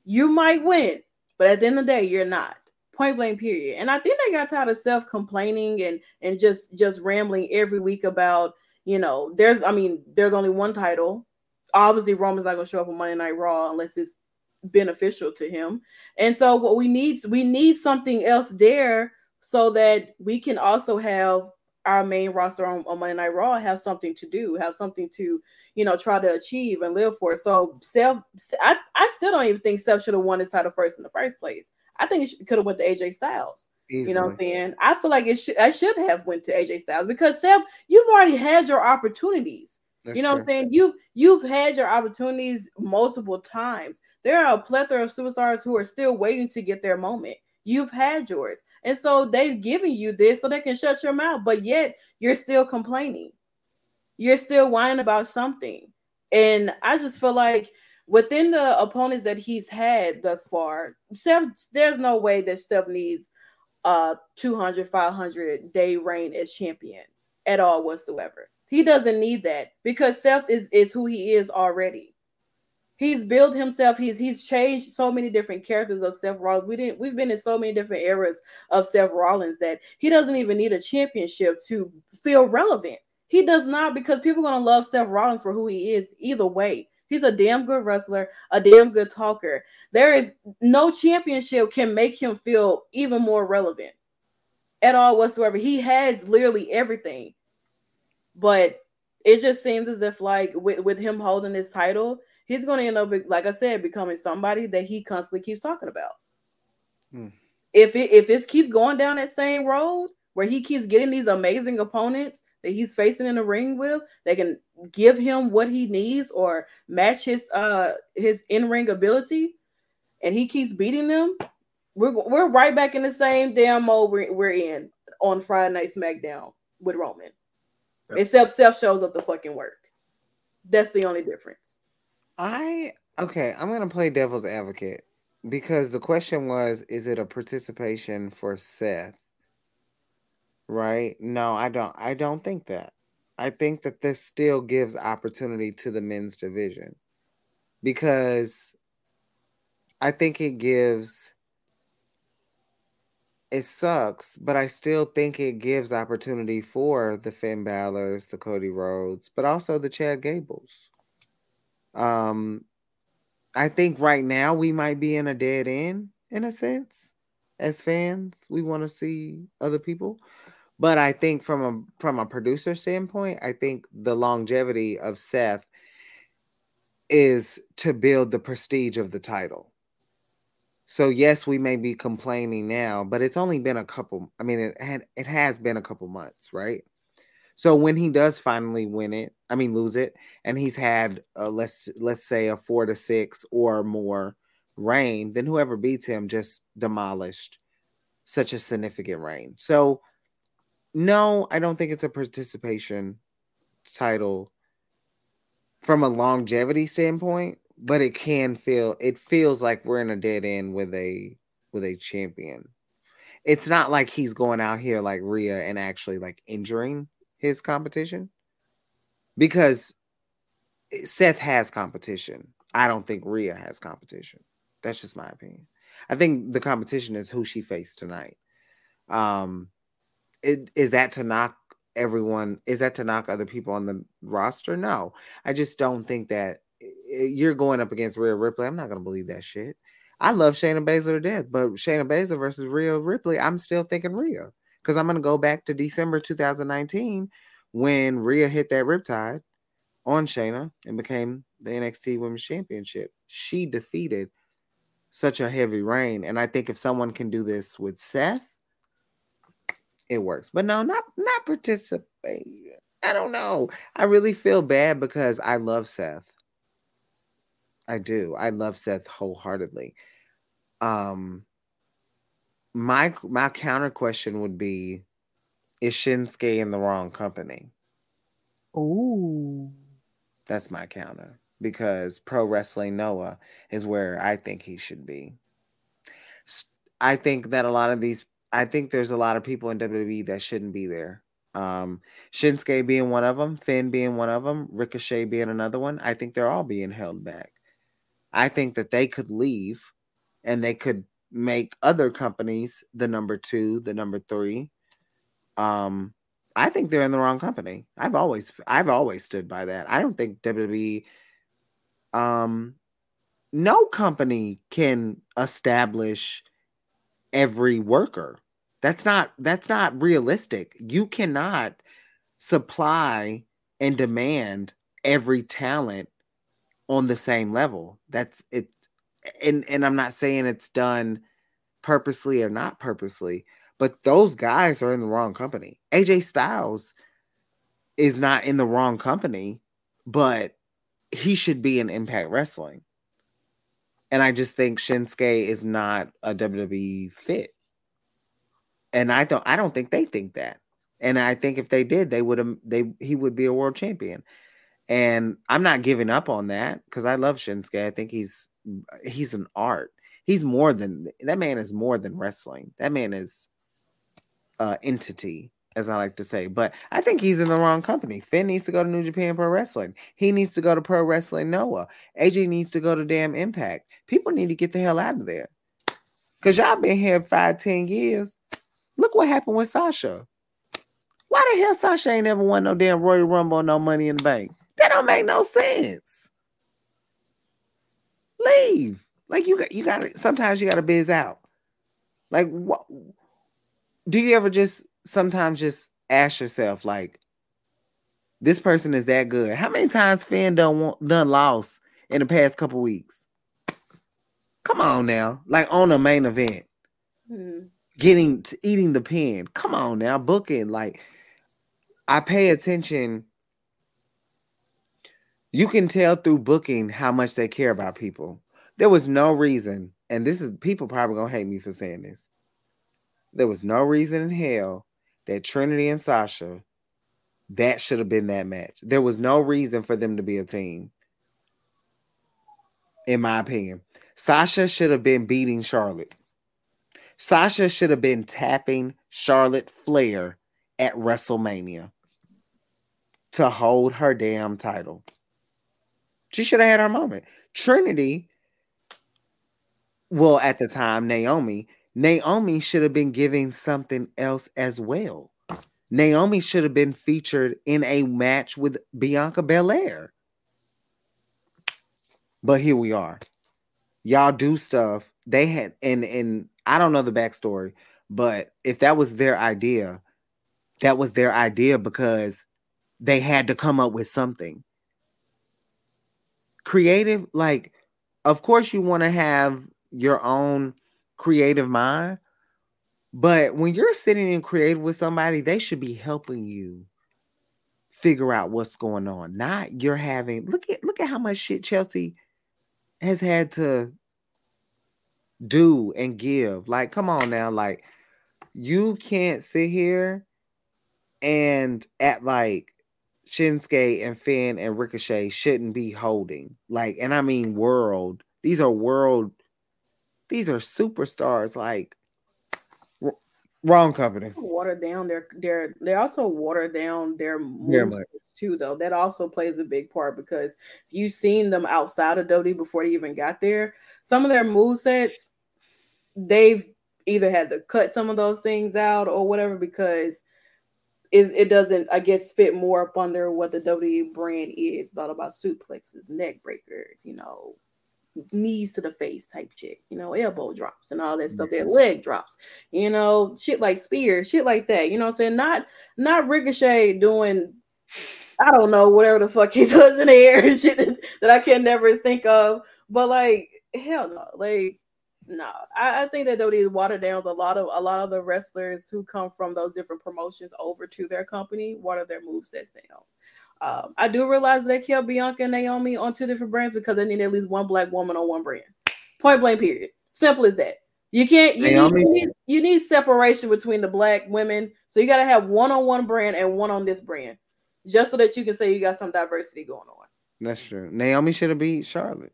you might win, but at the end of the day, you're not point blank period and i think they got tired of Seth complaining and and just just rambling every week about you know there's i mean there's only one title obviously Roman's not gonna show up on Monday Night Raw unless it's beneficial to him. And so what we need we need something else there so that we can also have our main roster on, on Monday Night Raw have something to do, have something to, you know, try to achieve and live for. So Seth, I, I still don't even think Seth should have won his title first in the first place. I think it could have went to AJ Styles. Easily. You know what I'm saying? I feel like it should I should have went to AJ Styles because Seth, you've already had your opportunities. That's you know true. what I'm saying? You've you've had your opportunities multiple times. There are a plethora of superstars who are still waiting to get their moment. You've had yours. And so they've given you this so they can shut your mouth, but yet you're still complaining. You're still whining about something. And I just feel like within the opponents that he's had thus far, Steph, there's no way that Steph needs a 200, 500 day reign as champion at all whatsoever. He doesn't need that because Seth is is who he is already. He's built himself. He's he's changed so many different characters of Seth Rollins. We didn't. We've been in so many different eras of Seth Rollins that he doesn't even need a championship to feel relevant. He does not because people are gonna love Seth Rollins for who he is either way. He's a damn good wrestler, a damn good talker. There is no championship can make him feel even more relevant at all whatsoever. He has literally everything. But it just seems as if like with, with him holding this title, he's going to end up like I said, becoming somebody that he constantly keeps talking about. Hmm. If it if it keeps going down that same road where he keeps getting these amazing opponents that he's facing in the ring with, they can give him what he needs or match his uh his in-ring ability, and he keeps beating them, we're we're right back in the same damn mode we're, we're in on Friday Night SmackDown with Roman. Except Seth shows up to fucking work. That's the only difference. I okay, I'm gonna play devil's advocate because the question was, is it a participation for Seth? Right? No, I don't I don't think that. I think that this still gives opportunity to the men's division because I think it gives it sucks, but I still think it gives opportunity for the Finn Balor's, the Cody Rhodes, but also the Chad Gables. Um, I think right now we might be in a dead end in a sense. As fans, we want to see other people, but I think from a from a producer standpoint, I think the longevity of Seth is to build the prestige of the title so yes, we may be complaining now, but it's only been a couple. I mean, it had it has been a couple months, right? So when he does finally win it, I mean lose it, and he's had a, let's let's say a four to six or more reign, then whoever beats him just demolished such a significant reign. So no, I don't think it's a participation title from a longevity standpoint, but it can feel it feels like we're in a dead end with a with a champion. It's not like he's going out here like Rhea and actually like injuring his competition because Seth has competition. I don't think Rhea has competition. That's just my opinion. I think the competition is who she faced tonight. Um, it, is that to knock everyone? Is that to knock other people on the roster? No, I just don't think that you're going up against Rhea Ripley. I'm not to believe that shit. I love Shayna Baszler to death, but Shayna Baszler versus Rhea Ripley, I'm still thinking Rhea because I'm to go back to December 2019 when Rhea hit that riptide on Shayna and became the NXT Women's Championship. She defeated such a heavy reign, and I think if someone can do this with Seth, it works. But no, not not participate. I don't know. I really feel bad because I love Seth. I do. I love Seth wholeheartedly. Um my my counter question would be is Shinsuke in the wrong company? Ooh. That's my counter because Pro Wrestling Noah is where I think he should be. I think that a lot of these I think there's a lot of people in WWE that shouldn't be there. Um, Shinsuke being one of them, Finn being one of them, Ricochet being another one. I think they're all being held back. I think that they could leave and they could make other companies the number two, the number three. Um, I think they're in the wrong company. I've always I've always stood by that. I don't think WWE um no company can establish every worker. That's not that's not realistic. You cannot supply and demand every talent on the same level. That's it and and I'm not saying it's done purposely or not purposely, but those guys are in the wrong company. AJ Styles is not in the wrong company, but he should be in Impact Wrestling. And I just think Shinsuke is not a WWE fit. And I don't I don't think they think that. And I think if they did, they would have they he would be a world champion. And I'm not giving up on that because I love Shinsuke. I think he's he's an art. He's more than that man is more than wrestling. That man is uh entity as I like to say. But I think he's in the wrong company. Finn needs to go to New Japan Pro Wrestling. He needs to go to Pro Wrestling Noah. AJ needs to go to damn Impact. People need to get the hell out of there. Cause y'all been here five, ten years. Look what happened with Sasha. Why the hell Sasha ain't ever won no damn Royal Rumble, no money in the bank? That don't make no sense. Leave. Like you got you gotta sometimes you gotta biz out. Like what do you ever just sometimes just ask yourself, like, this person is that good. How many times Finn done want, done lost in the past couple weeks? Come on now, like on a main event, mm-hmm. getting to eating the pin. Come on now, booking. Like, I pay attention. You can tell through booking how much they care about people. There was no reason, and this is people probably gonna hate me for saying this. There was no reason in hell that Trinity and Sasha, that should have been that match. There was no reason for them to be a team, in my opinion. Sasha should have been beating Charlotte. Sasha should have been tapping Charlotte Flair at WrestleMania to hold her damn title. She should have had her moment. Trinity, well, at the time, Naomi Naomi should have been giving something else as well. Naomi should have been featured in a match with Bianca Belair. But here we are. Y'all do stuff. They had and and I don't know the backstory, but if that was their idea, that was their idea because they had to come up with something. Creative, like, of course, you want to have your own creative mind. But when you're sitting and creative with somebody, they should be helping you figure out what's going on. Not you're having look at look at how much shit Chelsea has had to do and give. Like, come on now, like you can't sit here and at like Shinsuke and Finn and Ricochet shouldn't be holding. Like, and I mean world. These are world. These are superstars. Like, r- wrong company. Water down their their. They also water down their moves too, though. That also plays a big part because you've seen them outside of WWE before they even got there. Some of their move sets, they've either had to cut some of those things out or whatever because it, it doesn't, I guess, fit more up under what the WWE brand is. It's all about suplexes, neck breakers, you know, knees to the face type shit, you know, elbow drops and all that stuff. That leg drops, you know, shit like spears, shit like that. You know I'm saying? Not not Ricochet doing I don't know, whatever the fuck he does in the air and shit that, that I can never think of. But like, hell no. Like no, I, I, think that though these water downs a lot of a lot of the wrestlers who come from those different promotions over to their company water their move sets down. Um, I do realize they kept Bianca and Naomi on two different brands because they need at least one black woman on one brand. Point blank, period. Simple as that. You can't. You need, you need, you need separation between the black women, so you got to have one on one brand and one on this brand, just so that you can say you got some diversity going on. That's true. Naomi should have beat Charlotte.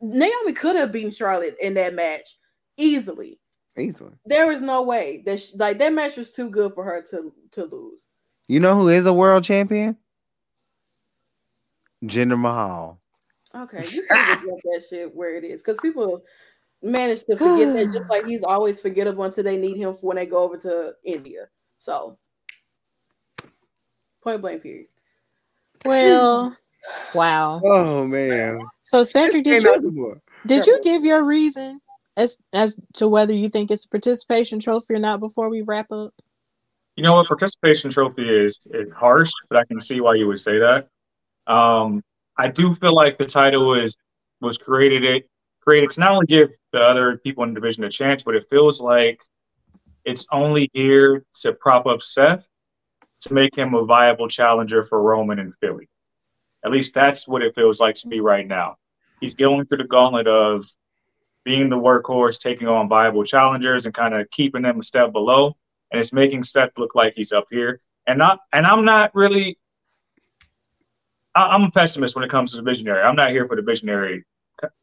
Naomi could have beaten Charlotte in that match easily. Easily. There is no way that she, like that match was too good for her to to lose. You know who is a world champion? Jinder Mahal. Okay, you can get that shit where it is because people manage to forget that just like he's always forgettable until they need him for when they go over to India. So, point blank, period. Well, Wow. Oh man. So Cedric, did you did you give your reason as as to whether you think it's a participation trophy or not before we wrap up? You know what participation trophy is is harsh, but I can see why you would say that. Um, I do feel like the title is was created it created to not only give the other people in the division a chance, but it feels like it's only here to prop up Seth to make him a viable challenger for Roman and Philly. At least that's what it feels like to me right now. He's going through the gauntlet of being the workhorse, taking on viable challengers, and kind of keeping them a step below. And it's making Seth look like he's up here. And not, and I'm not really. I, am a pessimist when it comes to the visionary. I'm not here for the visionary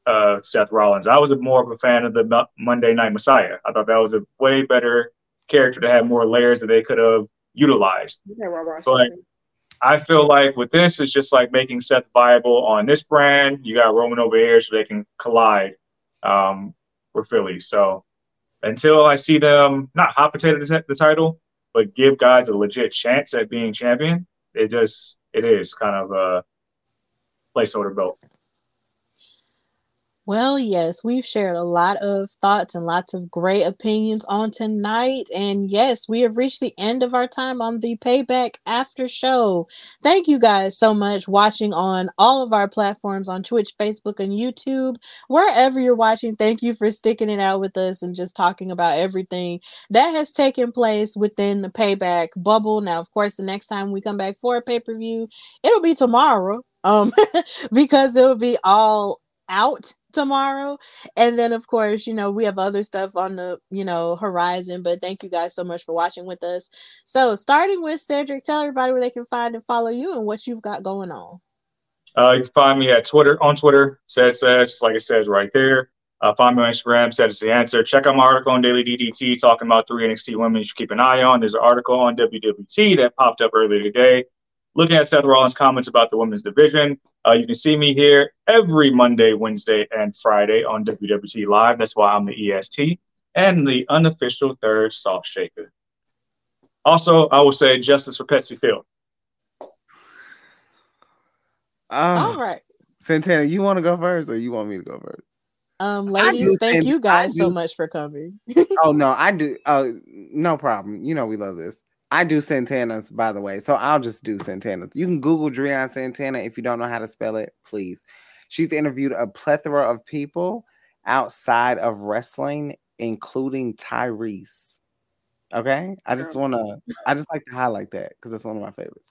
uh, Seth Rollins. I was a, more of a fan of the Monday Night Messiah. I thought that was a way better character to have more layers that they could have utilized. Yeah, but I feel like with this, it's just like making Seth viable on this brand. You got Roman over here, so they can collide um, with Philly. So until I see them not hot potato the title, but give guys a legit chance at being champion, it just it is kind of a placeholder belt. Well, yes, we've shared a lot of thoughts and lots of great opinions on tonight. And yes, we have reached the end of our time on the Payback After Show. Thank you guys so much watching on all of our platforms on Twitch, Facebook, and YouTube. Wherever you're watching, thank you for sticking it out with us and just talking about everything that has taken place within the Payback bubble. Now, of course, the next time we come back for a pay per view, it'll be tomorrow um because it'll be all out tomorrow. And then of course, you know, we have other stuff on the, you know, horizon, but thank you guys so much for watching with us. So, starting with Cedric, tell everybody where they can find and follow you and what you've got going on. Uh, you can find me at Twitter on Twitter, Cedd Says, just like it says right there. Uh, find me on Instagram, said it's the answer. Check out my article on Daily DDT talking about three NXT women you should keep an eye on. There's an article on WWT that popped up earlier today looking at Seth Rollins' comments about the women's division. Uh, you can see me here every Monday, Wednesday, and Friday on WWT Live. That's why I'm the EST and the unofficial third salt shaker. Also, I will say justice for Petsy Field. Um, All right. Santana, you want to go first or you want me to go first? Um, ladies, thank you guys so much for coming. oh no, I do. Uh, no problem. You know we love this. I do Santana's, by the way. So I'll just do Santana's. You can Google Drian Santana if you don't know how to spell it, please. She's interviewed a plethora of people outside of wrestling, including Tyrese. Okay. I just want to, I just like to highlight that because that's one of my favorites.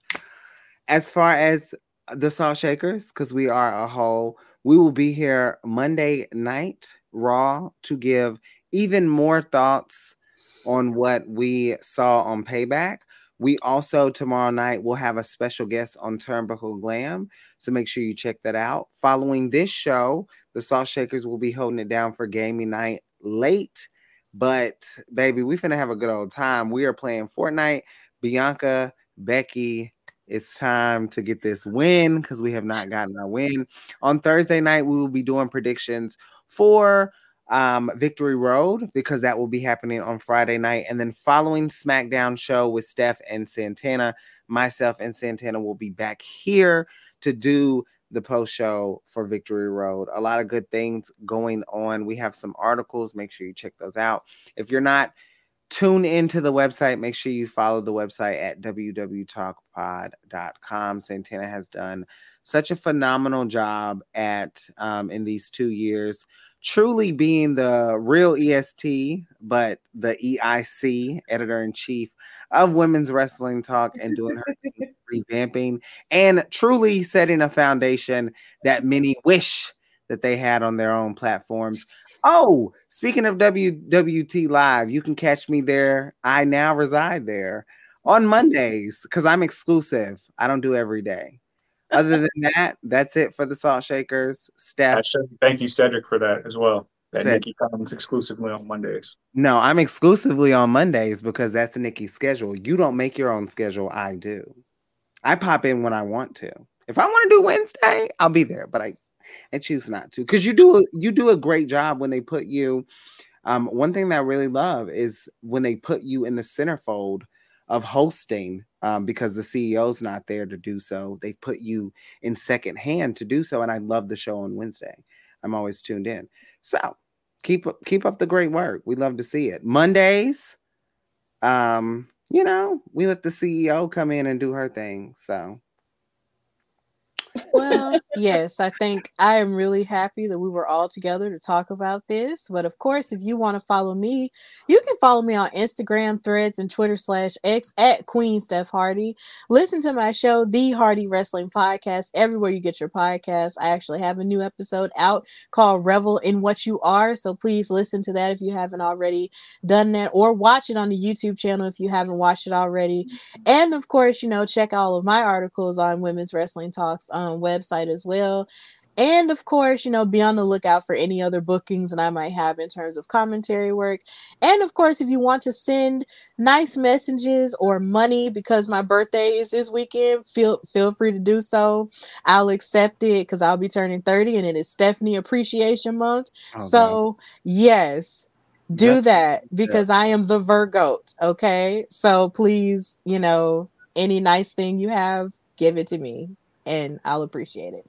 As far as the Salt Shakers, because we are a whole, we will be here Monday night, Raw, to give even more thoughts on what we saw on Payback. We also tomorrow night will have a special guest on Turnbuckle Glam. So make sure you check that out. Following this show, the Salt Shakers will be holding it down for gaming night late. But baby, we finna have a good old time. We are playing Fortnite. Bianca, Becky, it's time to get this win because we have not gotten our win. On Thursday night, we will be doing predictions for um, Victory Road because that will be happening on Friday night. And then following SmackDown show with Steph and Santana, myself and Santana will be back here to do the post show for Victory Road. A lot of good things going on. We have some articles. Make sure you check those out. If you're not tuned into the website, make sure you follow the website at www.talkpod.com. Santana has done such a phenomenal job at um, in these two years truly being the real EST, but the EIC, editor in chief of Women's Wrestling Talk, and doing her revamping and truly setting a foundation that many wish that they had on their own platforms. Oh, speaking of WWT Live, you can catch me there. I now reside there on Mondays because I'm exclusive. I don't do every day. Other than that, that's it for the Salt Shakers. Steph. Thank you, Cedric, for that as well. That Cedric. Nikki comes exclusively on Mondays. No, I'm exclusively on Mondays because that's the Nikki's schedule. You don't make your own schedule. I do. I pop in when I want to. If I want to do Wednesday, I'll be there, but I I choose not to because you do you do a great job when they put you. Um, one thing that I really love is when they put you in the centerfold of hosting um, because the CEO's not there to do so. They put you in second hand to do so, and I love the show on Wednesday. I'm always tuned in. So keep keep up the great work. We love to see it. Mondays, um, you know, we let the CEO come in and do her thing. So well, yes, I think I am really happy that we were all together to talk about this. But of course, if you want to follow me, you can follow me on Instagram, Threads, and Twitter slash X at Queen Steph Hardy. Listen to my show, The Hardy Wrestling Podcast, everywhere you get your podcast. I actually have a new episode out called Revel in What You Are. So please listen to that if you haven't already done that, or watch it on the YouTube channel if you haven't watched it already. And of course, you know, check all of my articles on Women's Wrestling Talks um, website as well. And of course, you know, be on the lookout for any other bookings that I might have in terms of commentary work. And of course, if you want to send nice messages or money because my birthday is this weekend, feel feel free to do so. I'll accept it because I'll be turning 30 and it is Stephanie Appreciation Month. Oh, so yes, do That's, that because yeah. I am the Virgo. Okay. So please, you know, any nice thing you have, give it to me and I'll appreciate it.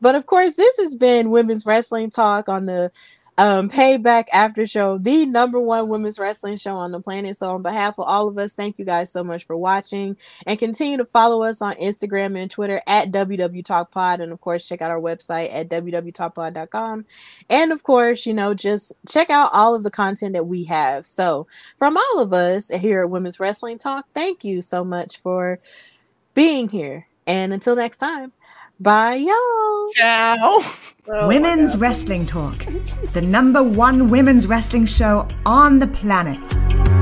But of course, this has been Women's Wrestling Talk on the um, Payback After Show, the number one women's wrestling show on the planet. So, on behalf of all of us, thank you guys so much for watching and continue to follow us on Instagram and Twitter at WWTalkPod. And of course, check out our website at WWTalkPod.com. And of course, you know, just check out all of the content that we have. So, from all of us here at Women's Wrestling Talk, thank you so much for being here and until next time, bye, y'all. Ciao. Oh women's Wrestling Talk, the number one women's wrestling show on the planet.